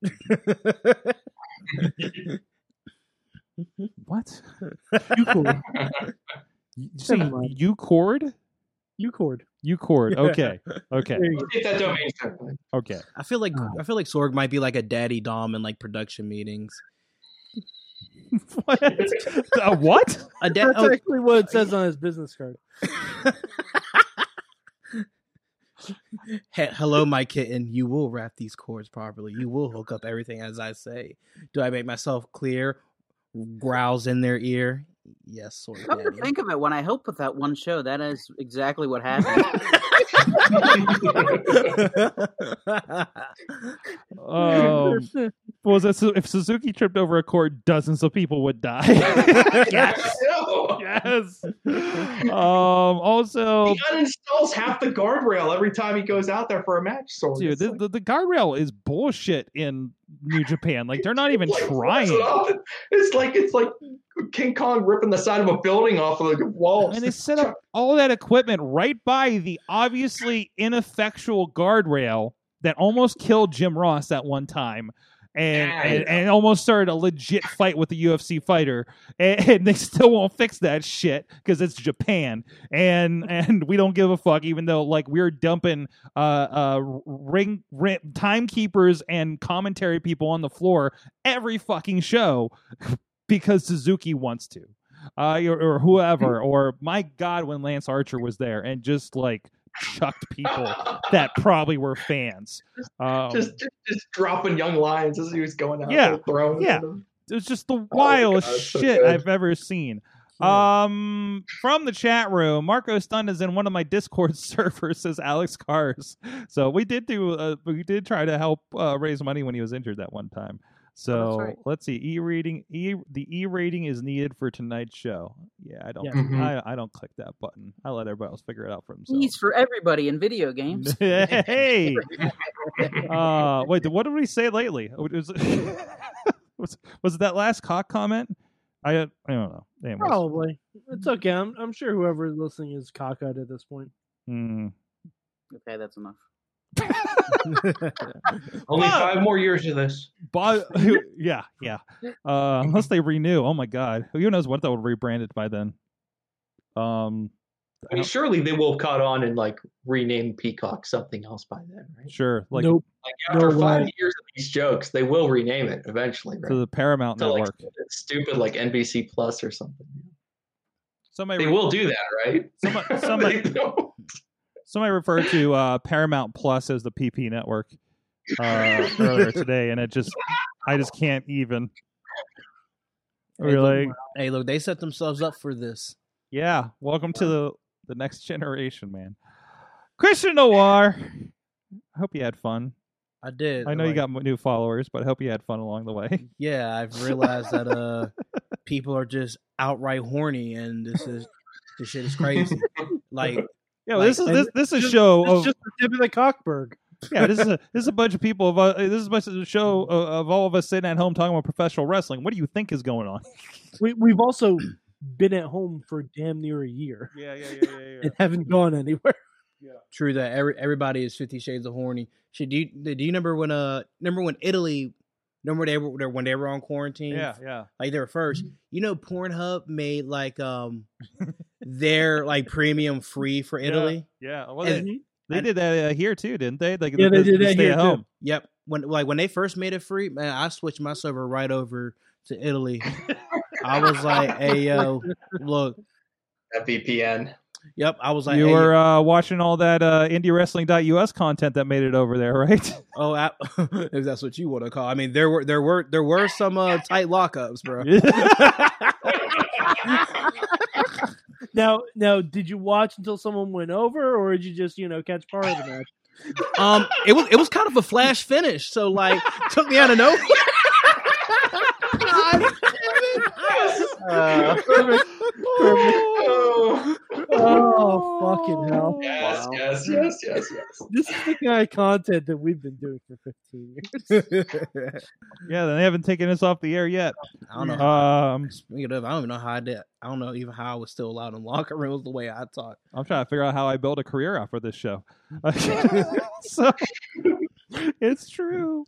What? Ucorn. You say Never mind. U cord? Ucord. U cord. Okay. Okay. There. Get that domain. Okay. I feel like. I feel like Sorg might be like a daddy dom in like production meetings. what? Uh, what? A dad. That's Oh, actually what it says on his business card. he- hello, my kitten. You will wrap these cords properly. You will hook up everything as I say. Do I make myself clear? Growls in their ear. Yes, Sorg. Come to think of it, when I helped with that one show, that is exactly what happened. Um, was it, if Suzuki tripped over a cord, dozens of people would die. yes. yes. Um. Also, He uninstalls half the guardrail every time he goes out there for a match. So dude, the, like- the, the guardrail is bullshit in New Japan. Like they're not even like, trying. rips it off. It's like it's like King Kong ripping the side of a building off of the wall. And they set up all that equipment right by the obviously ineffectual guardrail that almost killed Jim Ross at one time. And, Yeah, and, and almost started a legit fight with the UFC fighter, and, and they still won't fix that shit because it's Japan, and and we don't give a fuck. Even though like we're dumping uh uh ring, ring timekeepers and commentary people on the floor every fucking show because Suzuki wants to uh, or, or whoever, or my God, when Lance Archer was there and just like chucked people that probably were fans. Um, just, just just dropping young lions as he was going out Yeah, throwing yeah. it was just the Oh, wildest God, shit good. I've ever seen. Um, from the chat room, Marko Stunt is in one of my Discord servers. Says Alex Cars. So we did do, uh, we did try to help uh, raise money when he was injured that one time. So right. let's see. E rating, e the E rating is needed for tonight's show. Yeah, I don't, Yeah. Mhm. I, I don't click that button. I let everybody else figure it out for themselves. He's for everybody in video games. hey, uh, wait, what did we say lately? Was, was, was it that last cock comment? I I don't know. Anyways. Probably. It's okay. I'm, I'm sure whoever is listening is cockeyed at this point. Hmm. Okay, that's enough. Only Wow. five more years of this. But yeah, yeah. Uh, unless they renew. Oh my god, who knows what they'll rebrand it by then? Um, I mean, surely they will cut on and like rename Peacock something else by then, right? sure. Like nope. Like after No five way. years of these jokes, they will rename it eventually, right? to the Paramount To Network. it's stupid like NBC Plus or something. Somebody They will do that, right? Somebody- somebody- They don't. Somebody referred to uh, Paramount Plus as the PP network uh, earlier today, and it just I just can't even. We're like, Hey, look, they set themselves up for this. yeah, welcome to the the next generation, man. Christian Noir. I hope you had fun. I did. I know you got new followers, but I hope you had fun along the way. Yeah, I've realized that uh, people are just outright horny, and this is this shit is crazy. Like, Yeah, well, this is this this is a show It's of just the tip of the cockberg. Yeah, this is a this is a bunch of people of uh, this is a bunch of the show of, of all of us sitting at home talking about professional wrestling. What do you think is going on? We we've also been at home for damn near a year Yeah, yeah, yeah, yeah. and haven't gone anywhere. Yeah. True that every, everybody is Fifty Shades of horny. Shit, do you do you remember when uh remember when Italy remember they were when they were on quarantine? Yeah, yeah. like they were first. You know, Pornhub made like um their like premium free for Italy. Yeah, well, And- they, they did that uh, here too, didn't they? Like, Yeah, the- they did the that stay here at too. home. Yep. When like when they first made it free, man, I switched my server right over to Italy. I was like, "Hey yo, look." That VPN. Yep, I was like, you "Hey, were uh, watching all that uh, IndieWrestling.us content that made it over there, right? Oh, I, if that's what you want to call. I mean, there were there were there were some uh, tight lockups, bro. Now, now, did you watch until someone went over, or did you just you know catch part of the match? um, it was it was kind of a flash finish, so like took me out of nowhere. Uh, Perfect. Oh, Oh, fucking hell! yes, Wow. yes, yes, yes, yes. This is the kind of content that we've been doing for 15 years. yeah, they haven't taken us off the air yet. I don't know. Um, Speaking of, I don't even know how I did. I don't know even how I was still allowed in locker rooms the way I talk. I'm trying to figure out how I built a career out for this show. so it's true.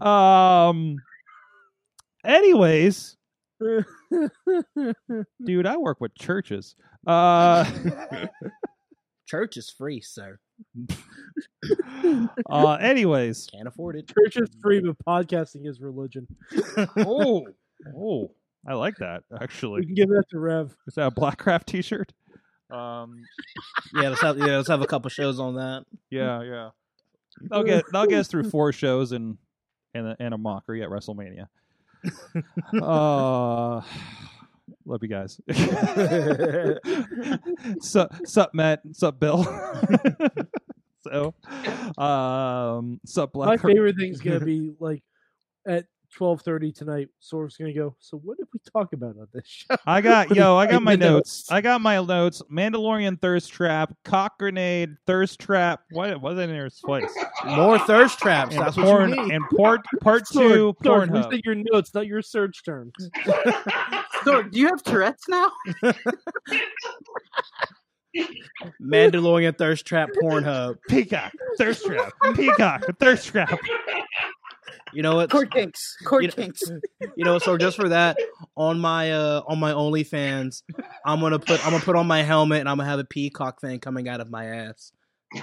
Um. Anyways, dude, I work with churches. Uh. Church is free, sir. uh. Anyways. Can't afford it. Church is free, but podcasting is religion. Oh. Oh. I like that We actually. can give that to Rev. Is that a Blackcraft T-shirt? Um. Yeah, let's have yeah, let's have a couple shows on that. Yeah. Yeah. They'll get they'll get us through four shows and and a, and a mockery at WrestleMania. Uh, love you guys. sup, sup, Matt. Sup, Bill. so, um, sup, Black. My favorite thing's gonna be like at 12:30 tonight. Sorg's gonna go. So what did we talk about on this show? I got yo. I got my My notes. I got my notes. Mandalorian thirst trap, cock grenade, thirst trap. What was in there twice? More thirst traps. And That's what you need. and port part Sorg, two Sorg, we Pornhub. said your notes, not your search terms. so, do you have Tourette's now? Mandalorian thirst trap Pornhub. Peacock thirst trap. Peacock thirst trap. You know what? Cord kinks. Cord You know- kinks. You know, so just for that, on my uh on my OnlyFans, I'm gonna put I'm gonna put on my helmet and I'm gonna have a peacock thing coming out of my ass.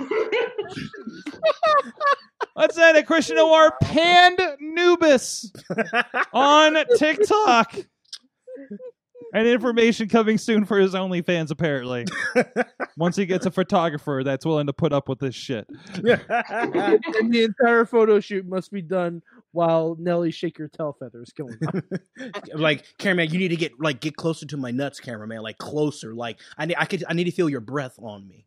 Let's say that Christian Noir panned Nubis on TikTok. And information coming soon for his OnlyFans, apparently. Once he gets a photographer that's willing to put up with this shit. and the entire photo shoot must be done while Nelly shake your tail feathers going on. like, cameraman, you need to get like get closer to my nuts, cameraman. Like closer. Like I need I could I need to feel your breath on me.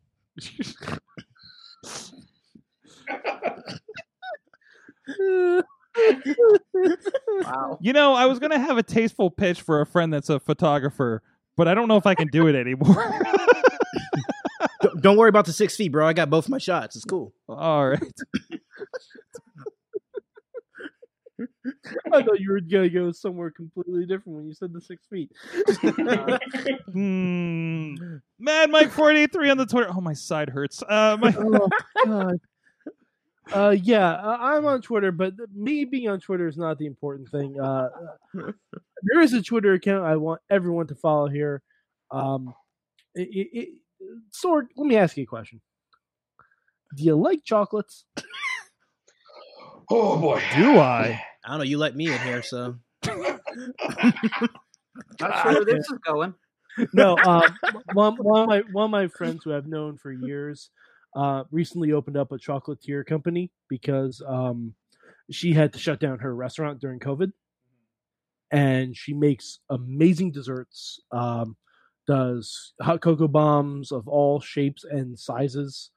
Wow. You know, I was going to have a tasteful pitch for a friend that's a photographer, but I don't know if I can do it anymore. Don't- Don't worry about the six feet, bro. I got both my shots. It's cool. All right. I thought you were gonna go somewhere completely different when you said the six feet. Hmm. Mad Mike 483 on the Twitter. Oh, my side hurts. Uh, my, oh God. Uh, yeah, uh, I'm on Twitter, but me being on Twitter is not the important thing. Uh, there is a Twitter account I want everyone to follow here. Um, it, it, it, Sorg, let me ask you a question. Do you like chocolates? Oh boy. do I? I don't know. You let me in here, so Not sure where this is going. no, um, one, one of my one of my friends who I've known for years uh, recently opened up a chocolatier company because um, she had to shut down her restaurant during COVID, and she makes amazing desserts. Um, does hot cocoa bombs of all shapes and sizes.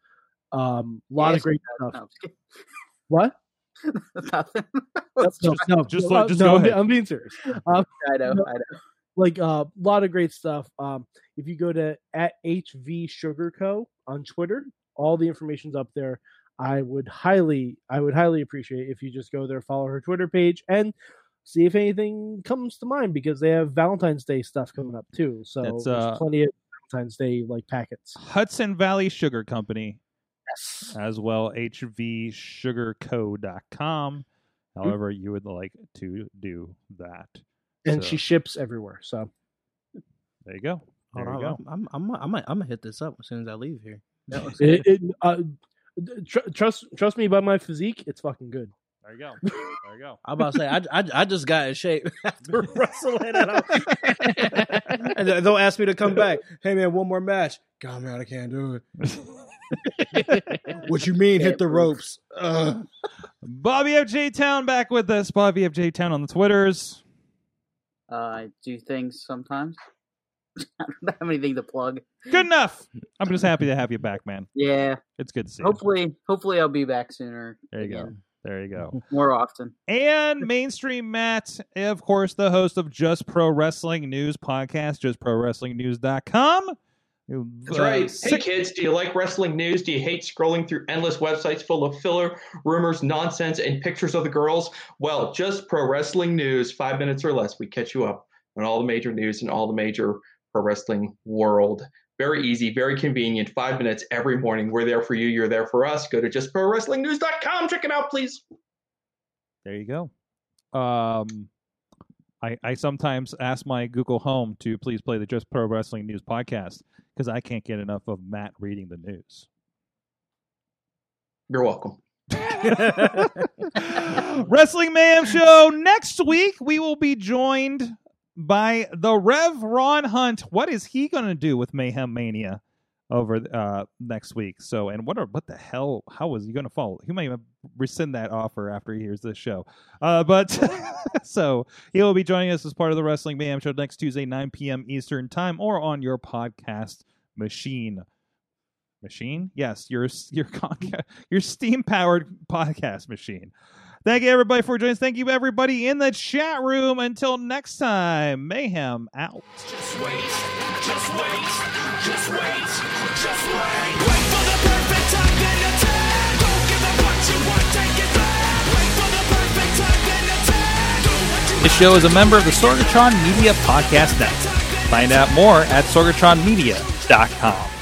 Um, a lot Yes, of great No, stuff. I'm. What? Nothing. No, no, just no, let- just no, go ahead. I'm being serious. Um, I know. I know. like a uh, lot of great stuff. Um, if you go to at HV Sugar Co on Twitter, all the information's up there. I would highly, I would highly appreciate if you just go there, follow her Twitter page, and see if anything comes to mind because they have Valentine's Day stuff coming up too. So That's, there's uh, plenty of Valentine's Day like packets. Hudson Valley Sugar Company, Yes. as well hvsugarco.com. However, you would like to do that. And So, she ships everywhere. So there you go. There Hold you on, go. I'm, I'm, I'm, I'm, I'm gonna hit this up as soon as I leave here. It, it, uh, tr- trust trust me about my physique, it's fucking good. There you go. There you go. I'm about to say, I, I, I just got in shape after wrestling, and, I'm- and they'll ask me to come back. Hey man, one more match. God man, I can't do it. what you mean? Hit the ropes? Ugh. Bobby F. J. Town back with us. Bobby F. J. Town on the Twitters. Uh, I do things sometimes. I don't have anything to plug. Good enough. I'm just happy to have you back, man. Yeah, It's good to see you. hopefully, hopefully I'll be back sooner. There you go. There you go. More often. And mainstream Matt, of course, the host of Just Pro Wrestling News podcast, justprowrestlingnews.com. That's Uh, right. Hey kids, do you like wrestling news? Do you hate scrolling through endless websites full of filler, rumors, nonsense, and pictures of the girls? Well, just pro wrestling news, five minutes or less. We catch you up on all the major news and all the major pro wrestling world. Very easy, very convenient. Five minutes every morning. We're there for you. You're there for us. Go to justprowrestlingnews.com. Check it out, please. There you go. Um, I, I sometimes ask my Google Home to please play the Just Pro Wrestling News podcast because I can't get enough of Matt reading the news. You're welcome. Wrestling Mayhem Show. Next week, we will be joined by the Rev Ron Hunt. What is he going to do with Mayhem Mania over uh, next week? So, and what are, what the hell? How is he going to follow? He might even rescind that offer after he hears this show. Uh, but so he will be joining us as part of the Wrestling Mayhem Show next Tuesday, 9 p.m. Eastern Time, or on your podcast machine. Machine? Yes, your your your steam powered podcast machine. Thank you everybody for joining us. Thank you everybody in the chat room. Until next time, mayhem out. Just wait, just wait, just wait, just wait. Wait for the perfect time, then attack. Don't give up what you want, take it back. Wait for the perfect time, then attack. Do what you This show is a member of the Sorgatron Media Podcast Network. Find out more at sorgatronmedia.com.